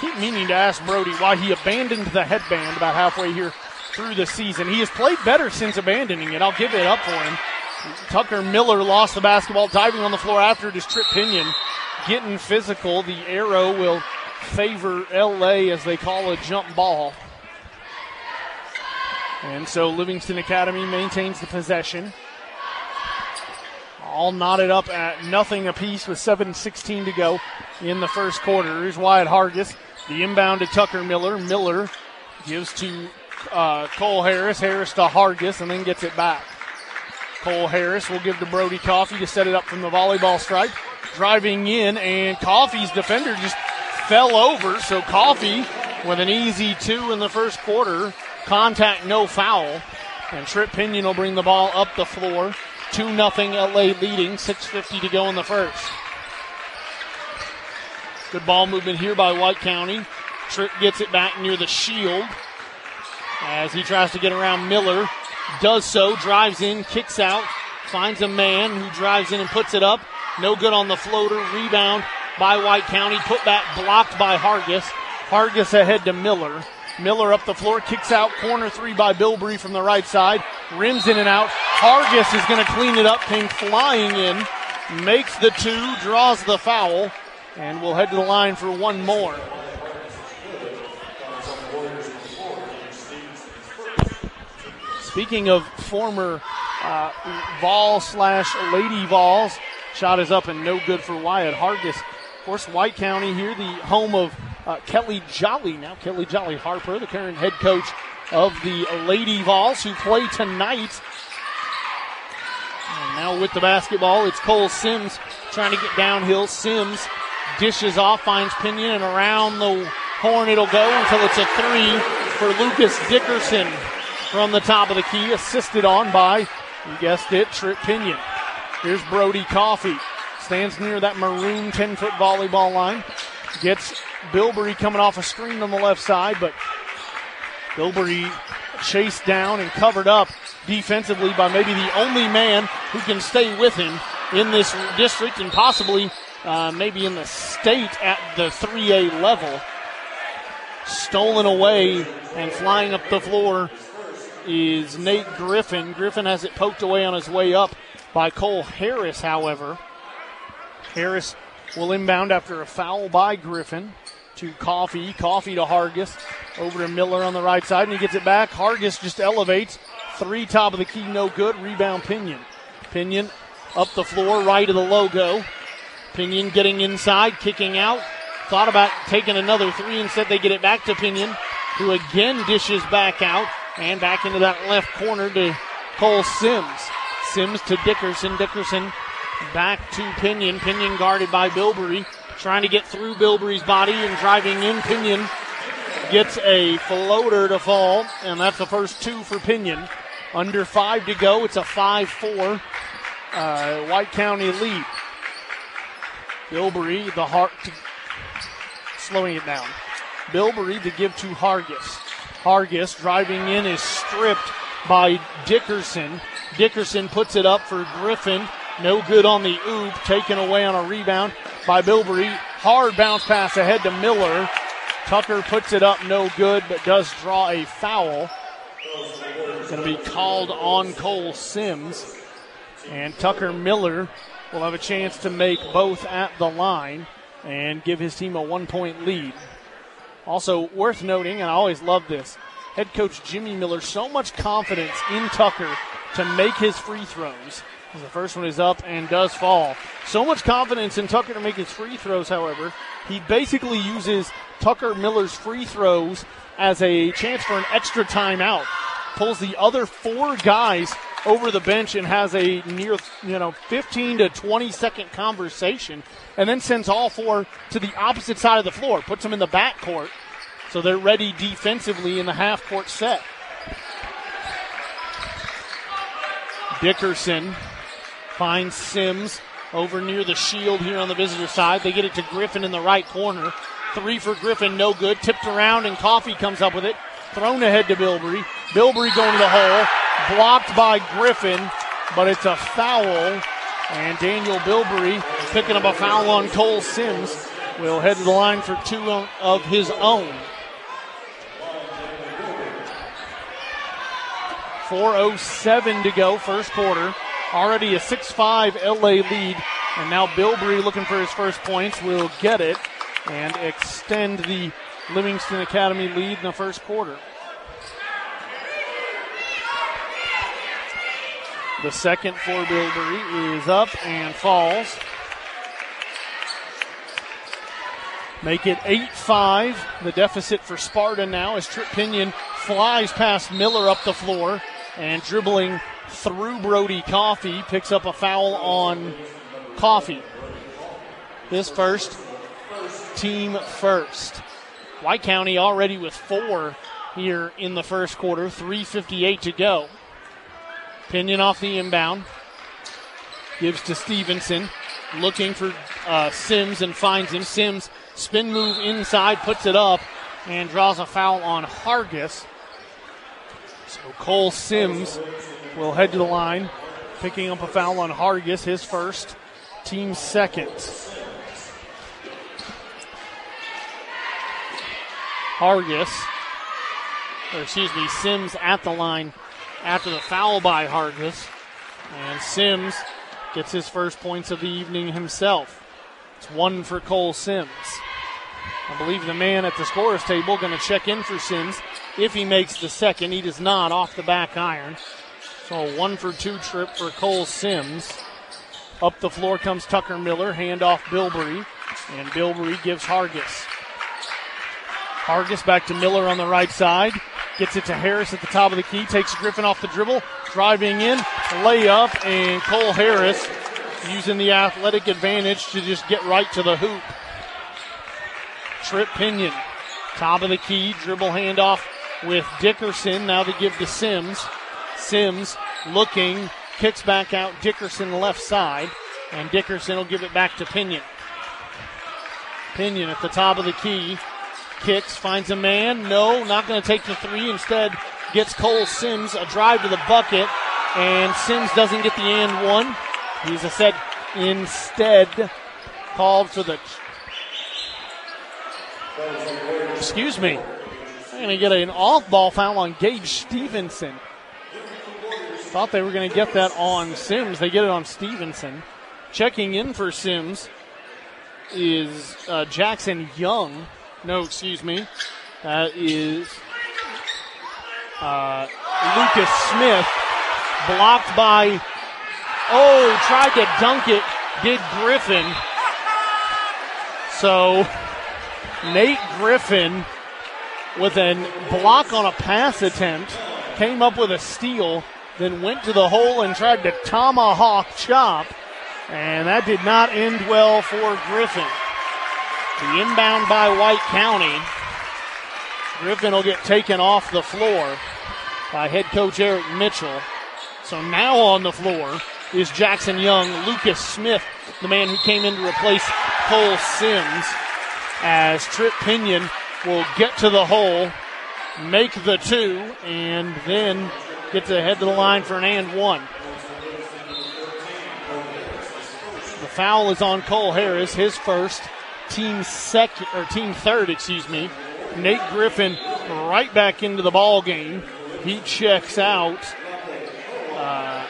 Keep meaning to ask Brody why he abandoned the headband about halfway here through the season. He has played better since abandoning it. I'll give it up for him. Tucker Miller lost the basketball, diving on the floor after it is Trip Pinion. Getting physical. The arrow will favor LA as they call a jump ball. And so Livingston Academy maintains the possession. All knotted up at nothing apiece with 7.16 to go in the first quarter. Here's Wyatt Hargis. The inbound to Tucker Miller. Miller gives to uh, Cole Harris. Harris to Hargis and then gets it back. Cole Harris will give to Brody Coffee to set it up from the volleyball stripe. Driving in, and Coffee's defender just fell over. So Coffee with an easy two in the first quarter. Contact, no foul. And Trip Pinion will bring the ball up the floor. 2 0 LA leading, 6.50 to go in the first. Good ball movement here by White County. Tripp gets it back near the shield as he tries to get around Miller. Does so, drives in, kicks out, finds a man who drives in and puts it up. No good on the floater. Rebound by White County. Put back blocked by Hargis. Hargis ahead to Miller. Miller up the floor, kicks out, corner three by Bilbrey from the right side. Rims in and out. Hargis is going to clean it up, came flying in, makes the two, draws the foul, and we'll head to the line for one more. Speaking of former uh, Vol slash Lady Vols, shot is up and no good for Wyatt Hargis. Of course, White County here, the home of uh, Kellie Jolly. Now, Kellie Jolly Harper, the current head coach of the Lady Vols, who play tonight. And now with the basketball, it's Cole Sims trying to get downhill. Sims dishes off, finds Pinion, and around the horn it'll go until it's a three for Lucas Dickerson from the top of the key, assisted on by, you guessed it, Trip Pinion. Here's Brody Coffee. Stands near that maroon 10 foot volleyball line. Gets Bilberry coming off a screen on the left side, but Bilberry chased down and covered up defensively by maybe the only man who can stay with him in this district and possibly uh, maybe in the state at the 3A level. Stolen away and flying up the floor is Nate Griffin. Griffin has it poked away on his way up by Cole Harris, however. Harris will inbound after a foul by Griffin to Coffee. Coffee to Hargis. Over to Miller on the right side, and he gets it back. Hargis just elevates. Three top of the key, no good. Rebound Pinion. Pinion up the floor, right of the logo. Pinion getting inside, kicking out. Thought about taking another three. Instead, they get it back to Pinion, who again dishes back out and back into that left corner to Cole Sims. Sims to Dickerson. Dickerson back to Pinion. Pinion guarded by Bilbrey. Trying to get through Bilbrey's body and driving in. Pinion gets a floater to fall, and that's the first two for Pinion. Under five to go. It's a 5 4 uh, White County lead. Bilbrey, the heart, to, slowing it down. Bilbrey to give to Hargis. Hargis driving in is stripped by Dickerson. Dickerson puts it up for Griffin. No good on the oop. Taken away on a rebound by Bilbrey. Hard bounce pass ahead to Miller. Tucker puts it up, no good, but does draw a foul. Going to be called on Cole Sims. And Tucker Miller will have a chance to make both at the line and give his team a one point lead. Also, worth noting, and I always love this, head coach Jimmy Miller, so much confidence in Tucker to make his free throws. The first one is up and does fall. So much confidence in Tucker to make his free throws, however, he basically uses Tucker Miller's free throws as a chance for an extra timeout. Pulls the other four guys over the bench and has a near, you know, 15 to 20 second conversation, and then sends all four to the opposite side of the floor, puts them in the back court, so they're ready defensively in the half court set. Dickerson finds Sims over near the shield here on the visitor side. They get it to Griffin in the right corner. Three for Griffin, no good. Tipped around, and Coffee comes up with it. Thrown ahead to Bilbrey. Bilbrey going to the hole. Blocked by Griffin, but it's a foul. And Daniel Bilbrey picking up a foul on Cole Sims will head to the line for two of his own. 4.07 to go, first quarter. Already a 6 5 LA lead. And now Bilbrey looking for his first points will get it and extend the Livingston Academy lead in the first quarter. The second for Bilbrey is up and falls. Make it 8 5. The deficit for Sparta now as Trip Pinion flies past Miller up the floor and dribbling through Brody Coffee, picks up a foul on Coffee. His first, team first. White County already with four here in the first quarter, 3.58 to go. Pinion off the inbound. Gives to Stevenson. Looking for uh, Sims and finds him. Sims spin move inside, puts it up, and draws a foul on Hargis. So Cole Sims will head to the line, picking up a foul on Hargis, his first, team second. Hargis, or excuse me, Sims at the line after the foul by Hargis. And Sims gets his first points of the evening himself. It's one for Cole Sims. I believe the man at the scorer's table going to check in for Sims if he makes the second. He does not off the back iron. So a one for two trip for Cole Sims. Up the floor comes Tucker Miller, handoff Bilbrey, and Bilbrey gives Hargis. Hargis back to Miller on the right side. Gets it to Harris at the top of the key. Takes Griffin off the dribble. Driving in. Layup. And Cole Harris using the athletic advantage to just get right to the hoop. Trip Pinion. Top of the key. Dribble handoff with Dickerson. Now to give to Sims. Sims looking. Kicks back out. Dickerson left side. And Dickerson will give it back to Pinion. Pinion at the top of the key kicks, finds a man. No, not going to take the three. Instead, gets Cole Sims a drive to the bucket, and Sims doesn't get the and one. He's a set instead called for the. Excuse me. I'm going to get an off ball foul on Gage Stevenson. Thought they were going to get that on Sims. They get it on Stevenson. Checking in for Sims is uh, Jackson Young. No, excuse me. That is uh, Lucas Smith. Blocked by. Oh, tried to dunk it. Did Griffin. So Nate Griffin with a block on a pass attempt came up with a steal, then went to the hole and tried to tomahawk chop, and that did not end well for Griffin. The inbound by White County. Griffin will get taken off the floor by head coach Eric Mitchell. So now on the floor is Jackson Young, Lucas Smith, the man who came in to replace Cole Sims, as Trip Pinion will get to the hole, make the two, and then get to head to the line for an and one. The foul is on Cole Harris, his first, team second or team third, excuse me. Nate Griffin right back into the ball game. He checks out. Uh,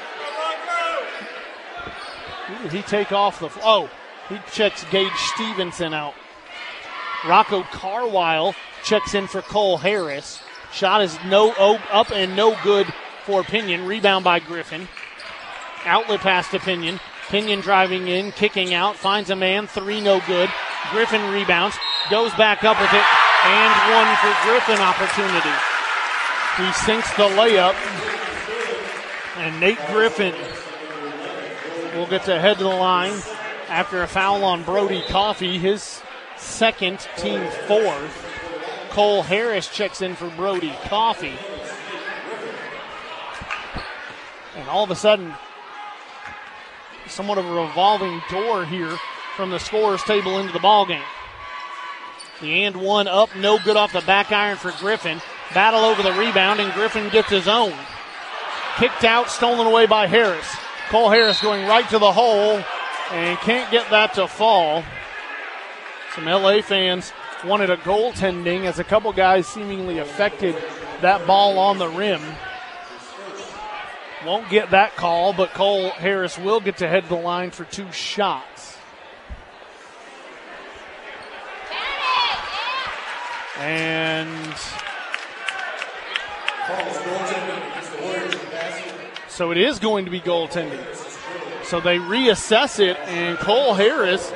did he take off the? Oh, he checks Gage Stevenson out. Rocco Carwile checks in for Cole Harris. Shot is no up and no good for Pinion. Rebound by Griffin. Outlet pass to Pinion. Pinion driving in, kicking out, finds a man, three no good. Griffin rebounds, goes back up with it, and one for Griffin opportunity. He sinks the layup, and Nate Griffin will get to head to the line after a foul on Brody Coffee, his second, team fourth. Cole Harris checks in for Brody Coffee. And all of a sudden, somewhat of a revolving door here from the scorers table into the ball game. The and one up, no good off the back iron for Griffin. Battle over the rebound, and Griffin gets his own. Kicked out, stolen away by Harris. Cole Harris going right to the hole and can't get that to fall. Some LA fans wanted a goaltending as a couple guys seemingly affected that ball on the rim. Won't get that call, but Cole Harris will get to head the line for two shots. And so it is going to be goaltending. So they reassess it, and Cole Harris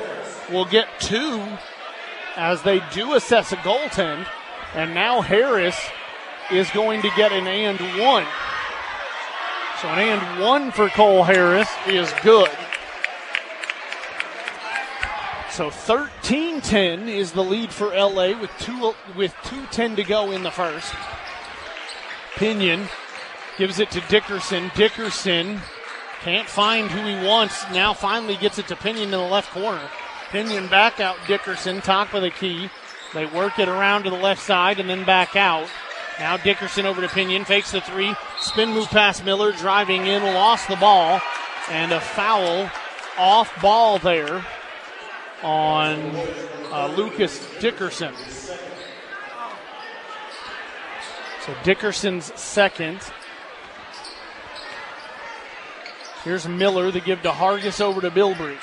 will get two as they do assess a goaltend. And now Harris is going to get an and one. So an and one for Cole Harris is good. So 13-10 is the lead for LA with two with 2:10 to go in the first. Pinion gives it to Dickerson. Dickerson can't find who he wants. Now finally gets it to Pinion in the left corner. Pinion back out Dickerson, top of the key. They work it around to the left side and then back out. Now Dickerson over to Pinion, fakes the three, spin move past Miller, driving in, lost the ball, and a foul off ball there on uh, Lucas Dickerson. So Dickerson's second. Here's Miller, the give to Hargis over to Bilbrey.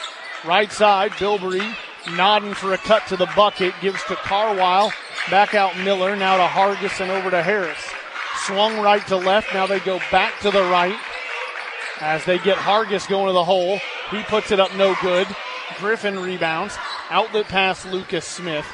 Right side, Bilbrey nodding for a cut to the bucket, gives to Carwile. Back out Miller, now to Hargis and over to Harris. Swung right to left, now they go back to the right as they get Hargis going to the hole. He puts it up no good. Griffin rebounds. Outlet pass Lucas Smith.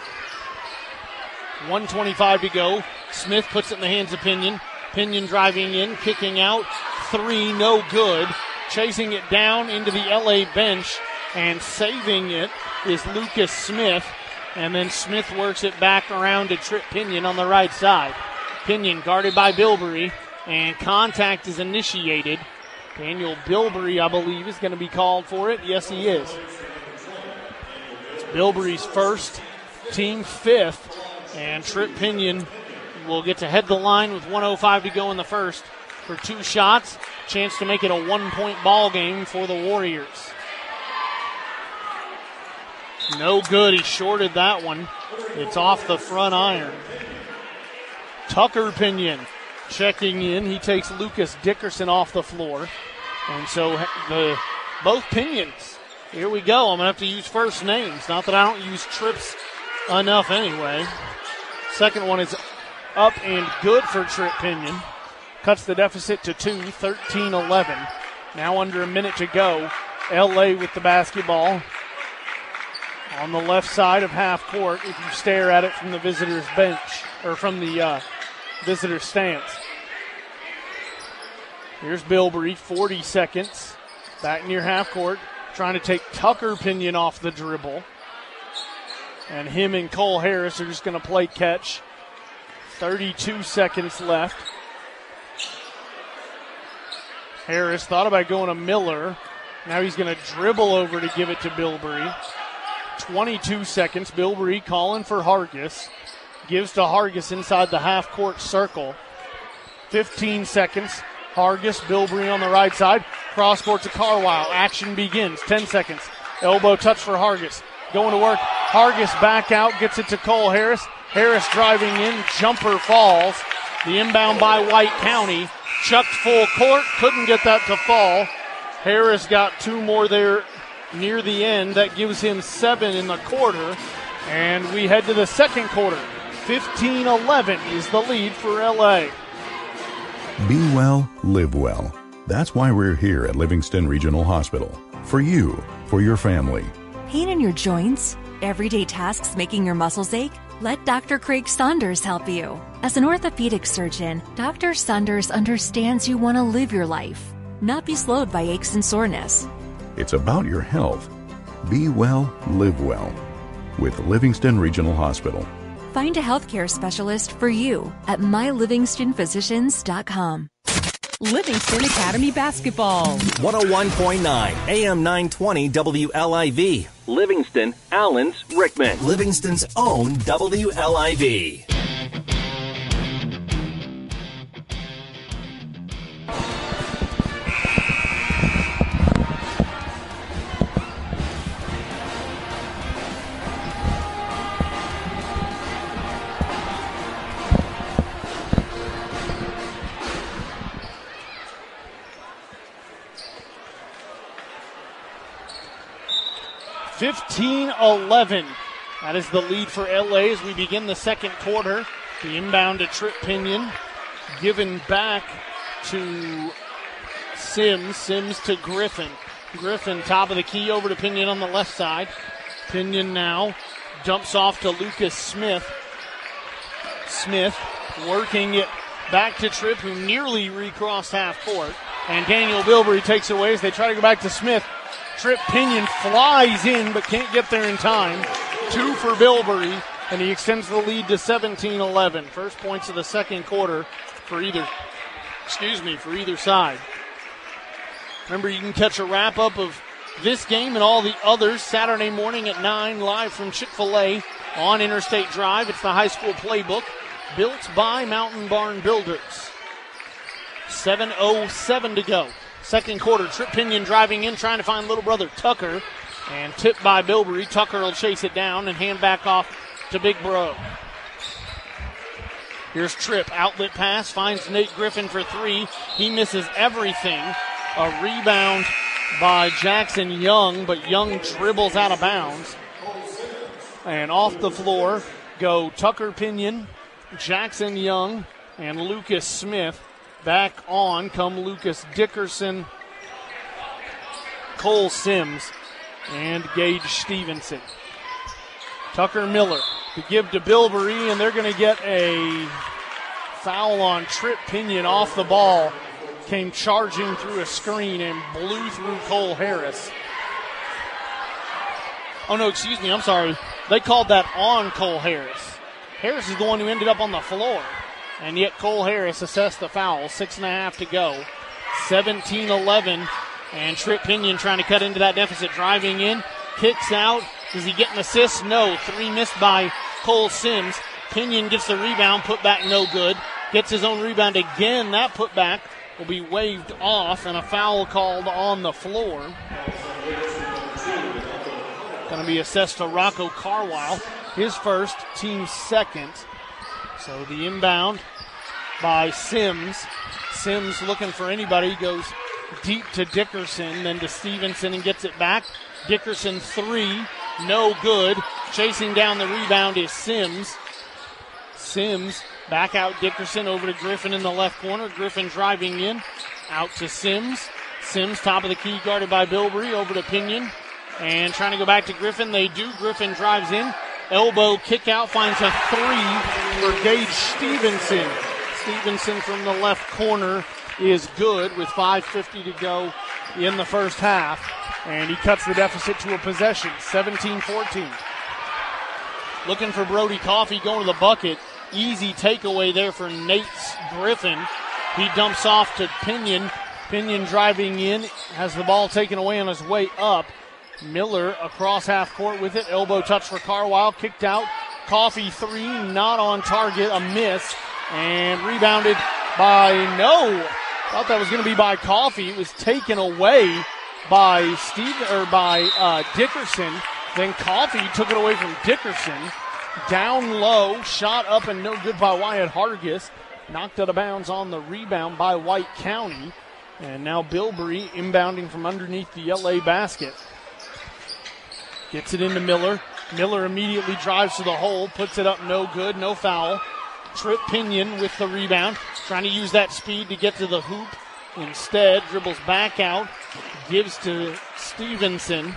125 to go. Smith puts it in the hands of Pinion. Pinion driving in, kicking out. Three, no good. Chasing it down into the LA bench and saving it is Lucas Smith. And then Smith works it back around to Trip Pinion on the right side. Pinion guarded by Bilbrey, and contact is initiated. Daniel Bilbrey, I believe, is going to be called for it. Yes, he is. It's Bilbrey's first, team fifth, and Trip Pinion will get to head the line with 105 to go in the first for two shots. Chance to make it a one point ball game for the Warriors. No good. He shorted that one. It's off the front iron. Tucker Pinion checking in. He takes Lucas Dickerson off the floor. And so the both Pinions. Here we go. I'm going to have to use first names. Not that I don't use trips enough anyway. Second one is up and good for Trip Pinion. Cuts the deficit to two, 13 11. Now under a minute to go. LA with the basketball on the left side of half court if you stare at it from the visitors' bench or from the uh, visitor stance. Here's Bilbrey, 40 seconds. Back near half court, trying to take Tucker Pinion off the dribble. And him and Cole Harris are just going to play catch. 32 seconds left. Harris thought about going to Miller. Now he's going to dribble over to give it to Bilbrey. 22 seconds. Bilbrey calling for Hargis. Gives to Hargis inside the half court circle. 15 seconds. Hargis, Bilbrey on the right side. Cross court to Carwile. Action begins. 10 seconds. Elbow touch for Hargis. Going to work. Hargis back out. Gets it to Cole Harris. Harris driving in. Jumper falls. The inbound by White County. Chucked full court. Couldn't get that to fall. Harris got two more there near the end. That gives him seven in the quarter. And we head to the second quarter. 15 11 is the lead for LA. Be well, live well. That's why we're here at Livingston Regional Hospital. For you, for your family. Pain in your joints? Everyday tasks making your muscles ache? Let Dr. Craig Saunders help you. As an orthopedic surgeon, Dr. Saunders understands you want to live your life, not be slowed by aches and soreness. It's about your health. Be well, live well. With Livingston Regional Hospital. Find a healthcare specialist for you at mylivingstonphysicians.com. Livingston Academy Basketball. 101.9 AM 920 WLIV. Livingston, Allons, Rickman. Livingston's own WLIV. Fifteen eleven. That is the lead for LA as we begin the second quarter. The inbound to Trip Pinion. Given back to Sims. Sims to Griffin. Griffin, top of the key, over to Pinion on the left side. Pinion now dumps off to Lucas Smith. Smith working it back to Tripp, who nearly recrossed half court. And Daniel Bilbrey takes it away as they try to go back to Smith. Trip Pinion flies in, but can't get there in time. Two for Bilbrey, and he extends the lead to 17 11. First points of the second quarter for either, excuse me, for either side. Remember, you can catch a wrap up of this game and all the others Saturday morning at 9 live from Chick fil A on Interstate Drive. It's the high school playbook built by Mountain Barn Builders. 7.07 to go. Second quarter, Trip Pinion driving in, trying to find little brother Tucker. And tipped by Bilbrey. Tucker will chase it down and hand back off to Big Bro. Here's Trip. Outlet pass. Finds Nate Griffin for three. He misses everything. A rebound by Jackson Young, but Young dribbles out of bounds. And off the floor go Tucker Pinion, Jackson Young, and Lucas Smith. Back on come Lucas Dickerson, Cole Sims, and Gage Stevenson. Tucker Miller to give to Bilbrey, and they're going to get a foul on Trip Pinion off the ball. Came charging through a screen and blew through Cole Harris. Oh, no, excuse me. I'm sorry. They called that on Cole Harris. Harris is the one who ended up on the floor. And yet Cole Harris assessed the foul. Six and a half to go. 17 11. And Trip Pinion trying to cut into that deficit. Driving in. Kicks out. Does he get an assist? No. Three missed by Cole Sims. Pinion gets the rebound. Put back no good. Gets his own rebound again. That put back will be waved off and a foul called on the floor. Going to be assessed to Rocco Carwile. His first, team second. So the inbound by Sims. Sims looking for anybody, goes deep to Dickerson, then to Stevenson and gets it back. Dickerson three, no good. Chasing down the rebound is Sims. Sims back out Dickerson over to Griffin in the left corner. Griffin driving in, out to Sims. Sims top of the key guarded by Bilbrey over to Pinion. And trying to go back to Griffin. They do. Griffin drives in. Elbow kick out finds a three for Gage Stevenson. Stevenson from the left corner is good with 5.50 to go in the first half. And he cuts the deficit to a possession, 17 14. Looking for Brody Coffee going to the bucket. Easy takeaway there for Nate Griffin. He dumps off to Pinion. Pinion driving in, has the ball taken away on his way up. Miller across half court with it. Elbow touch for Carwile. Kicked out. Coffee three, not on target. A miss. And rebounded by no. Thought that was going to be by Coffee. It was taken away by Steve or by uh, Dickerson. Then Coffee took it away from Dickerson. Down low, shot up and no good by Wyatt Hargis. Knocked out of bounds on the rebound by White County. And now Bilbrey inbounding from underneath the LA basket. Gets it into Miller. Miller immediately drives to the hole, puts it up no good, no foul. Trip Pinion with the rebound, trying to use that speed to get to the hoop. Instead, dribbles back out, gives to Stevenson,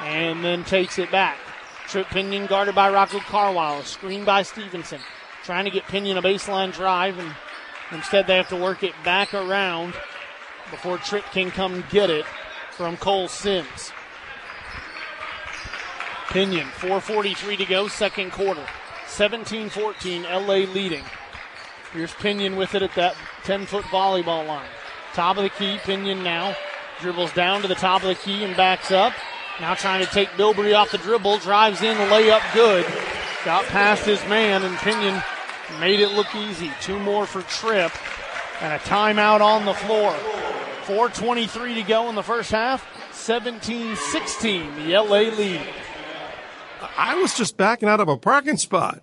and then takes it back. Trip Pinion guarded by Rocco Carwile, screened by Stevenson. Trying to get Pinion a baseline drive, and instead they have to work it back around before Trip can come get it from Cole Sims. Pinion, 4.43 to go, second quarter. 17 14, LA leading. Here's Pinion with it at that 10 foot volleyball line. Top of the key, Pinion now. Dribbles down to the top of the key and backs up. Now trying to take Bilbrey off the dribble, drives in, layup good. Got past his man, and Pinion made it look easy. Two more for Trip, and a timeout on the floor. 4.23 to go in the first half. 17 16, the LA lead. I was just backing out of a parking spot.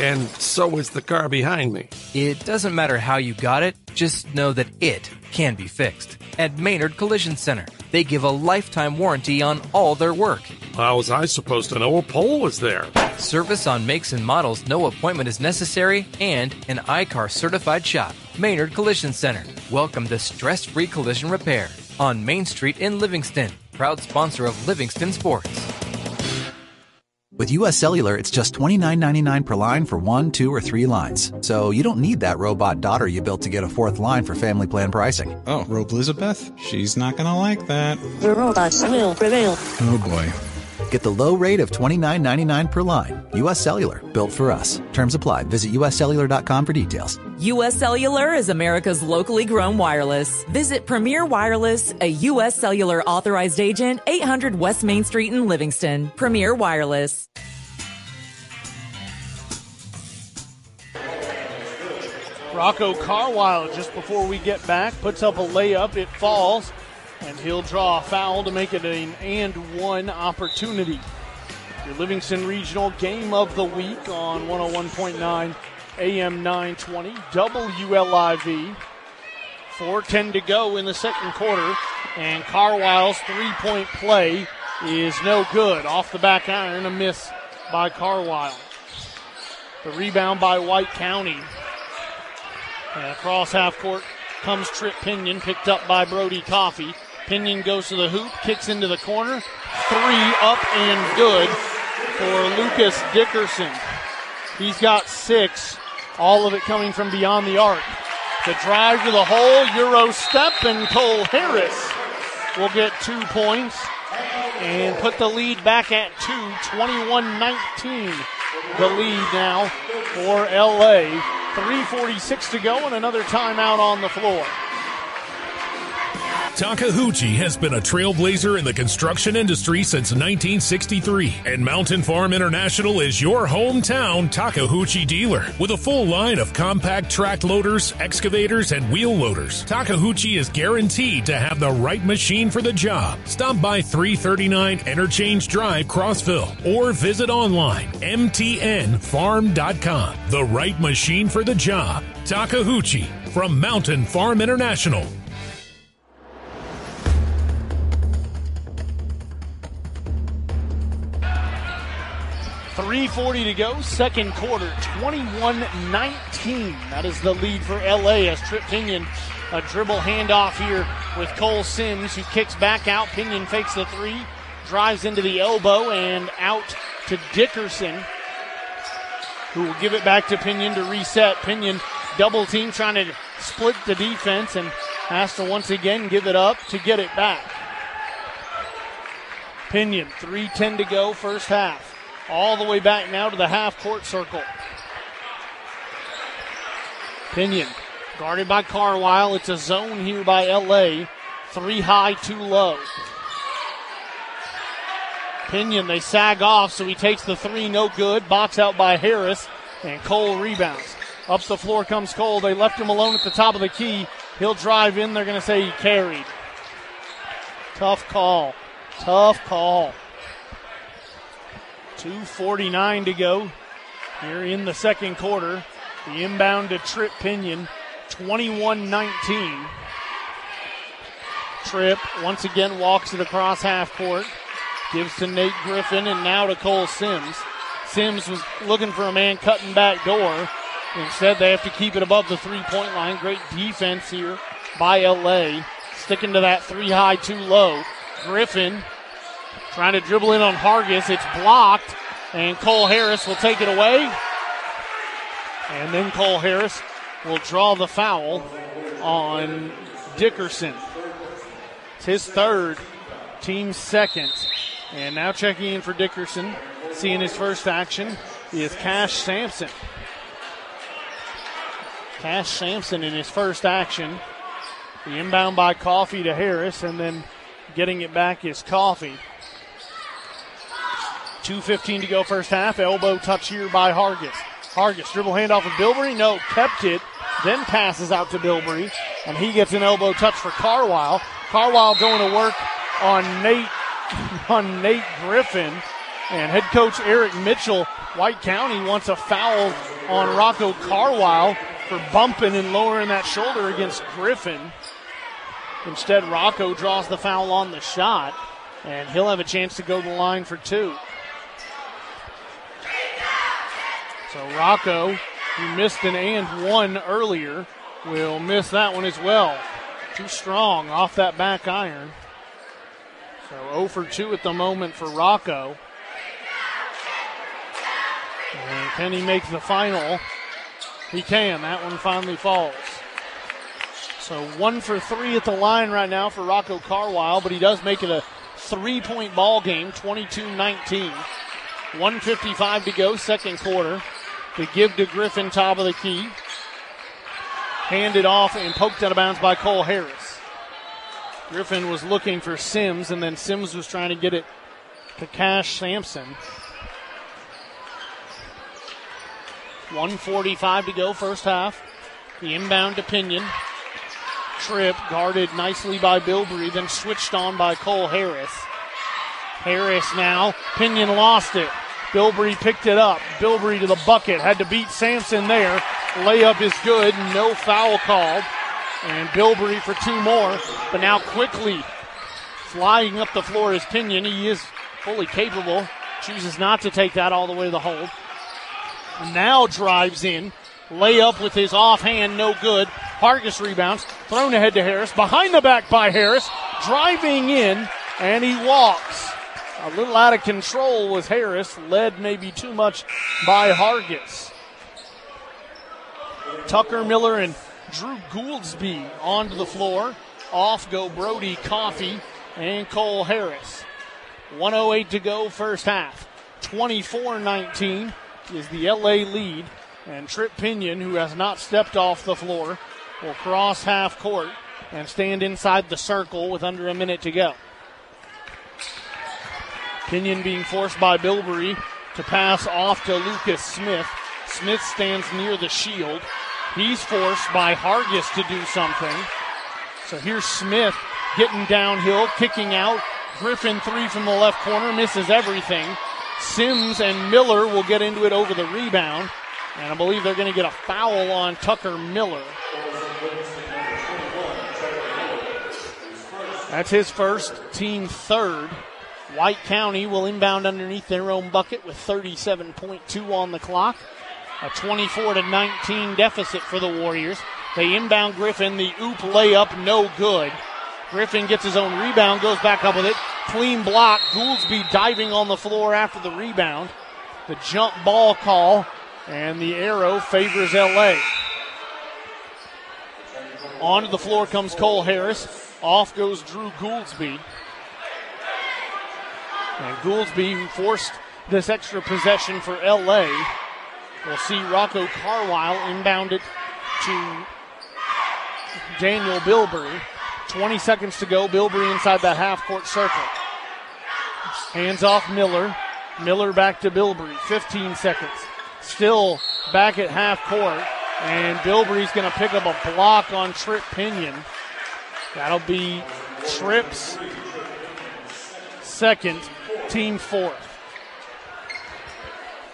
And so is the car behind me. It doesn't matter how you got it, just know that it can be fixed. At Maynard Collision Center, they give a lifetime warranty on all their work. How was I supposed to know a pole was there? Service on makes and models, no appointment is necessary, and an I-CAR certified shop. Maynard Collision Center. Welcome to stress free collision repair on Main Street in Livingston. Proud sponsor of Livingston Sports. With US Cellular, it's just $29.99 per line for one, two, or three lines. So you don't need that robot daughter you built to get a fourth line for family plan pricing. Oh, Rope Elizabeth? She's not gonna like that. The robots will prevail. Oh boy. Get the low rate of $29.99 per line. US Cellular, built for us. Terms apply. Visit uscellular.com for details. U.S. Cellular is America's locally grown wireless. Visit Premier Wireless, a U.S. Cellular authorized agent, 800 West Main Street in Livingston. Premier Wireless. Rocco Carwile, just before we get back, puts up a layup. It falls, and he'll draw a foul to make it an and one opportunity. Your Livingston Regional Game of the Week on 101.9 AM 920 WLIV. 4.10 to go in the second quarter, and Carwile's three point play is no good. Off the back iron, a miss by Carwile. The rebound by White County. And across half court comes Trip Pinion, picked up by Brody Coffee. Pinion goes to the hoop, kicks into the corner. Three up and good for Lucas Dickerson. He's got six, all of it coming from beyond the arc. The drive to the hole, Euro step, and Cole Harris will get two points and put the lead back at two, 21 19. The lead now for LA. 3.46 to go and another timeout on the floor. Takeuchi has been a trailblazer in the construction industry since 1963, and Mountain Farm International is your hometown Takeuchi dealer with a full line of compact track loaders, excavators, and wheel loaders. Takeuchi is guaranteed to have the right machine for the job. Stop by 339 Interchange Drive, Crossville, or visit online mtnfarm.com. The right machine for the job. Takeuchi from Mountain Farm International. 340 to go, second quarter, 21-19. That is the lead for LA as Trip Pinion a dribble handoff here with Cole Sims who kicks back out. Pinion fakes the three, drives into the elbow and out to Dickerson who will give it back to Pinion to reset. Pinion double team trying to split the defense and has to once again give it up to get it back. Pinion, 3.10 to go, first half all the way back now to the half court circle. Pinion guarded by Carwile. It's a zone here by LA. Three high, two low. Pinion, they sag off, so he takes the three, no good. Box out by Harris, and Cole rebounds. Up the floor comes Cole. They left him alone at the top of the key. He'll drive in. They're going to say he carried. Tough call. Tough call. 2.49 to go here in the second quarter. The inbound to Trip Pinion, 21 19. Trip once again walks it across half court, gives to Nate Griffin, and now to Cole Sims. Sims was looking for a man cutting back door. Instead, they have to keep it above the three point line. Great defense here by LA. Sticking to that three high, two low. Griffin Trying to dribble in on Hargis. It's blocked. And Cole Harris will take it away. And then Cole Harris will draw the foul on Dickerson. It's his third, team second. And now checking in for Dickerson, seeing his first action, is Cash Sampson. Cash Sampson in his first action. The inbound by Coffee to Harris, and then getting it back is Coffee. 2.15 to go first half. Elbow touch here by Hargis. Hargis dribble handoff of Bilbrey. No, kept it. Then passes out to Bilbrey. And he gets an elbow touch for Carwile. Carwile going to work on Nate [laughs] on Nate Griffin. And head coach Eric Mitchell, White County wants a foul on Rocco Carwile for bumping and lowering that shoulder against Griffin. Instead, Rocco draws the foul on the shot, and he'll have a chance to go to the line for two. So Rocco, who missed an and one earlier, will miss that one as well. Too strong off that back iron. So 0 for 2 at the moment for Rocco. And can he make the final? He can. That one finally falls. So one for three at the line right now for Rocco Carwile, but he does make it a three point ball game, 22 19. 155 to go, second quarter to give to Griffin, top of the key. Handed off and poked out of bounds by Cole Harris. Griffin was looking for Sims, and then Sims was trying to get it to Cash Sampson. 145 to go, first half. The inbound to Pinion. Trip guarded nicely by Bilbrey, then switched on by Cole Harris. Harris now. Pinion lost it. Bilbrey picked it up. Bilbrey to the bucket. Had to beat Sampson there. Layup is good. No foul called. And Bilbrey for two more. But now quickly flying up the floor is Pinion. He is fully capable. Chooses not to take that all the way to the hole. Now drives in. Layup with his offhand, no good. Hargis rebounds. Thrown ahead to Harris. Behind the back by Harris. Driving in. And he walks. A little out of control was Harris, led maybe too much by Hargis. Tucker Miller and Drew Gouldsby onto the floor. Off go Brody Coffee and Cole Harris. 108 to go, first half. 24 19 is the LA lead. And Trip Pinion, who has not stepped off the floor, will cross half court and stand inside the circle with under a minute to go. Pinion being forced by Bilbrey to pass off to Lucas Smith. Smith stands near the shield. He's forced by Hargis to do something. So here's Smith getting downhill, kicking out. Griffin three from the left corner, misses everything. Sims and Miller will get into it over the rebound. And I believe they're going to get a foul on Tucker Miller. That's his first, team third. White County will inbound underneath their own bucket with 37.2 on the clock. A 24 to 19 deficit for the Warriors. They inbound Griffin, the oop layup, no good. Griffin gets his own rebound, goes back up with it. Clean block. Gouldsby diving on the floor after the rebound. The jump ball call, and the arrow favors LA. Onto the floor comes Cole Harris. Off goes Drew Gouldsby. And Gouldsby forced this extra possession for LA. We'll see Rocco Carwile inbound it to Daniel Bilbrey. 20 seconds to go. Bilbrey inside the half court circle. Hands off Miller. Miller back to Bilbrey. 15 seconds. Still back at half court. And Bilbrey's going to pick up a block on Trip Pinion. That'll be Trip's second, team fourth.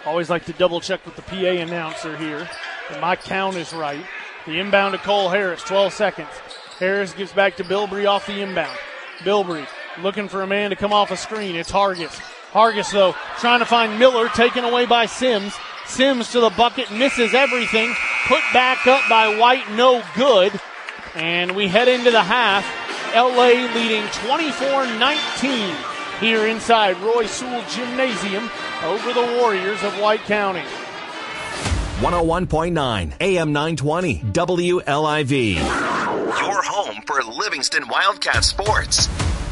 Always like to double check with the PA announcer here. And my count is right. The inbound to Cole Harris, 12 seconds. Harris gives back to Bilbrey off the inbound. Bilbrey looking for a man to come off a screen. It's Hargis. Hargis, though, trying to find Miller, taken away by Sims. Sims to the bucket, misses everything. Put back up by White, no good. And we head into the half. LA leading 24 19 here inside Roy Sewell Gymnasium over the Warriors of White County. 101.9 AM 920 WLIV. Your home for Livingston Wildcat sports.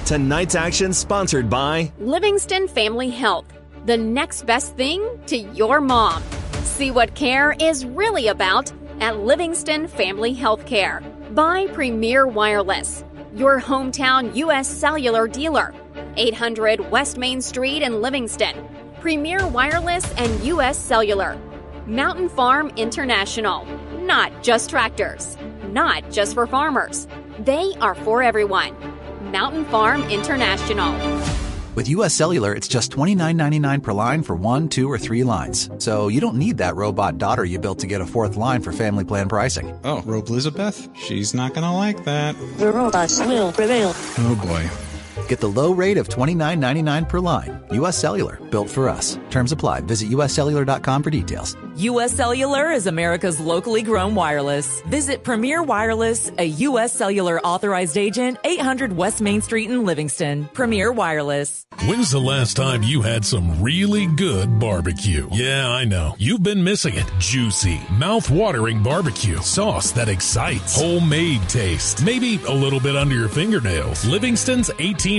Tonight's action sponsored by Livingston Family Health, the next best thing to your mom. See what care is really about at Livingston Family Healthcare by Premier Wireless, your hometown U.S. cellular dealer. 800 West Main Street in Livingston. Premier Wireless and U.S. Cellular. Mountain Farm International. Not just tractors, not just for farmers. They are for everyone. Mountain Farm International. With US Cellular, it's just $29.99 per line for one, two, or three lines. So you don't need that robot daughter you built to get a fourth line for family plan pricing. Oh, Robe Elizabeth? She's not gonna like that. The robots will prevail. Oh boy. Get the low rate of $29.99 per line. US Cellular, built for us. Terms apply. Visit uscellular.com for details. U.S. Cellular is America's locally grown wireless. Visit Premier Wireless, a U.S. Cellular authorized agent, 800 West Main Street in Livingston. Premier Wireless. When's the last time you had some really good barbecue? Yeah, I know. You've been missing it. Juicy, mouth-watering barbecue. Sauce that excites. Homemade taste. Maybe a little bit under your fingernails. Livingston's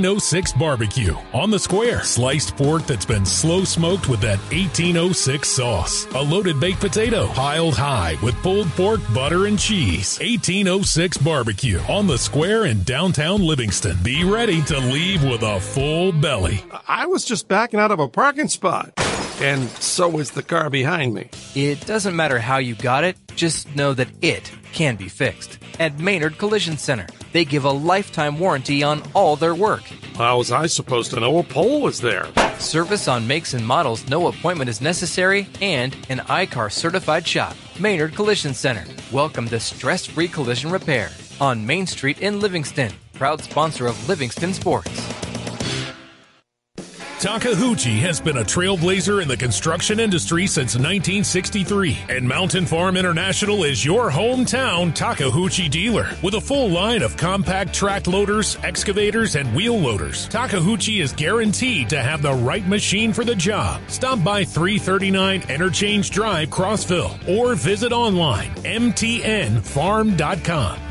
1806 barbecue. On the square. Sliced pork that's been slow smoked with that 1806 sauce. A loaded baked potato piled high with pulled pork, butter, and cheese. 1806 barbecue. On the square in downtown Livingston. Be ready to leave with a full belly. I was just backing out of a parking spot. And so is the car behind me. It doesn't matter how you got it, just know that it can be fixed. At Maynard Collision Center, they give a lifetime warranty on all their work. How was I supposed to know a pole was there? Service on makes and models, no appointment is necessary, and an I-CAR certified shop. Maynard Collision Center. Welcome to stress free collision repair on Main Street in Livingston. Proud sponsor of Livingston Sports. Takeuchi has been a trailblazer in the construction industry since 1963, and Mountain Farm International is your hometown Takeuchi dealer with a full line of compact track loaders, excavators, and wheel loaders. Takeuchi is guaranteed to have the right machine for the job. Stop by 339 Interchange Drive, Crossville, or visit online mtnfarm.com.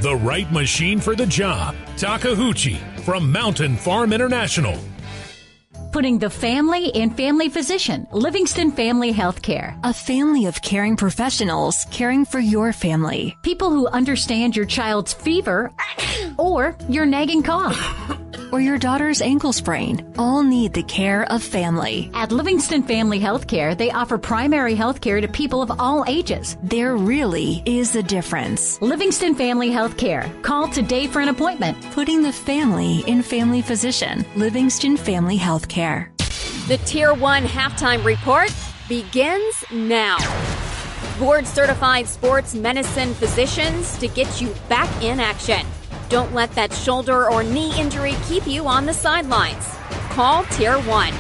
The right machine for the job. Takeuchi from Mountain Farm International. Putting the family and family physician, Livingston Family Healthcare. A family of caring professionals caring for your family. People who understand your child's fever or your nagging cough. [laughs] or your daughter's ankle sprain all need the care of family. At Livingston Family Healthcare, they offer primary health care to people of all ages. There really is a difference. Livingston Family Healthcare. Call today for an appointment. Putting the family in family physician. Livingston Family Healthcare. The Tier 1 halftime report begins now. Board certified sports medicine physicians to get you back in action. Don't let that shoulder or knee injury keep you on the sidelines. Call Tier 1.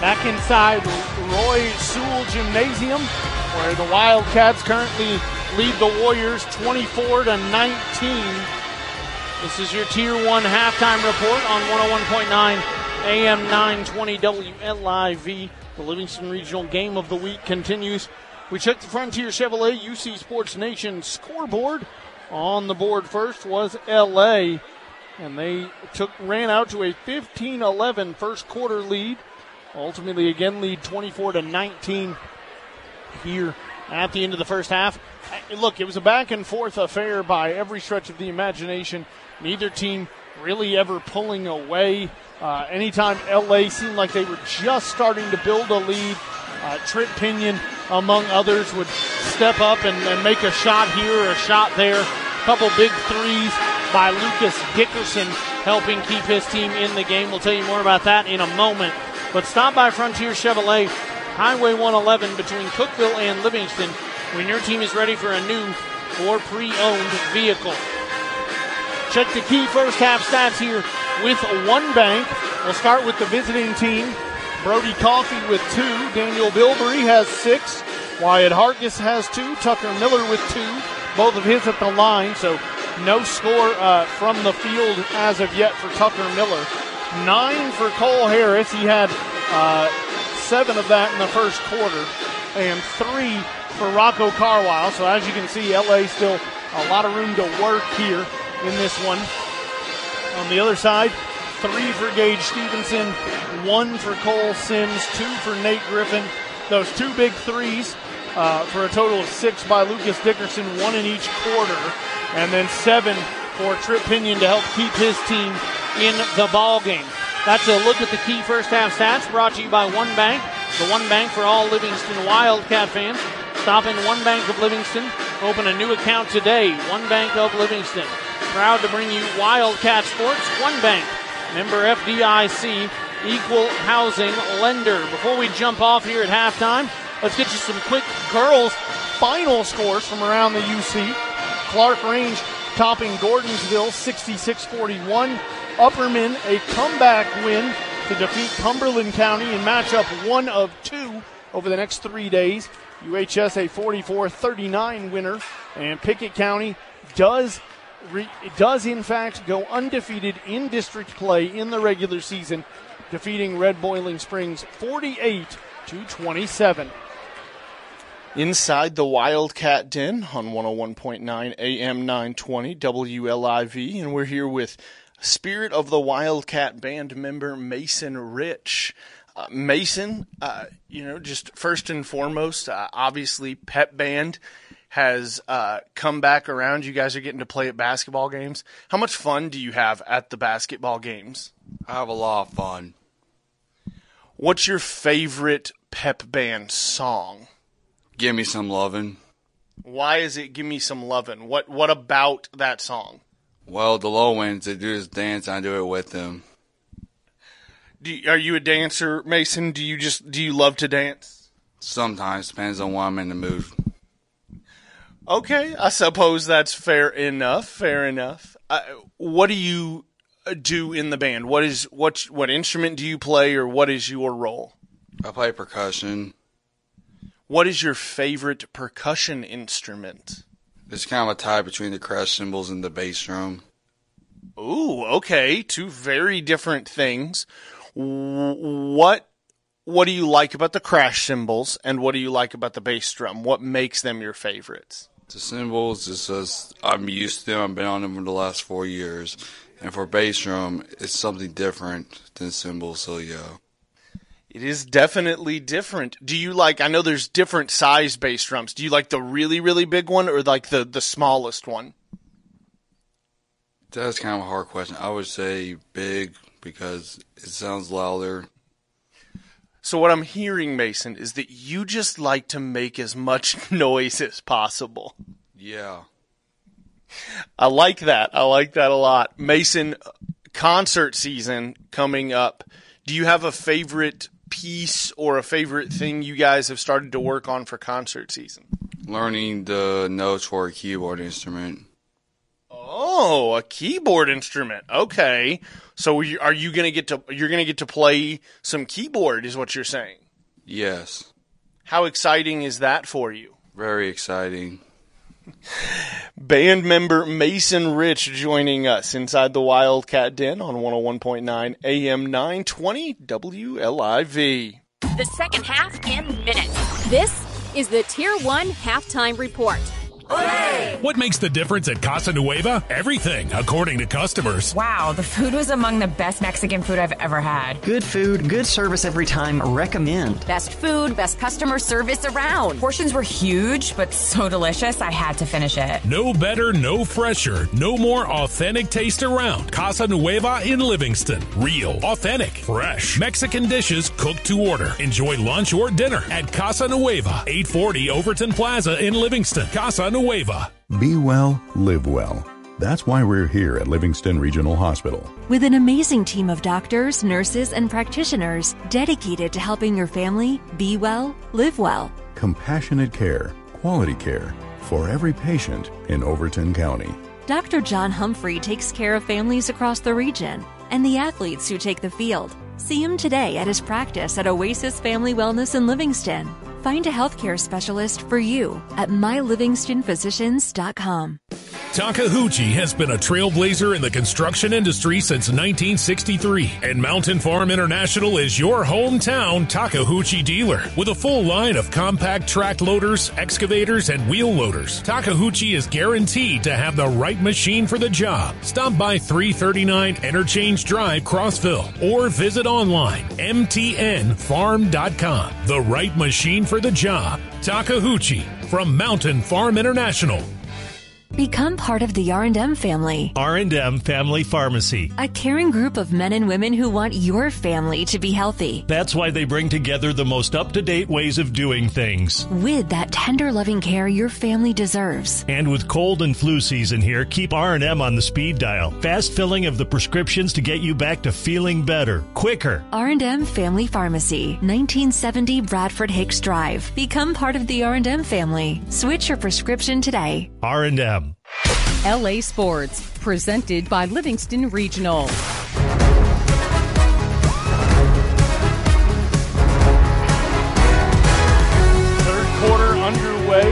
Back inside Roy Sewell Gymnasium, where the Wildcats currently lead the Warriors 24 to 19. This is your Tier 1 halftime report on 101.9 AM 920 WLIV. The Livingston Regional Game of the Week continues. We check the Frontier Chevrolet UC Sports Nation scoreboard. On the board first was LA, and they took ran out to a 15-11 first quarter lead. Ultimately, again, lead 24 to 19 here at the end of the first half. Look, it was a back and forth affair by every stretch of the imagination. Neither team really ever pulling away. Uh, anytime LA seemed like they were just starting to build a lead, uh, Trip Pinion, among others, would step up and, and, make a shot here or a shot there. A couple big threes by Lucas Dickerson helping keep his team in the game. We'll tell you more about that in a moment. But stop by Frontier Chevrolet, Highway 111 between Cookeville and Livingston when your team is ready for a new or pre owned vehicle. Check the key first half stats here with one bank. We'll start with the visiting team. Brody Coffee with two. Daniel Bilbrey has six. Wyatt Hargis has two. Tucker Miller with two. Both of his at the line, so no score uh, from the field as of yet for Tucker Miller. Nine for Cole Harris. He had uh, seven of that in the first quarter, and three for Rocco Carwile. So as you can see, LA still a lot of room to work here in this one. On the other side, three for Gage Stevenson, one for Cole Sims, two for Nate Griffin. Those two big threes uh, for a total of six by Lucas Dickerson, one in each quarter, and then seven for Trip Pinion to help keep his team in the ball game. That's a look at the key first half stats brought to you by One Bank, the One Bank for all Livingston Wildcat fans. Stop in One Bank of Livingston. Open a new account today. One Bank of Livingston. Proud to bring you Wildcat Sports, One Bank, member FDIC, equal housing lender. Before we jump off here at halftime, let's get you some quick girls' final scores from around the UC. Clarkrange topping Gordonsville 66 41. Upperman, a comeback win to defeat Cumberland County in matchup one of two over the next three days. UHS a 44 39 winner, and Pickett County does re- does in fact go undefeated in district play in the regular season, defeating Red Boiling Springs 48 to 27. Inside the Wildcat Den on 101.9 AM 920 WLIV, and we're here with Spirit of the Wildcat band member Mason Rich. Uh, Mason, uh, you know, just first and foremost, uh, obviously, pep band has uh, come back around. You guys are getting to play at basketball games. How much fun do you have at the basketball games? I have a lot of fun. What's your favorite pep band song? Give me some lovin'. Why is it "Give Me Some Lovin'"? What What about that song? Well, the low winds they do this dance, I do it with them. You, are you a dancer, Mason? Do you just do you love to dance? Sometimes depends on why I'm in the mood. Okay, I suppose that's fair enough. Fair enough. Uh, what do you uh, do in the band? What is what what instrument do you play, or what is your role? I play percussion. What is your favorite percussion instrument? It's kind of a tie between the crash cymbals and the bass drum. Ooh, okay, two very different things. What what do you like about the crash cymbals, and what do you like about the bass drum? What makes them your favorites? The cymbals is just I'm used to them. I've been on them for the last four years, and for bass drum, it's something different than cymbals. So yeah. It is definitely different. Do you like? I know there's different size bass drums. Do you like the really really big one or like the the smallest one? That's kind of a hard question. I would say big because it sounds louder. So what I'm hearing, Mason, is that you just like to make as much [laughs] noise as possible. Yeah. I like that. I like that a lot. Mason, concert season coming up. Do you have a favorite piece or a favorite thing you guys have started to work on for concert season? Learning the notes for a keyboard instrument. Oh, a keyboard instrument. Okay. So are you going to get to you're going to get to play some keyboard is what you're saying? Yes. How exciting is that for you? Very exciting. [laughs] Band member Mason Rich joining us inside the Wildcat Den on 101.9 AM 920 WLIV. The second half in minutes. This is the Tier 1 halftime report. Hooray! What makes the difference at Casa Nueva? Everything, according to customers. Wow, the food was among the best Mexican food I've ever had. Good food, good service every time. Recommend. Best food, best customer service around. Portions were huge, but so delicious, I had to finish it. No better, no fresher, no more authentic taste around. Casa Nueva in Livingston. Real, authentic, fresh. Mexican dishes cooked to order. Enjoy lunch or dinner at Casa Nueva, 840 Overton Plaza in Livingston. Casa Nueva. Be well, live well. That's why we're here at Livingston Regional Hospital. With an amazing team of doctors, nurses, and practitioners dedicated to helping your family be well, live well. Compassionate care, quality care for every patient in Overton County. Dr. John Humphrey takes care of families across the region and the athletes who take the field. See him today at his practice at Oasis Family Wellness in Livingston. Find a healthcare specialist for you at mylivingstonphysicians.com. Takeuchi has been a trailblazer in the construction industry since 1963, and Mountain Farm International is your hometown Takeuchi dealer with a full line of compact track loaders, excavators, and wheel loaders. Takeuchi is guaranteed to have the right machine for the job. Stop by 339 Interchange Drive, Crossville, or visit online mtnfarm.com. The right machine for the job. Takeuchi from Mountain Farm International. Become part of the R&M family. R&M Family Pharmacy. A caring group of men and women who want your family to be healthy. That's why they bring together the most up-to-date ways of doing things. With that tender loving care your family deserves. And with cold and flu season here, keep R&M on the speed dial. Fast filling of the prescriptions to get you back to feeling better, quicker. R&M Family Pharmacy, 1970 Bradford Hicks Drive. Become part of the R&M family. Switch your prescription today. R&M. LA Sports, presented by Livingston Regional. Third quarter underway,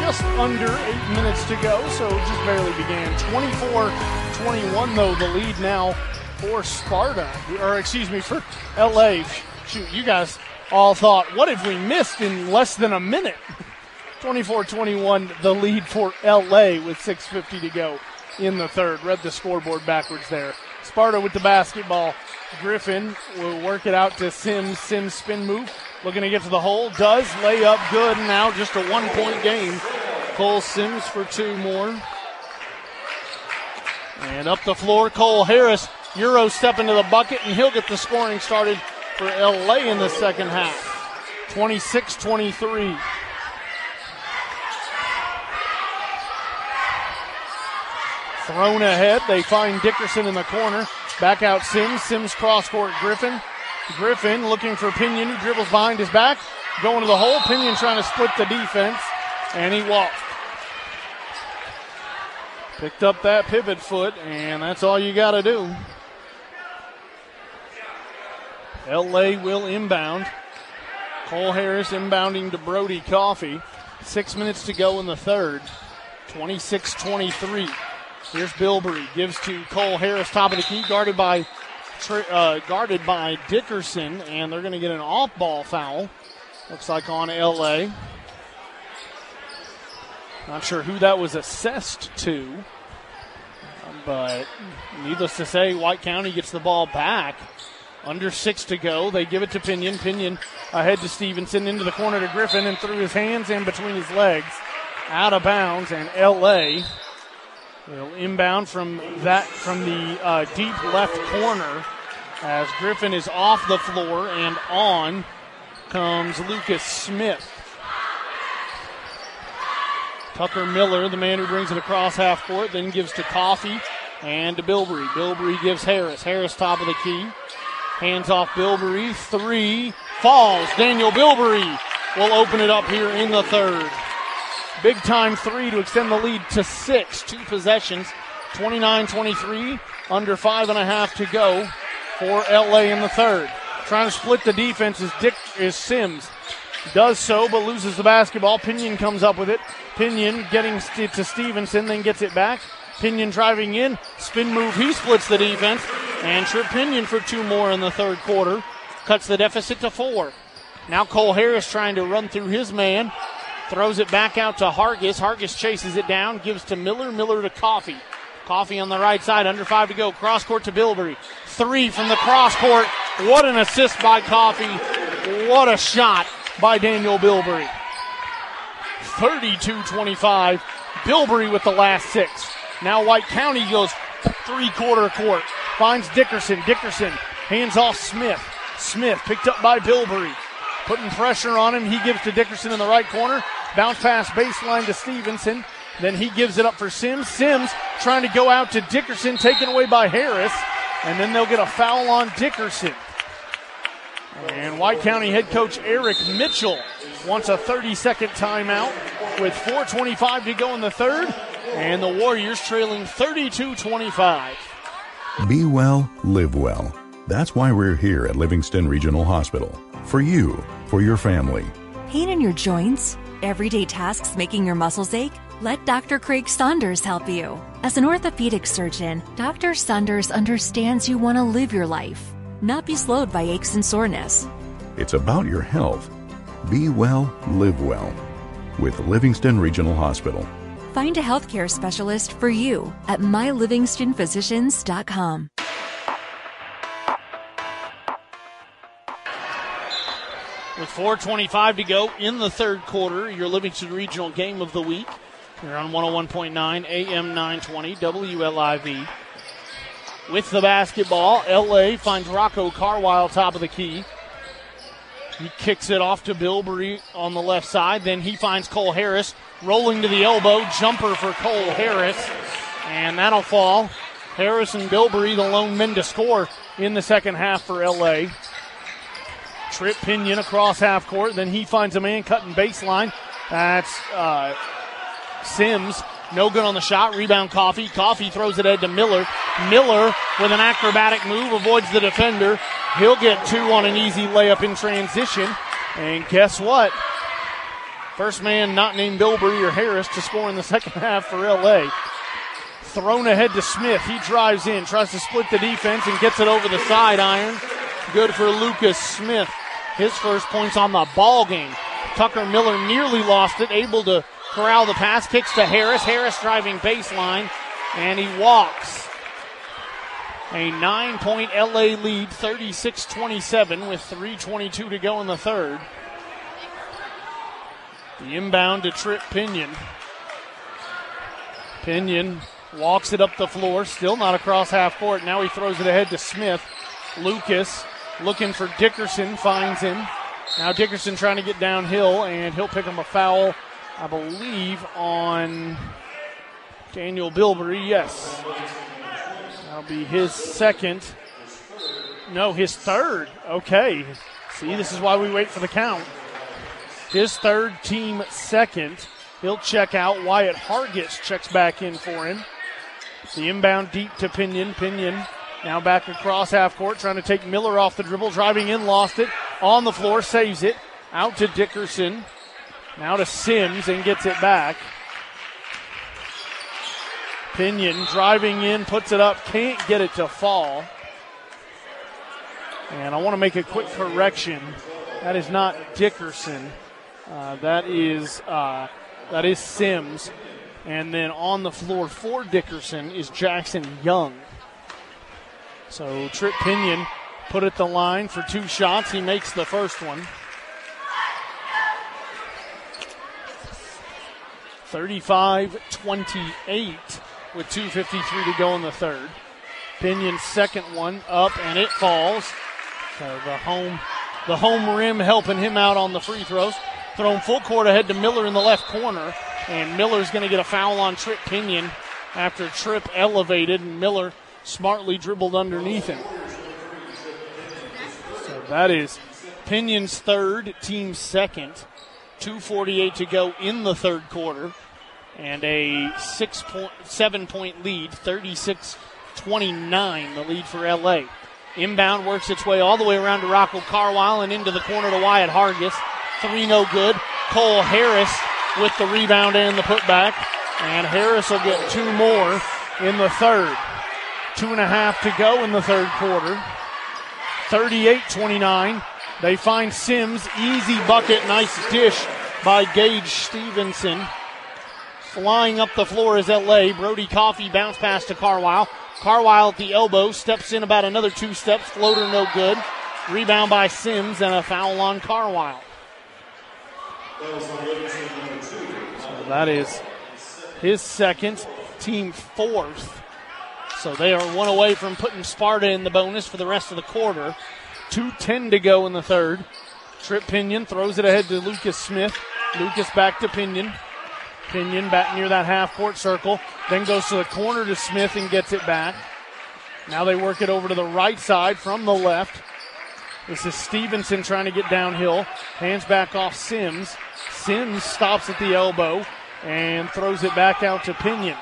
just under eight minutes to go, so just barely began. 24 21, though, the lead now for Sparta, or excuse me, for LA. Shoot, you guys all thought, what have we missed in less than a minute? 24-21 the lead for LA with 6.50 to go in the third. Read the scoreboard backwards there. Sparta with the basketball. Griffin will work it out to Sims. Sims spin move. Looking to get to the hole. Does lay up good. Now just a one point game. Cole Sims for two more. And up the floor, Cole Harris. Euro step into the bucket, and he'll get the scoring started for LA in the second half. 26 23. Thrown ahead. They find Dickerson in the corner. Back out Sims. Sims cross court Griffin. Griffin looking for Pinion. Dribbles behind his back. Going to the hole. Pinion trying to split the defense. And he walked. Picked up that pivot foot, and that's all you got to do. LA will inbound. Cole Harris inbounding to Brody Coffee. Six minutes to go in the third. 26 23. Here's Bilbrey. Gives to Cole Harris, top of the key, guarded by uh, guarded by Dickerson, and they're going to get an off-ball foul. Looks like on LA. Not sure who that was assessed to, but needless to say, White County gets the ball back. Under six to go. They give it to Pinion. Pinion ahead to Stevenson into the corner to Griffin and threw his hands in between his legs. Out of bounds, and LA will inbound from that from the uh, deep left corner as Griffin is off the floor and on comes Lucas Smith. Tucker Miller, the man who brings it across half court, then gives to Coffee and to Bilbrey. Bilbrey gives Harris. Harris top of the key. Hands off Bilbrey. Three falls. Daniel Bilbrey will open it up here in the third. Big time three to extend the lead to six. Two possessions. 29 23. Under five and a half to go for LA in the third. Trying to split the defense is Dick is Sims. Does so, but loses the basketball. Pinion comes up with it. Pinion getting to Stevenson, then gets it back. Pinion driving in, spin move. He splits the defense, and Trip Pinion for two more in the third quarter cuts the deficit to four. Now Cole Harris trying to run through his man, throws it back out to Hargis. Hargis chases it down, gives to Miller. Miller to Coffee. Coffee on the right side, under five to go. Cross court to Bilbrey. Three from the cross court. What an assist by Coffee. What a shot by Daniel Bilbrey. 32 25. Bilbrey with the last six. Now White County goes three quarter court. Finds Dickerson. Dickerson hands off Smith. Smith picked up by Bilbrey. Putting pressure on him. He gives to Dickerson in the right corner. Bounce pass baseline to Stevenson. Then he gives it up for Sims. Sims trying to go out to Dickerson, taken away by Harris. And then they'll get a foul on Dickerson. And White County head coach Eric Mitchell wants a 30 second timeout with 4.25 to go in the third. And the Warriors trailing 32 25. Be well, live well. That's why we're here at Livingston Regional Hospital. For you, for your family. Pain in your joints? Everyday tasks making your muscles ache? Let Dr. Craig Saunders help you. As an orthopedic surgeon, Dr. Saunders understands you want to live your life, not be slowed by aches and soreness. It's about your health. Be well, live well. With Livingston Regional Hospital. Find a healthcare specialist for you at mylivingstonphysicians.com. With 4.25 to go in the third quarter, your Livingston Regional Game of the Week. You're on 101.9 AM 920 WLIV. With the basketball, LA finds Rocco Carwile top of the key. He kicks it off to Bilbrey on the left side. Then he finds Cole Harris rolling to the elbow. Jumper for Cole Harris. And that'll fall. Harris and Bilbrey, the lone men to score in the second half for LA. Trip Pinion across half court. Then he finds a man cutting baseline. That's uh, Sims. No good on the shot. Rebound Coffee. Coffee throws it ahead to Miller. Miller with an acrobatic move avoids the defender. He'll get two on an easy layup in transition. And guess what? First man not named Bilbrey or Harris to score in the [laughs] second half for LA. Thrown ahead to Smith. He drives in, tries to split the defense, and gets it over the side iron. Good for Lucas Smith. His first points on the ball game. Tucker Miller nearly lost it, able to corral the pass, kicks to Harris. Harris driving baseline, and he walks. A nine point LA lead, 36 27, with 3.22 to go in the third. The inbound to Trip Pinion. Pinion walks it up the floor, still not across half court. Now he throws it ahead to Smith. Lucas looking for Dickerson, finds him. Now Dickerson trying to get downhill, and he'll pick him a foul, I believe, on Daniel Bilbrey. Yes. That'll be his second. No, his third. Okay. See, this is why we wait for the count. His third team second. He'll check out. Wyatt Hargis checks back in for him. The inbound deep to Pinion. Pinion now back across half court, trying to take Miller off the dribble, driving in, lost it. On the floor, saves it. Out to Dickerson. Now to Sims and gets it back. Pinion driving in, puts it up, can't get it to fall. And I want to make a quick correction. That is not Dickerson. Uh, that is uh, that is Sims. And then on the floor for Dickerson is Jackson Young. So Trip Pinion put at the line for two shots. He makes the first one. 35 28 with 2.53 to go in the third. Pinion's second one up and it falls. So the home the home rim helping him out on the free throws. Thrown full court ahead to Miller in the left corner. And Miller's going to get a foul on Trip Pinion after Trip elevated and Miller smartly dribbled underneath him. So that is Pinion's third, team second. 248 to go in the third quarter. And a six point, seven point lead, 36 29, the lead for LA. Inbound works its way all the way around to Rocco Carwile and into the corner to Wyatt Hargis. Three no good. Cole Harris with the rebound and the putback. And Harris will get two more in the third. Two and a half to go in the third quarter. 38 29. They find Sims. Easy bucket. Nice dish by Gage Stevenson. Flying up the floor is LA. Brody Coffee bounce pass to Carwile. Carwile at the elbow, steps in about another two steps, floater no good. Rebound by Sims and a foul on Carwile. So that is his second, team fourth. So they are one away from putting Sparta in the bonus for the rest of the quarter. 2.10 to go in the third. Trip Pinion throws it ahead to Lucas Smith. Lucas back to Pinion. Pinion back near that half court circle. Then goes to the corner to Smith and gets it back. Now they work it over to the right side from the left. This is Stevenson trying to get downhill. Hands back off Sims. Sims stops at the elbow and throws it back out to Pinion.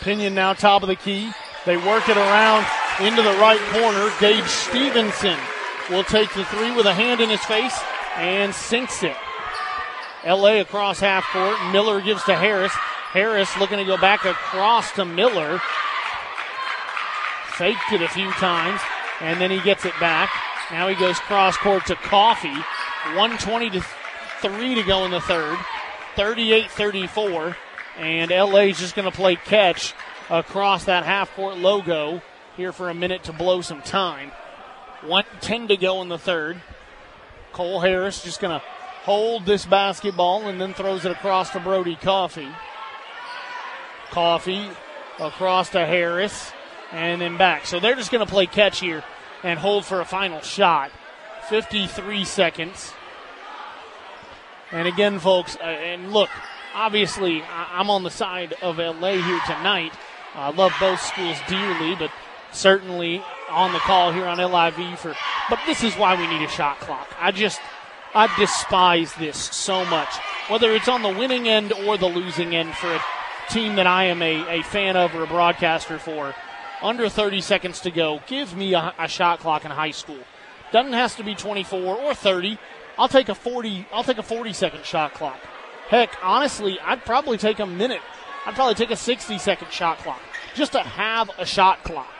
Pinion now top of the key. They work it around into the right corner. Gage Stevenson will take the three with a hand in his face and sinks it. LA across half court. Miller gives to Harris. Harris looking to go back across to Miller. Faked it a few times, and then he gets it back. Now he goes cross court to Coffee. 120 to 3 to go in the third. 38 34. And LA is just going to play catch across that half court logo here for a minute to blow some time. 110 to go in the third. Cole Harris just going to hold this basketball and then throws it across to Brody Coffee. Coffee across to Harris and then back. So they're just going to play catch here and hold for a final shot. 53 seconds. And again, folks, uh, and look, obviously, I'm on the side of LA here tonight. I love both schools dearly, but certainly on the call here on LIV for. But this is why we need a shot clock. I just, I despise this so much. Whether it's on the winning end or the losing end for a team that I am a, a fan of or a broadcaster for. Under 30 seconds to go. Give me a, a shot clock in high school. Doesn't have to be 24 or 30. I'll take a 40. I'll take a 40 second shot clock. Heck, honestly, I'd probably take a minute. I'd probably take a 60 second shot clock just to have a shot clock.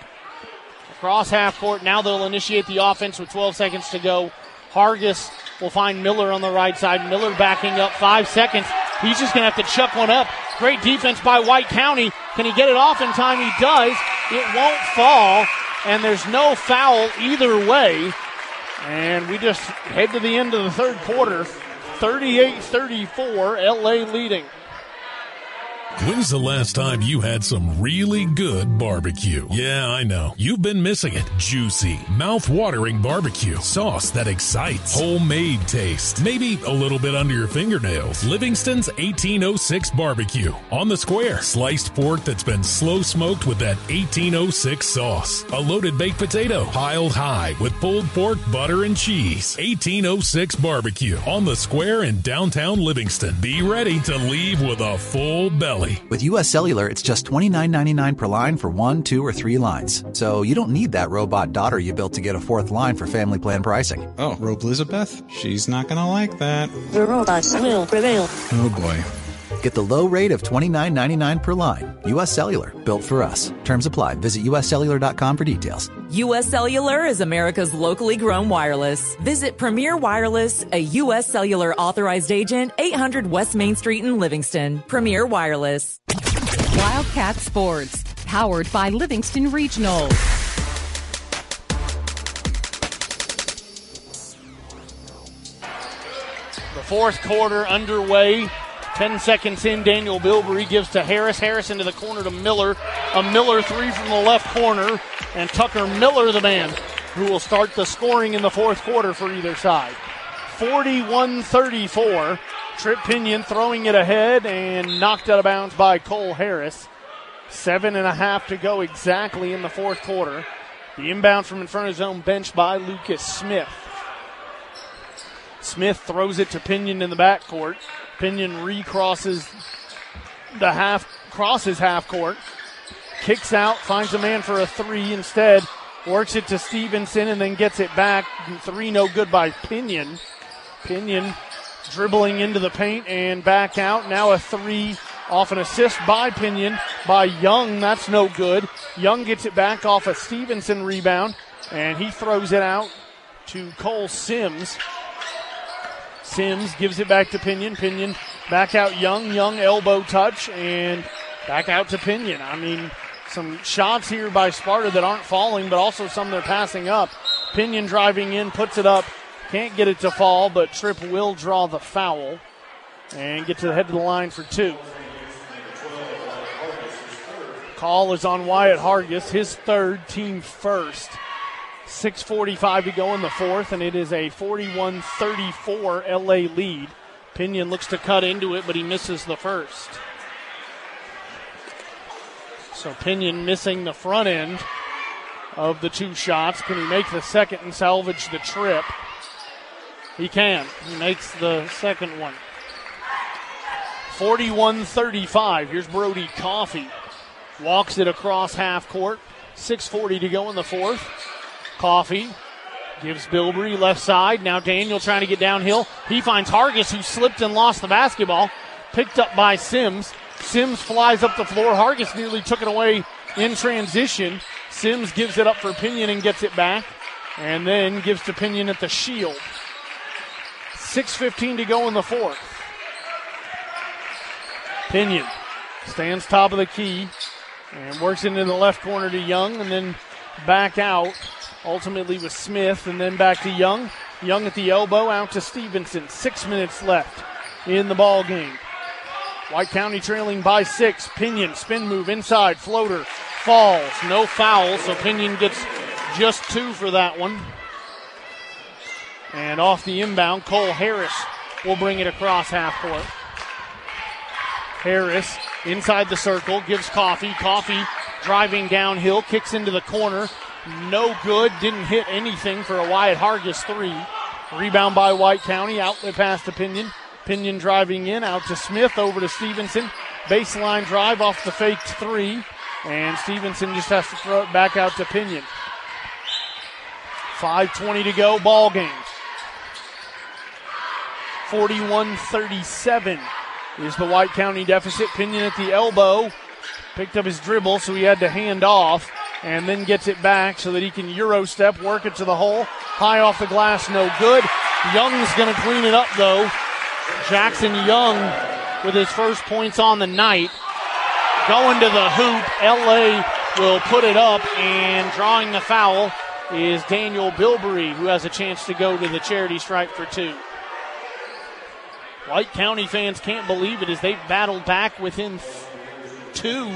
Across half court. Now they'll initiate the offense with 12 seconds to go. Hargis will find Miller on the right side. Miller backing up five seconds. He's just going to have to chuck one up. Great defense by White County. Can he get it off in time? He does. It won't fall, and there's no foul either way. And we just head to the end of the third quarter. 38 34, LA leading. When's the last time you had some really good barbecue? Yeah, I know. You've been missing it. Juicy, mouth-watering barbecue. Sauce that excites. Homemade taste. Maybe a little bit under your fingernails. Livingston's 1806 barbecue. On the square. Sliced pork that's been slow smoked with that 1806 sauce. A loaded baked potato. Piled high with pulled pork, butter, and cheese. 1806 barbecue. On the square in downtown Livingston. Be ready to leave with a full belly. With US Cellular, it's just $29.99 per line for one, two, or three lines. So you don't need that robot daughter you built to get a fourth line for family plan pricing. Oh, Rope Elizabeth? She's not gonna like that. The robots will prevail. Oh boy. Get the low rate of $29.99 per line. US Cellular, built for us. Terms apply. Visit uscellular.com for details. U.S. Cellular is America's locally grown wireless. Visit Premier Wireless, a U.S. Cellular authorized agent, 800 West Main Street in Livingston. Premier Wireless. Wildcat Sports. Powered by Livingston Regional. The fourth quarter underway. 10 seconds in, Daniel Bilbrey gives to Harris. Harris into the corner to Miller. A Miller three from the left corner. And Tucker Miller, the man who will start the scoring in the fourth quarter for either side. 41 34. Trip Pinion throwing it ahead and knocked out of bounds by Cole Harris. Seven and a half to go exactly in the fourth quarter. The inbound from in front of his own bench by Lucas Smith. Smith throws it to Pinion in the backcourt. Pinion recrosses the half, crosses half court, kicks out, finds a man for a three instead, works it to Stevenson and then gets it back. Three no good by Pinion. Pinion dribbling into the paint and back out. Now a three off an assist by Pinion by Young. That's no good. Young gets it back off a Stevenson rebound and he throws it out to Cole Sims. Sims gives it back to Pinion. Pinion back out Young. Young elbow touch and back out to Pinion. I mean, some shots here by Sparta that aren't falling, but also some they're passing up. Pinion driving in, puts it up. Can't get it to fall, but Tripp will draw the foul and get to the head of the line for two. Call is on Wyatt Hargis, his third, team first. 6.45 to go in the fourth, and it is a 41 34 LA lead. Pinion looks to cut into it, but he misses the first. So Pinion missing the front end of the two shots. Can he make the second and salvage the trip? He can. He makes the second one. 41 35. Here's Brody Coffee. Walks it across half court. 6.40 to go in the fourth. Coffee gives Bilbrey left side. Now Daniel trying to get downhill. He finds Hargis, who slipped and lost the basketball. Picked up by Sims. Sims flies up the floor. Hargis nearly took it away in transition. Sims gives it up for Pinion and gets it back. And then gives to Pinion at the shield. 6.15 to go in the fourth. Pinion stands top of the key and works into the left corner to Young and then back out. Ultimately with Smith and then back to Young. Young at the elbow out to Stevenson. Six minutes left in the ball game. White County trailing by six. Pinion spin move inside floater falls. No foul, so Pinion gets just two for that one. And off the inbound, Cole Harris will bring it across half court. Harris inside the circle gives Coffee. Coffee driving downhill, kicks into the corner. No good. Didn't hit anything for a Wyatt Hargis three. Rebound by White County. Outlet pass to Pinion. Pinion driving in. Out to Smith. Over to Stevenson. Baseline drive off the fake three. And Stevenson just has to throw it back out to Pinion. 5.20 to go. Ball game. 41 37 is the White County deficit. Pinion at the elbow. Picked up his dribble, so he had to hand off and then gets it back so that he can Euro step, work it to the hole. High off the glass, no good. Young's going to clean it up, though. Jackson Young with his first points on the night. Going to the hoop. LA will put it up, and drawing the foul is Daniel Bilbrey, who has a chance to go to the charity stripe for two. White County fans can't believe it as they've battled back within two.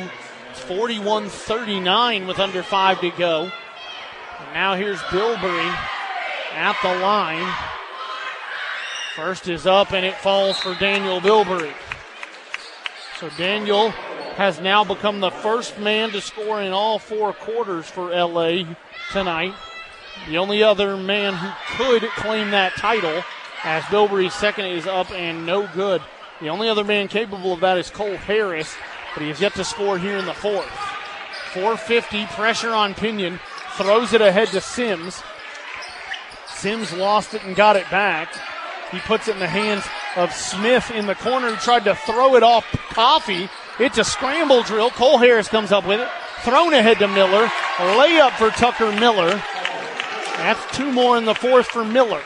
41 39 with under five to go. And now here's Bilbrey at the line. First is up and it falls for Daniel Bilbrey. So Daniel has now become the first man to score in all four quarters for LA tonight. The only other man who could claim that title, as Bilbrey's second is up and no good. The only other man capable of that is Cole Harris, but he has yet to score here in the fourth. 450, pressure on Pinion, throws it ahead to Sims. Sims lost it and got it back. He puts it in the hands of Smith in the corner who tried to throw it off Coffee. It's a scramble drill. Cole Harris comes up with it. Thrown ahead to Miller. Layup for Tucker Miller. That's two more in the fourth for Miller.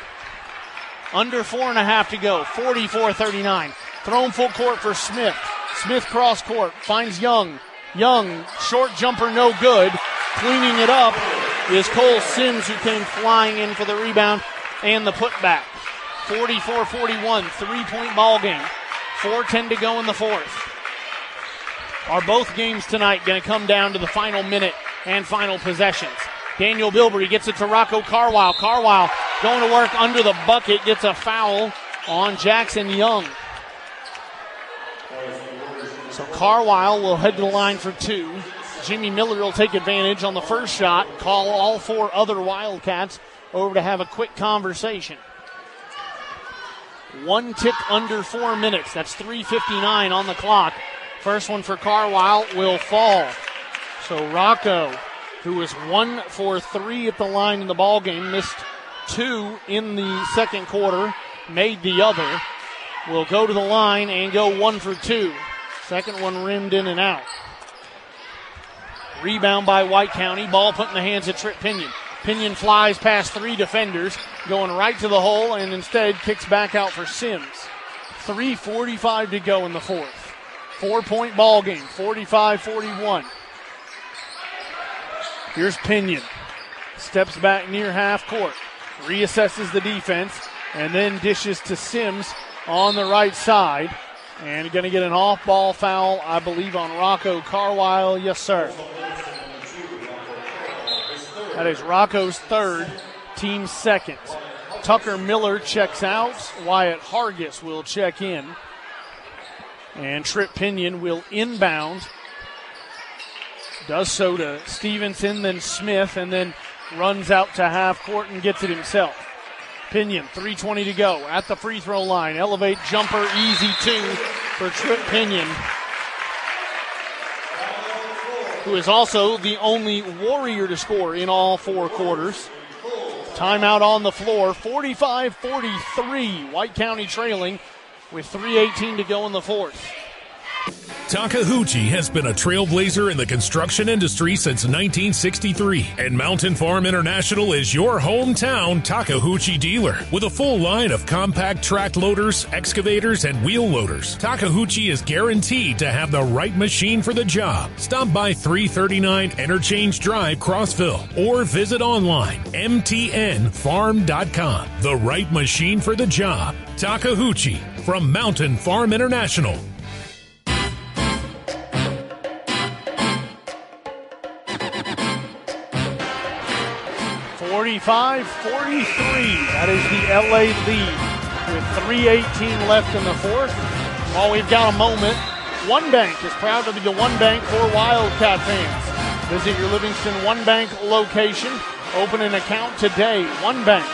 Under four and a half to go. 44 39. Thrown full court for Smith. Smith cross court. Finds Young. Young, short jumper, no good. Cleaning it up is Cole Sims, who came flying in for the rebound and the putback. 44 41, three point ball game. 4.10 to go in the fourth. Are both games tonight going to come down to the final minute and final possessions? Daniel Bilbrey gets it to Rocco Carwile. Carwile going to work under the bucket, gets a foul on Jackson Young. So Carwile will head to the line for two. Jimmy Miller will take advantage on the first shot, call all four other Wildcats over to have a quick conversation. One tick under four minutes. That's 3.59 on the clock. First one for Carwile will fall. So Rocco, who was one for three at the line in the ball game, missed two in the second quarter, made the other, will go to the line and go one for two. Second one rimmed in and out. Rebound by White County. Ball put in the hands of Trip Pinion. Pinion flies past three defenders, going right to the hole, and instead kicks back out for Sims. 3.45 to go in the fourth. Four point ball game, 45 41. Here's Pinion. Steps back near half court, reassesses the defense, and then dishes to Sims on the right side. And going to get an off ball foul, I believe, on Rocco Carwile. Yes, sir. That is Rocco's third, team second. Tucker Miller checks out. Wyatt Hargis will check in. And Trip Pinion will inbound. Does so to Stevenson, then Smith, and then runs out to half court and gets it himself. Pinion, 3.20 to go at the free throw line. Elevate jumper, easy two for Trip Pinion, who is also the only Warrior to score in all four quarters. Timeout on the floor, 45 43. White County trailing with 3.18 to go in the fourth. Takeuchi has been a trailblazer in the construction industry since 1963, and Mountain Farm International is your hometown Takeuchi dealer with a full line of compact track loaders, excavators, and wheel loaders. Takeuchi is guaranteed to have the right machine for the job. Stop by 339 Interchange Drive, Crossville, or visit online mtnfarm.com. The right machine for the job. Takeuchi from Mountain Farm International. 45 43. That is the LA lead with 3.18 left in the fourth. While we've got a moment, One Bank is proud to be the One Bank for Wildcat fans. Visit your Livingston One Bank location. Open an account today. One Bank,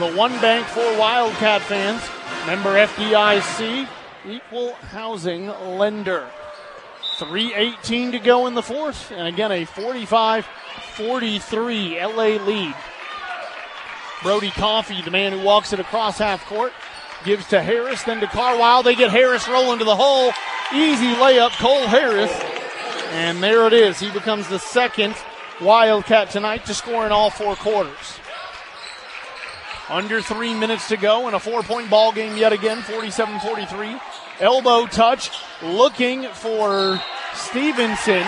the One Bank for Wildcat fans. Member FDIC, equal housing lender. 3.18 to go in the fourth, and again a 45 43 LA lead. Brody Coffee, the man who walks it across half court, gives to Harris, then to Carwile. They get Harris rolling to the hole. Easy layup, Cole Harris. And there it is. He becomes the second Wildcat tonight to score in all four quarters. Under three minutes to go in a four point ball game yet again, 47 43. Elbow touch, looking for Stevenson.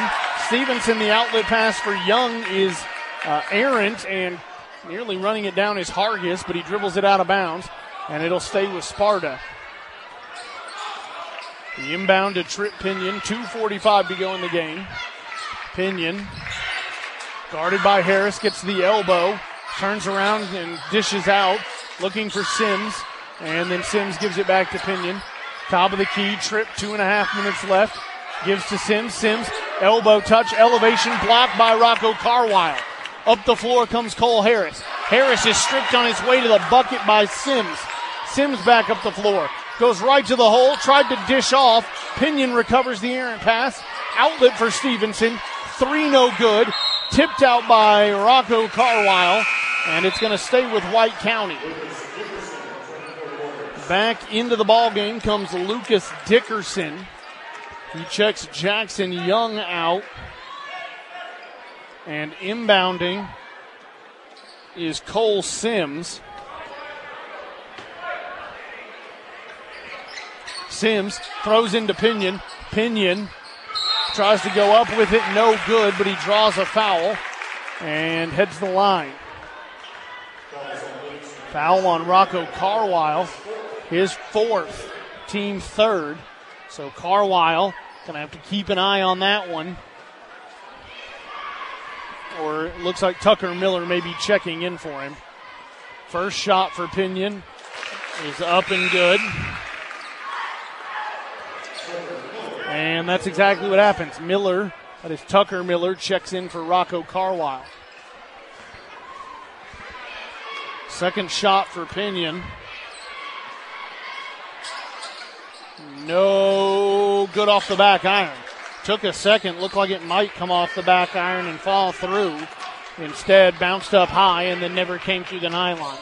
Stevenson, the outlet pass for Young is uh, errant, and nearly running it down is Hargis, but he dribbles it out of bounds, and it'll stay with Sparta. The inbound to Trip Pinion, 2.45 to go in the game. Pinion, guarded by Harris, gets the elbow, turns around and dishes out, looking for Sims, and then Sims gives it back to Pinion. Top of the key, Trip, two and a half minutes left. Gives to Sims. Sims, elbow touch, elevation blocked by Rocco Carwile. Up the floor comes Cole Harris. Harris is stripped on his way to the bucket by Sims. Sims back up the floor. Goes right to the hole. Tried to dish off. Pinion recovers the errant pass. Outlet for Stevenson. Three no good. Tipped out by Rocco Carwile. And it's going to stay with White County. Back into the ball game comes Lucas Dickerson. He checks Jackson Young out. And inbounding is Cole Sims. Sims throws into Pinion. Pinion tries to go up with it, no good, but he draws a foul and heads the line. Foul on Rocco Carwile, his fourth, team third. So Carwile gonna have to keep an eye on that one. Or it looks like Tucker Miller may be checking in for him. First shot for Pinion is up and good. And that's exactly what happens. Miller, that is Tucker Miller, checks in for Rocco Carwile. Second shot for Pinion. No good off the back iron. Took a second, looked like it might come off the back iron and fall through. Instead, bounced up high and then never came through the nylon.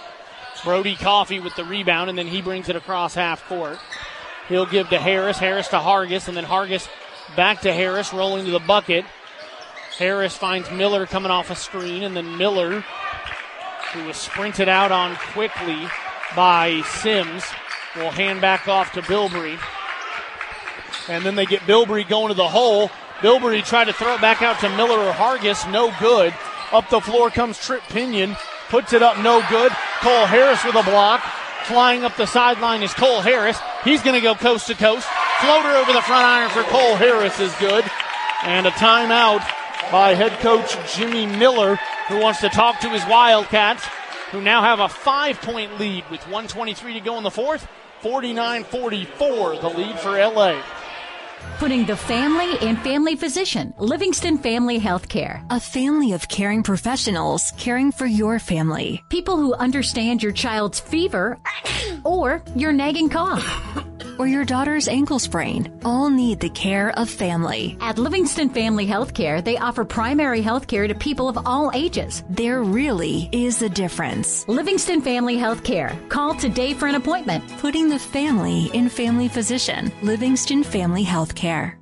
Brody Coffee with the rebound, and then he brings it across half court. He'll give to Harris, Harris to Hargis, and then Hargis back to Harris, rolling to the bucket. Harris finds Miller coming off a screen, and then Miller, who was sprinted out on quickly by Sims, will hand back off to Bilbrey. And then they get Bilbrey going to the hole. Bilbrey tried to throw it back out to Miller or Hargis, no good. Up the floor comes Trip Pinion, puts it up, no good. Cole Harris with a block. Flying up the sideline is Cole Harris. He's going to go coast to coast. Floater over the front iron for Cole Harris is good. And a timeout by head coach Jimmy Miller, who wants to talk to his Wildcats, who now have a five point lead with 123 to go in the fourth. 49 44, the lead for LA. Putting the family and family physician, Livingston Family Healthcare. A family of caring professionals caring for your family. People who understand your child's fever or your nagging cough or your daughter's ankle sprain all need the care of family. At Livingston Family Healthcare, they offer primary health care to people of all ages. There really is a difference. Livingston Family Healthcare. Call today for an appointment. Putting the family in family physician. Livingston Family Healthcare.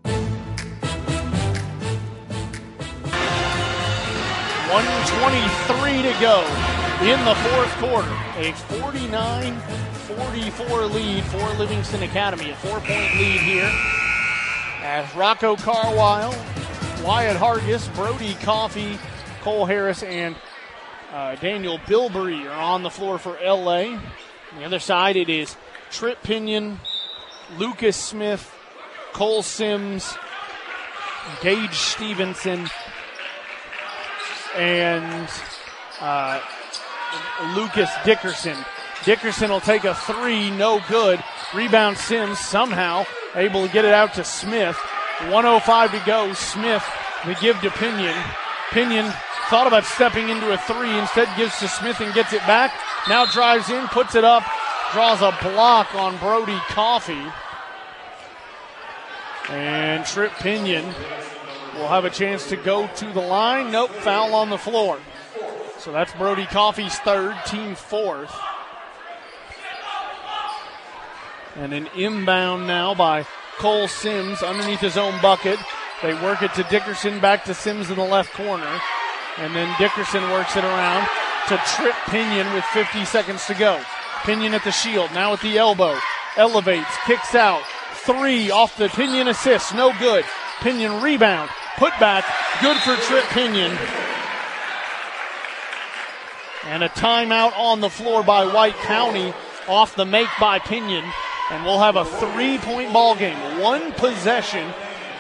123 to go in the fourth quarter. A 49 44 lead for Livingston Academy. A four point lead here as Rocco Carwile, Wyatt Hargis, Brody Coffee, Cole Harris, and uh, Daniel Bilbrey are on the floor for LA. On the other side, it is Trip Pinion, Lucas Smith, Cole Sims, Gage Stevenson, and uh, Lucas Dickerson. Dickerson will take a three, no good. Rebound Sims somehow able to get it out to Smith. 105 to go. Smith the give to Pinion. Pinion thought about stepping into a three, instead gives to Smith and gets it back. Now drives in, puts it up, draws a block on Brody Coffee. And Trip Pinion will have a chance to go to the line. Nope, foul on the floor. So that's Brody Coffee's third, team fourth. And an inbound now by Cole Sims underneath his own bucket. They work it to Dickerson, back to Sims in the left corner. And then Dickerson works it around to Trip Pinion with 50 seconds to go. Pinion at the shield, now at the elbow. Elevates, kicks out. Three off the Pinion assist, no good. Pinion rebound, put back, good for Trip Pinion. And a timeout on the floor by White County off the make by Pinion. And we'll have a three point ball game. One possession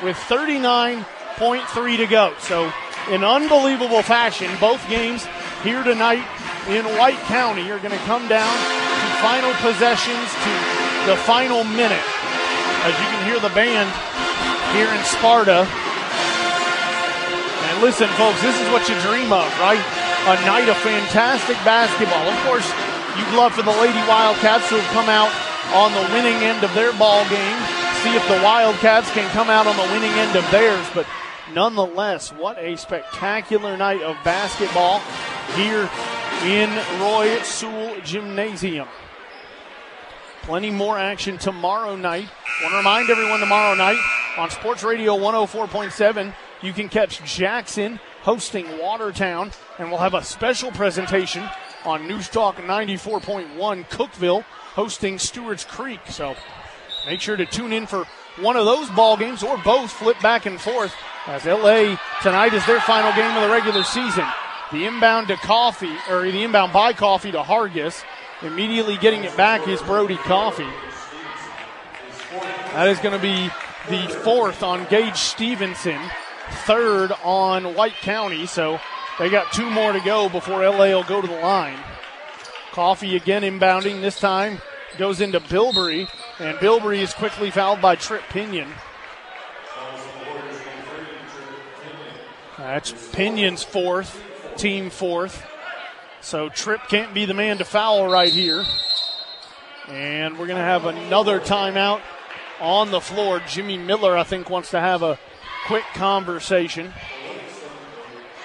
with 39.3 to go. So, in unbelievable fashion, both games here tonight in White County are going to come down to final possessions to the final minute. As you can hear the band here in Sparta. And listen, folks, this is what you dream of, right? A night of fantastic basketball. Of course, you'd love for the Lady Wildcats to have come out on the winning end of their ball game. See if the Wildcats can come out on the winning end of theirs. But nonetheless, what a spectacular night of basketball here in Roy Sewell Gymnasium. Plenty more action tomorrow night. Want to remind everyone tomorrow night on Sports Radio 104.7, you can catch Jackson hosting Watertown, and we'll have a special presentation on News Talk 94.1 Cookeville hosting Stewart's Creek. So make sure to tune in for one of those ball games or both flip back and forth as LA tonight is their final game of the regular season. The inbound to Coffee, or the inbound by Coffee to Hargis. Immediately getting it back is Brody Coffee. That is going to be the fourth on Gage Stevenson, third on White County. So they got two more to go before LA will go to the line. Coffee again inbounding. This time goes into Bilbrey, and Bilbrey is quickly fouled by Trip Pinion. That's Pinion's fourth, team fourth. So Trip can't be the man to foul right here. And we're going to have another timeout on the floor. Jimmy Miller, I think, wants to have a quick conversation.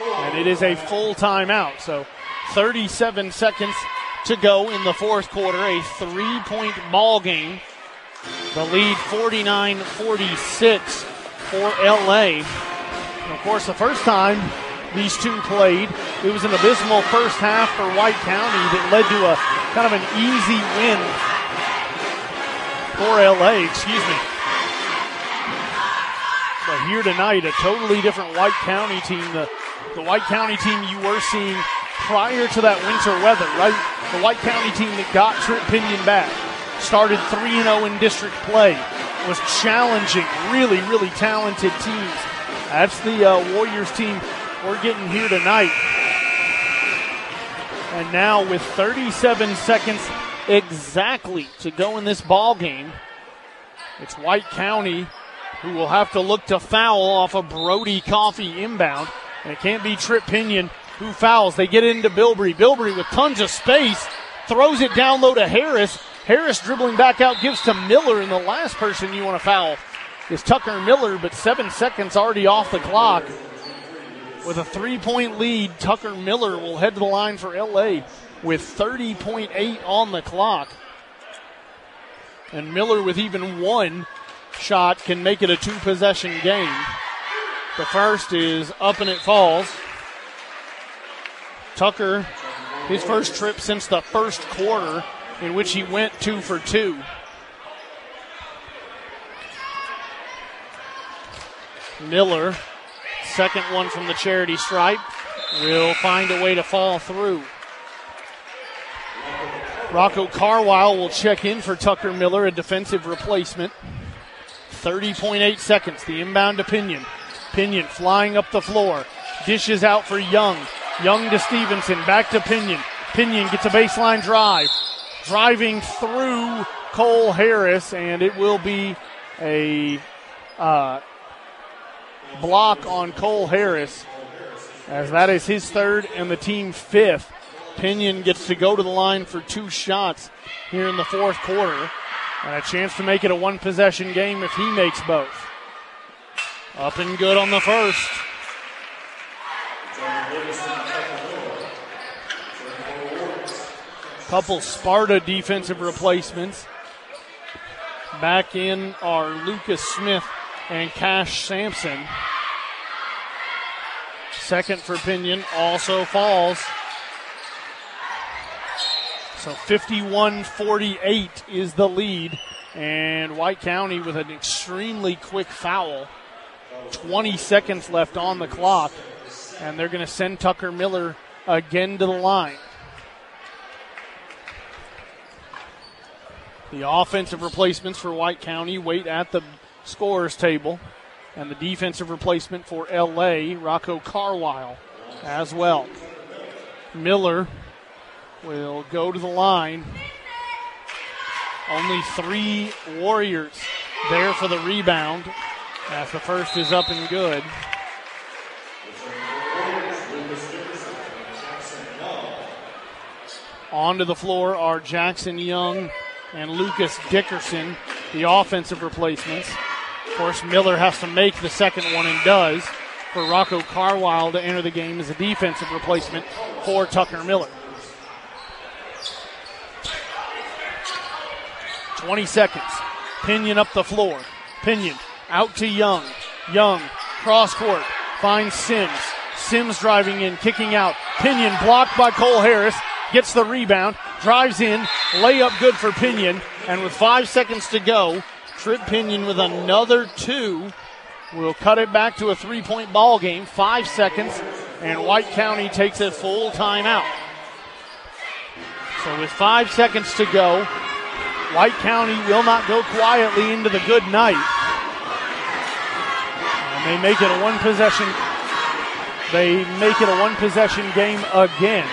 And it is a full timeout. So 37 seconds to go in the fourth quarter. A three point ball game. The lead 49 46 for LA. And of course, the first time these two played, it was an abysmal first half for White County that led to a kind of an easy win for LA, excuse me. But here tonight, a totally different White County team. The, the White County team you were seeing prior to that winter weather, right? The White County team that got Trip Pinion back, started 3 0 in district play, was challenging really, really talented teams. That's the uh, Warriors team we're getting here tonight. And now with 37 seconds exactly to go in this ball game, it's White County who will have to look to foul off a Brody Coffee inbound. And it can't be Trip Pinion who fouls. They get into Bilbrey. Bilbrey with tons of space throws it down low to Harris. Harris dribbling back out gives to Miller, and the last person you want to foul is Tucker Miller, but seven seconds already off the clock. With a three point lead, Tucker Miller will head to the line for LA with 30.8 on the clock. And Miller, with even one shot, can make it a two possession game. The first is up and it falls. Tucker, his first trip since the first quarter, in which he went two for two. Miller, second one from the charity stripe, will find a way to fall through. Rocco Carwile will check in for Tucker Miller, a defensive replacement. 30.8 seconds. The inbound to Pinion. Flying up the floor. Dishes out for Young. Young to Stevenson. Back to Pinion. Pinion gets a baseline drive. Driving through Cole Harris, and it will be a uh, block on Cole Harris, as that is his third and the team fifth. Pinion gets to go to the line for two shots here in the fourth quarter, and a chance to make it a one possession game if he makes both. Up and good on the first. Couple Sparta defensive replacements. Back in are Lucas Smith and Cash Sampson. Second for Pinion also falls. So 51 48 is the lead. And White County with an extremely quick foul. 20 seconds left on the clock. And they're going to send Tucker Miller again to the line. The offensive replacements for White County wait at the scorers table. And the defensive replacement for LA, Rocco Carwile, as well. Miller will go to the line. Only three Warriors there for the rebound. As the first is up and good. Onto the floor are Jackson Young and Lucas Dickerson, the offensive replacements. Of course, Miller has to make the second one and does for Rocco Carwile to enter the game as a defensive replacement for Tucker Miller. 20 seconds. Pinion up the floor. Pinion out to Young. Young cross court finds Sims. Sims driving in, kicking out. Pinion blocked by Cole Harris. Gets the rebound, drives in, layup good for Pinion, and with five seconds to go, Trip Pinion with another two will cut it back to a three point ball game. Five seconds, and White County takes a full timeout. So with five seconds to go, White County will not go quietly into the good night. They make it a one possession. They make it a one possession game again.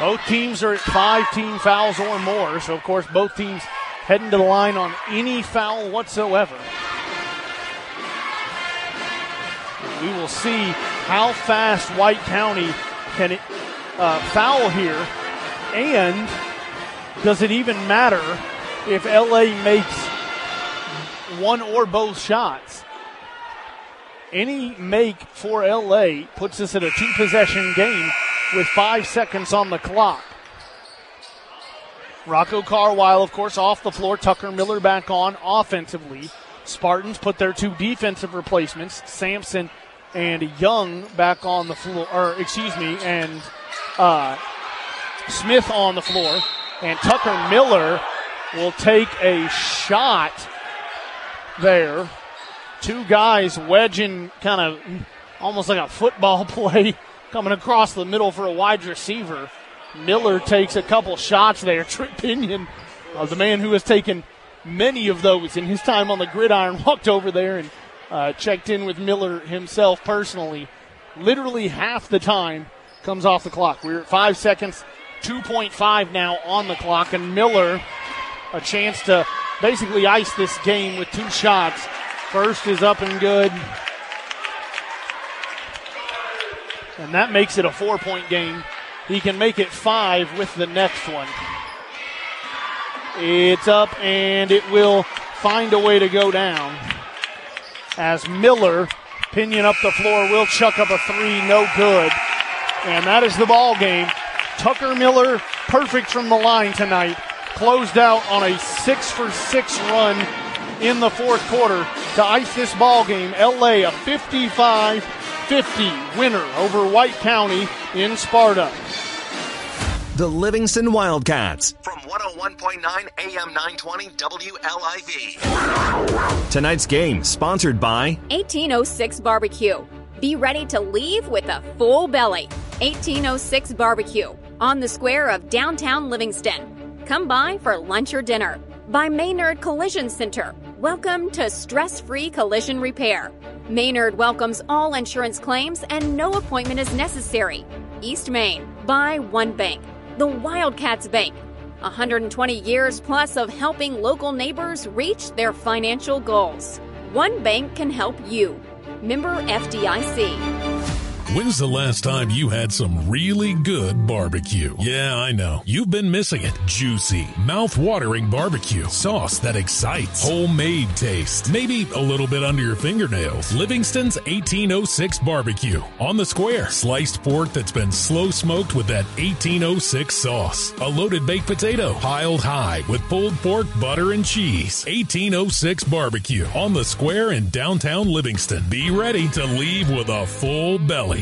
Both teams are at five team fouls or more, so of course both teams heading to the line on any foul whatsoever. We will see how fast White County can uh, foul here, and does it even matter if LA makes one or both shots? Any make for LA puts us at a two possession game with five seconds on the clock. Rocco Carwile, of course, off the floor. Tucker Miller back on offensively. Spartans put their two defensive replacements, Sampson and Young, back on the floor, or excuse me, and uh, Smith on the floor. And Tucker Miller will take a shot there. Two guys wedging kind of almost like a football [laughs] play coming across the middle for a wide receiver. Miller takes a couple shots there. [laughs] Trip Pinion, uh, the man who has taken many of those in his time on the gridiron, [laughs] walked over there and uh, checked in with Miller himself personally. Literally half the time comes off the clock. We're at five seconds, 2.5 now on the clock, and Miller a chance to basically ice this game with two shots. First is up and good. And that makes it a four point game. He can make it five with the next one. It's up and it will find a way to go down. As Miller, pinion up the floor, will chuck up a three, no good. And that is the ball game. Tucker Miller, perfect from the line tonight. Closed out on a six for six run in the fourth quarter to ice this ball game. LA a 55 50 winner over White County in Sparta. The Livingston Wildcats from 101.9 AM 920 WLIV. Tonight's game sponsored by 1806 Barbecue. Be ready to leave with a full belly. 1806 Barbecue on the square of downtown Livingston. Come by for lunch or dinner. By Maynard Collision Center. Welcome to stress free collision repair. Maynard welcomes all insurance claims and no appointment is necessary. East Main. By One Bank. The Wildcats Bank. 120 years plus of helping local neighbors reach their financial goals. One bank can help you. Member FDIC. When's the last time you had some really good barbecue? Yeah, I know. You've been missing it. Juicy, mouth-watering barbecue. Sauce that excites. Homemade taste. Maybe a little bit under your fingernails. Livingston's 1806 barbecue. On the square. Sliced pork that's been slow smoked with that 1806 sauce. A loaded baked potato. Piled high with pulled pork, butter, and cheese. 1806 barbecue. On the square in downtown Livingston. Be ready to leave with a full belly.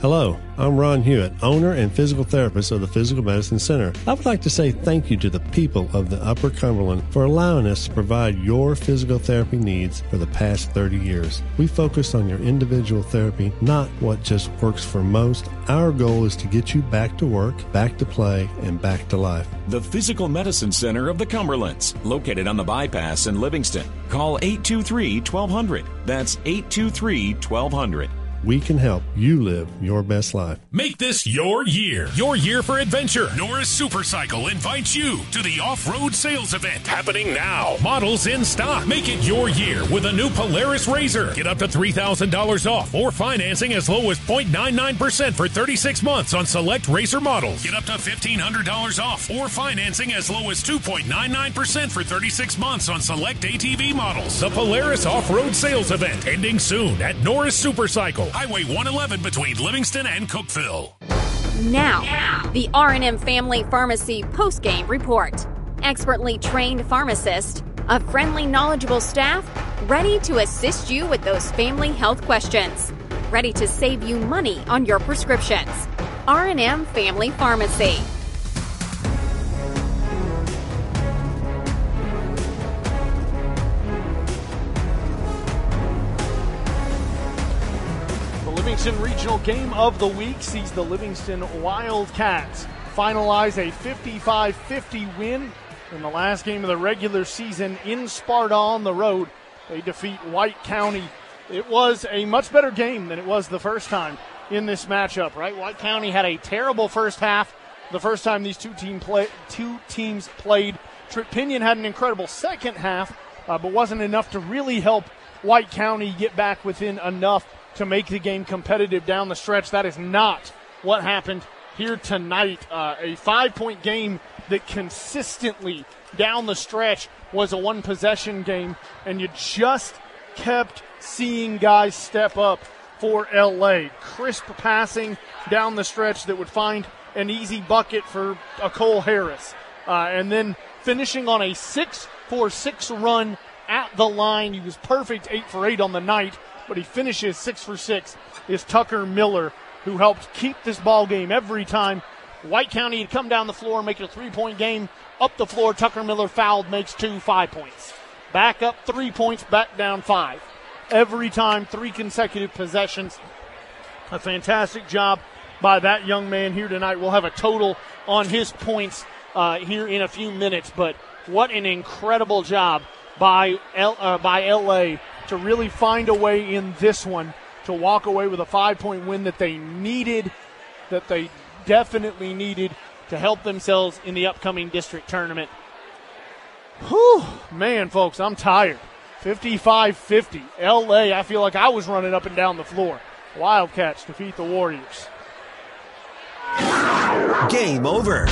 Hello, I'm Ron Hewitt, owner and physical therapist of the Physical Medicine Center. I would like to say thank you to the people of the Upper Cumberland for allowing us to provide your physical therapy needs for the past 30 years. We focus on your individual therapy, not what just works for most. Our goal is to get you back to work, back to play, and back to life. The Physical Medicine Center of the Cumberlands, located on the bypass in Livingston. Call 823 1200. That's 823 1200. We can help you live your best life. Make this your year. Your year for adventure. Norris Supercycle invites you to the off-road sales event happening now. Models in stock. Make it your year with a new Polaris RZR. Get up to $3,000 off or financing as low as 0.99% for 36 months on select RZR models. Get up to $1,500 off or financing as low as 2.99% for 36 months on select ATV models. The Polaris Off-Road Sales Event ending soon at Norris Supercycle, Highway 111 between Livingston and Cookeville. Now, the R&M Family Pharmacy post-game report. Expertly trained pharmacist, a friendly, knowledgeable staff, ready to assist you with those family health questions. Ready to save you money on your prescriptions. R&M Family Pharmacy. Livingston Regional Game of the Week sees the Livingston Wildcats finalize a 55 50 win in the last game of the regular season in Sparta on the road. They defeat White County. It was a much better game than it was the first time in this matchup, right? White County had a terrible first half the first time these two, team play, two teams played. Trip Pinion had an incredible second half, uh, but wasn't enough to really help White County get back within enough to make the game competitive down the stretch. That is not what happened here tonight. Uh, a five point game that consistently down the stretch was a one possession game, and you just kept seeing guys step up for LA. Crisp passing down the stretch that would find an easy bucket for a Cole Harris. Uh, and then finishing on a six for six run at the line. He was perfect eight for eight on the night, but he finishes six for six. Is Tucker Miller, who helped keep this ball game every time. White County had come down the floor, make it a three point game. Up the floor, Tucker Miller fouled, makes two, five points. Back up three points, back down five. Every time, three consecutive possessions. A fantastic job by that young man here tonight. We'll have a total on his points uh, here in a few minutes, but what an incredible job by L, uh, by LA to really find a way in this one to walk away with a five point win that they needed, that they definitely needed to help themselves in the upcoming district tournament. Whew, man, folks, I'm tired. 55 50. LA, I feel like I was running up and down the floor. Wildcats defeat the Warriors. Game over.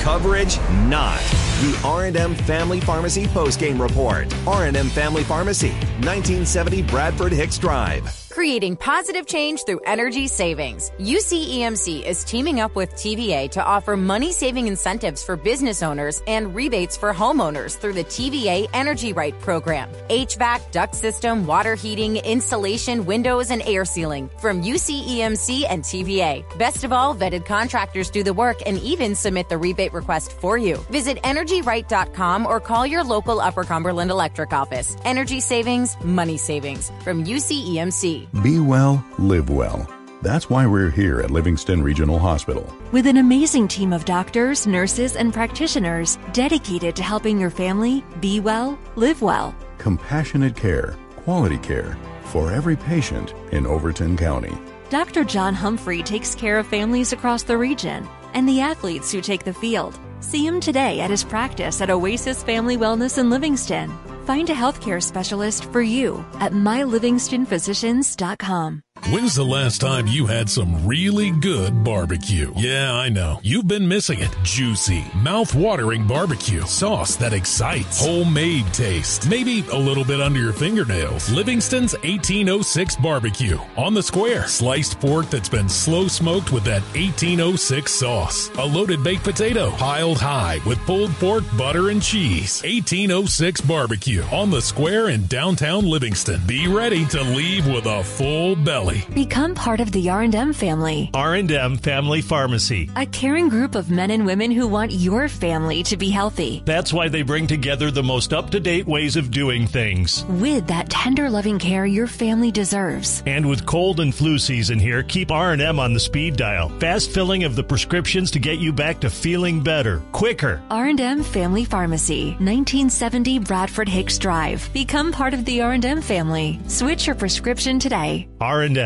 Coverage not. The R&M Family Pharmacy postgame report. R&M Family Pharmacy, 1970 Bradford Hicks Drive. Creating positive change through energy savings. UCEMC is teaming up with TVA to offer money saving incentives for business owners and rebates for homeowners through the TVA Energy Right program. HVAC, duct system, water heating, insulation, windows, and air sealing from UCEMC and TVA. Best of all, vetted contractors do the work and even submit the rebate request for you. Visit energyright.com or call your local Upper Cumberland Electric office. Energy savings, money savings from UCEMC. Be well, live well. That's why we're here at Livingston Regional Hospital. With an amazing team of doctors, nurses, and practitioners dedicated to helping your family be well, live well. Compassionate care, quality care for every patient in Overton County. Dr. John Humphrey takes care of families across the region and the athletes who take the field. See him today at his practice at Oasis Family Wellness in Livingston. Find a healthcare specialist for you at mylivingstonphysicians.com. When's the last time you had some really good barbecue? Yeah, I know. You've been missing it. Juicy, mouth-watering barbecue. Sauce that excites. Homemade taste. Maybe a little bit under your fingernails. Livingston's 1806 barbecue. On the square. Sliced pork that's been slow smoked with that 1806 sauce. A loaded baked potato. Piled high with pulled pork, butter, and cheese. 1806 barbecue. On the square in downtown Livingston. Be ready to leave with a full belly. Become part of the R&M family. R&M Family Pharmacy. A caring group of men and women who want your family to be healthy. That's why they bring together the most up-to-date ways of doing things. With that tender loving care your family deserves. And with cold and flu season here, keep R&M on the speed dial. Fast filling of the prescriptions to get you back to feeling better, quicker. R&M Family Pharmacy, 1970 Bradford Hicks Drive. Become part of the R&M family. Switch your prescription today. R&M.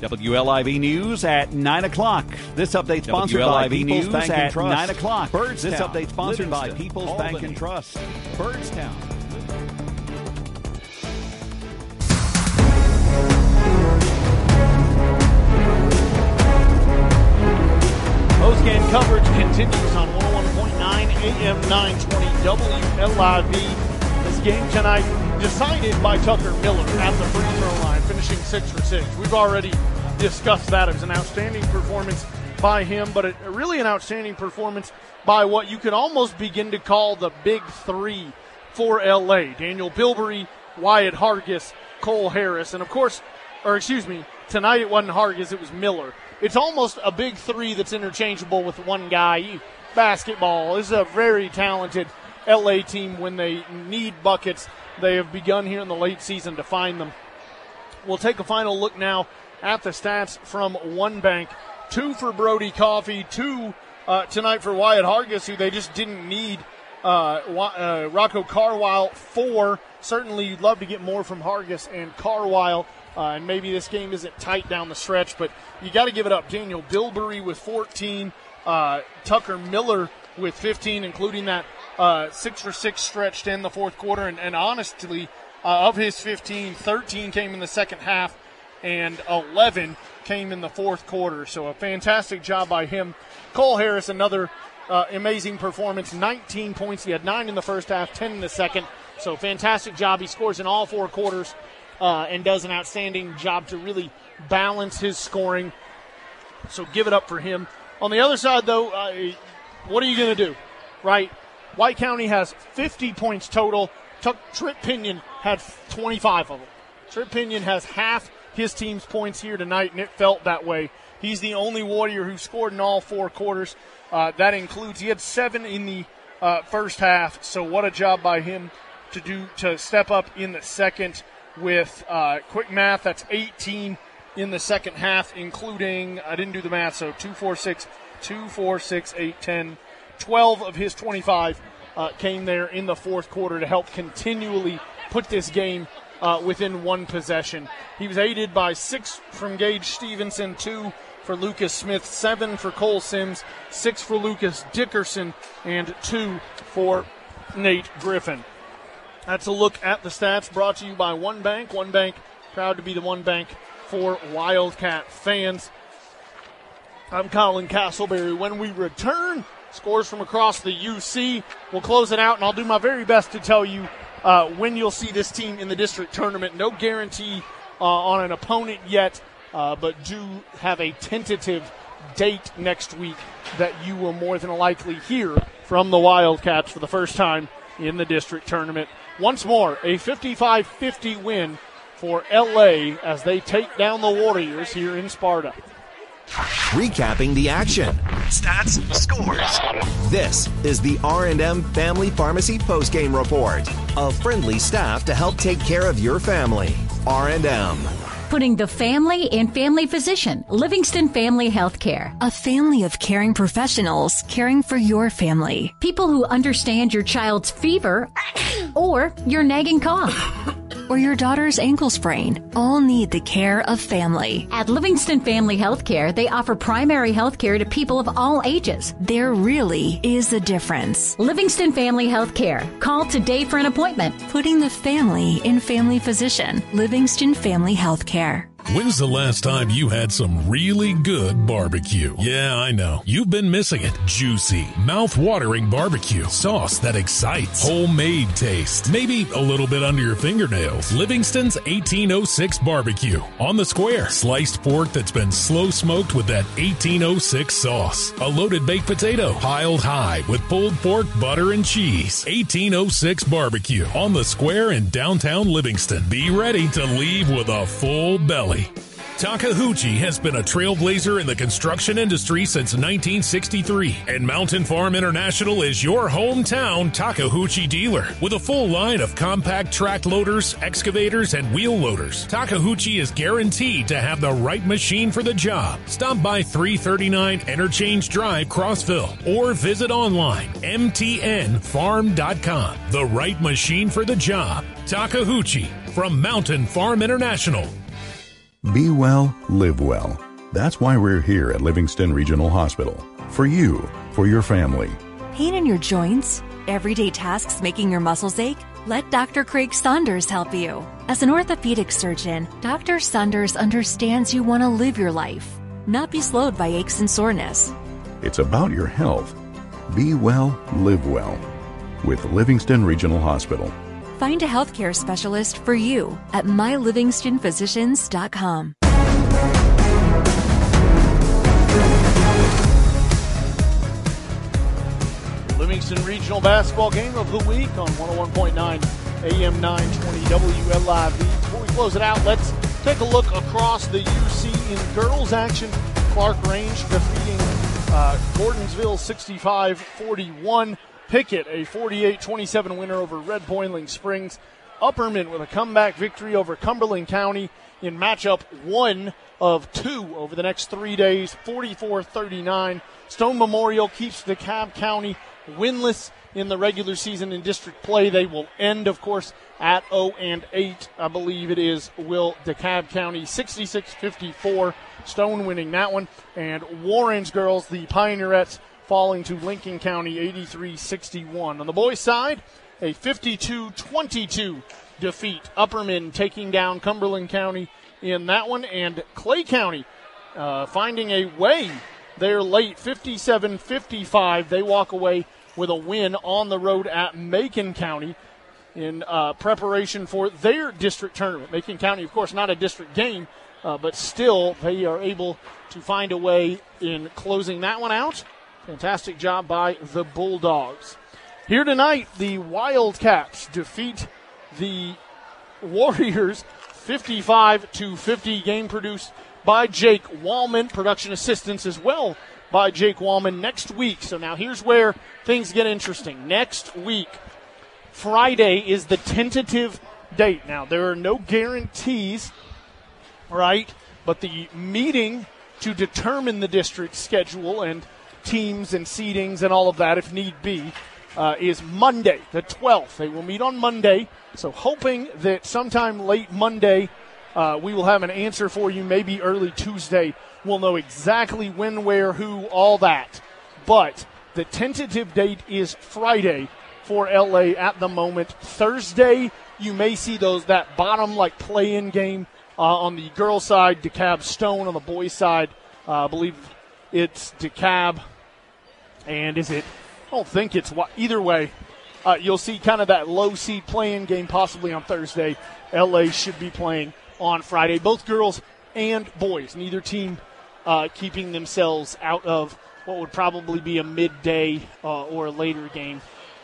WLIV News at 9 o'clock. This update sponsored by People's News Bank at and Trust. 9 o'clock. Byrdstown. This update sponsored by People's Albany. Bank and Trust. Byrdstown. Post-game coverage continues on 101.9 AM 920 WLIV. This game tonight decided by Tucker Miller at the free throw line, finishing six for six. We've already discussed that. It was an outstanding performance by him, but really an outstanding performance by what you could almost begin to call the big three for LA. Daniel Bilbrey, Wyatt Hargis, Cole Harris, and of course, or excuse me, tonight it wasn't Hargis, it was Miller it's almost a big three that's interchangeable with one guy. Basketball is a very talented LA team when they need buckets. They have begun here in the late season to find them. We'll take a final look now at the stats from one bank. Two for Brody Coffee, two uh, tonight for Wyatt Hargis, who they just didn't need. Uh, uh, Rocco Carwile, four. Certainly, you'd love to get more from Hargis and Carwile. Uh, and maybe this game isn't tight down the stretch, but you got to give it up. Daniel Bilbrey with 14, uh, Tucker Miller with 15, including that uh, six for six stretched in the fourth quarter. And, and honestly, uh, of his 15, 13 came in the second half, and 11 came in the fourth quarter. So a fantastic job by him. Cole Harris, another uh, amazing performance. 19 points. He had nine in the first half, 10 in the second. So fantastic job. He scores in all four quarters uh, and does an outstanding job to really balance his scoring. So give it up for him. On the other side, though, uh, what are you going to do, right? White County has 50 points total. Trip Pinion had 25 of them. Trip Pinion has half his team's points here tonight, and it felt that way. He's the only Warrior who scored in all four quarters. Uh, that includes he had seven in the uh, first half. So what a job by him to do to step up in the second with uh, quick math, that's 18 in the second half, including, I didn't do the math, so 2, 4, 6, 2, 4, 6, 8, 10, 12 of his 25 uh, came there in the fourth quarter to help continually put this game uh, within one possession. He was aided by six from Gage Stevenson, two for Lucas Smith, seven for Cole Sims, six for Lucas Dickerson, and two for Nate Griffin. That's a look at the stats brought to you by One Bank. One Bank, proud to be the one bank for Wildcat fans. I'm Colin Castleberry. When we return, scores from across the UC. We'll close it out, and I'll do my very best to tell you uh, when you'll see this team in the district tournament. No guarantee uh, on an opponent yet, uh, but do have a tentative date next week that you will more than likely hear from the Wildcats for the first time in the district tournament. Once more, a 55 50 win for LA as they take down the Warriors here in Sparta. Recapping the action, stats, scores. This is the R&M Family Pharmacy postgame report. A friendly staff to help take care of your family. R&M putting the family and family physician, Livingston Family Healthcare. A family of caring professionals caring for your family. People who understand your child's fever or your nagging cough. Or your daughter's ankle sprain all need the care of family. At Livingston Family Healthcare, they offer primary health care to people of all ages. There really is a difference. Livingston Family Healthcare. Call today for an appointment. Putting the family in family physician. Livingston Family Healthcare care. When's the last time you had some really good barbecue? Yeah, I know. You've been missing it. Juicy, mouth-watering barbecue. Sauce that excites. Homemade taste. Maybe a little bit under your fingernails. Livingston's 1806 barbecue. On the square. Sliced pork that's been slow smoked with that 1806 sauce. A loaded baked potato. Piled high with pulled pork, butter, and cheese. 1806 barbecue. On the square in downtown Livingston. Be ready to leave with a full belly. Takeuchi has been a trailblazer in the construction industry since 1963, and Mountain Farm International is your hometown Takeuchi dealer with a full line of compact track loaders, excavators, and wheel loaders. Takeuchi is guaranteed to have the right machine for the job. Stop by 339 Interchange Drive, Crossville, or visit online mtnfarm.com. The right machine for the job. Takeuchi from Mountain Farm International. Be well, live well. That's why we're here at Livingston Regional Hospital. For you, for your family. Pain in your joints? Everyday tasks making your muscles ache? Let Dr. Craig Saunders help you. As an orthopedic surgeon, Dr. Saunders understands you want to live your life, not be slowed by aches and soreness. It's about your health. Be well, live well. With Livingston Regional Hospital. Find a healthcare specialist for you at mylivingstonphysicians.com. Livingston Regional Basketball Game of the Week on 101.9 AM 920 WLIV. Before we close it out, let's take a look across the UC in girls action. Clarkrange defeating uh, Gordonsville 65 41. Pickett, a 48 27 winner over Red Boiling Springs. Upperman with a comeback victory over Cumberland County in matchup one of two over the next three days, 44 39. Stone Memorial keeps DeKalb County winless in the regular season in district play. They will end, of course, at 0 and 8. I believe it is will DeKalb County 66-54. Stone winning that one, and Warren's girls, the Pioneerettes, falling to Lincoln County 83-61. On the boys' side, a 52-22 defeat. Upperman taking down Cumberland County in that one, and Clay County uh, finding a way they're late 57 55. They walk away with a win on the road at Macon County in uh, preparation for their district tournament. Macon County, of course, not a district game, uh, but still they are able to find a way in closing that one out. Fantastic job by the Bulldogs. Here tonight, the Wildcats defeat the Warriors 55 to 50. Game produced by Jake Wallman. Production assistance as well by Jake Wallman next week. So now here's where things get interesting. Next week, Friday is the tentative date. Now there are no guarantees, right? But the meeting to determine the district schedule and teams and seedings and all of that, if need be, uh, is Monday, the 12th. They will meet on Monday. So hoping that sometime late Monday uh, we will have an answer for you maybe early Tuesday. We'll know exactly when, where, who, all that. But the tentative date is Friday for LA at the moment. Thursday, you may see those that bottom like play-in game uh, on the girls' side. DeKalb Stone on the boys' side. Uh, I believe it's DeKalb. And is it? I don't think it's either way. Uh, you'll see kind of that low seed playing game possibly on Thursday. LA should be playing on Friday. Both girls and boys, neither team uh, keeping themselves out of what would probably be a midday uh, or a later game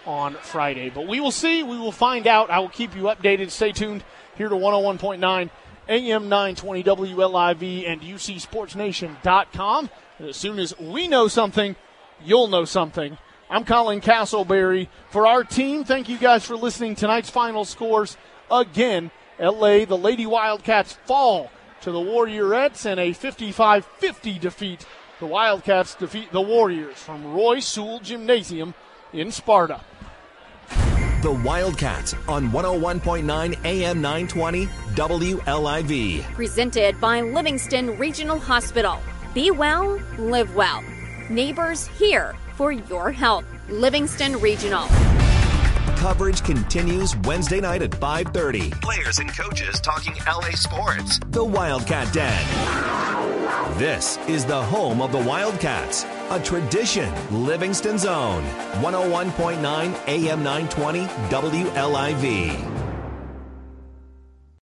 on Friday. But we will see. We will find out. I will keep you updated. Stay tuned here to 101.9 AM 920 WLIV and UCSportsNation.com. And as soon as we know something, you'll know something. I'm Colin Castleberry. For our team, thank you guys for listening. Tonight's final scores again LA, the Lady Wildcats fall to the Warriorettes in a 55 50 defeat. The Wildcats defeat the Warriors from Roy Sewell Gymnasium in Sparta. The Wildcats on 101.9 AM 920 WLIV. Presented by Livingston Regional Hospital. Be well, live well. Neighbors here for your health. Livingston Regional. Coverage continues Wednesday night at 5:30. Players and coaches talking LA sports. The Wildcat Den. This is the home of the Wildcats, a tradition Livingston's own. 101.9 AM 920 WLIV.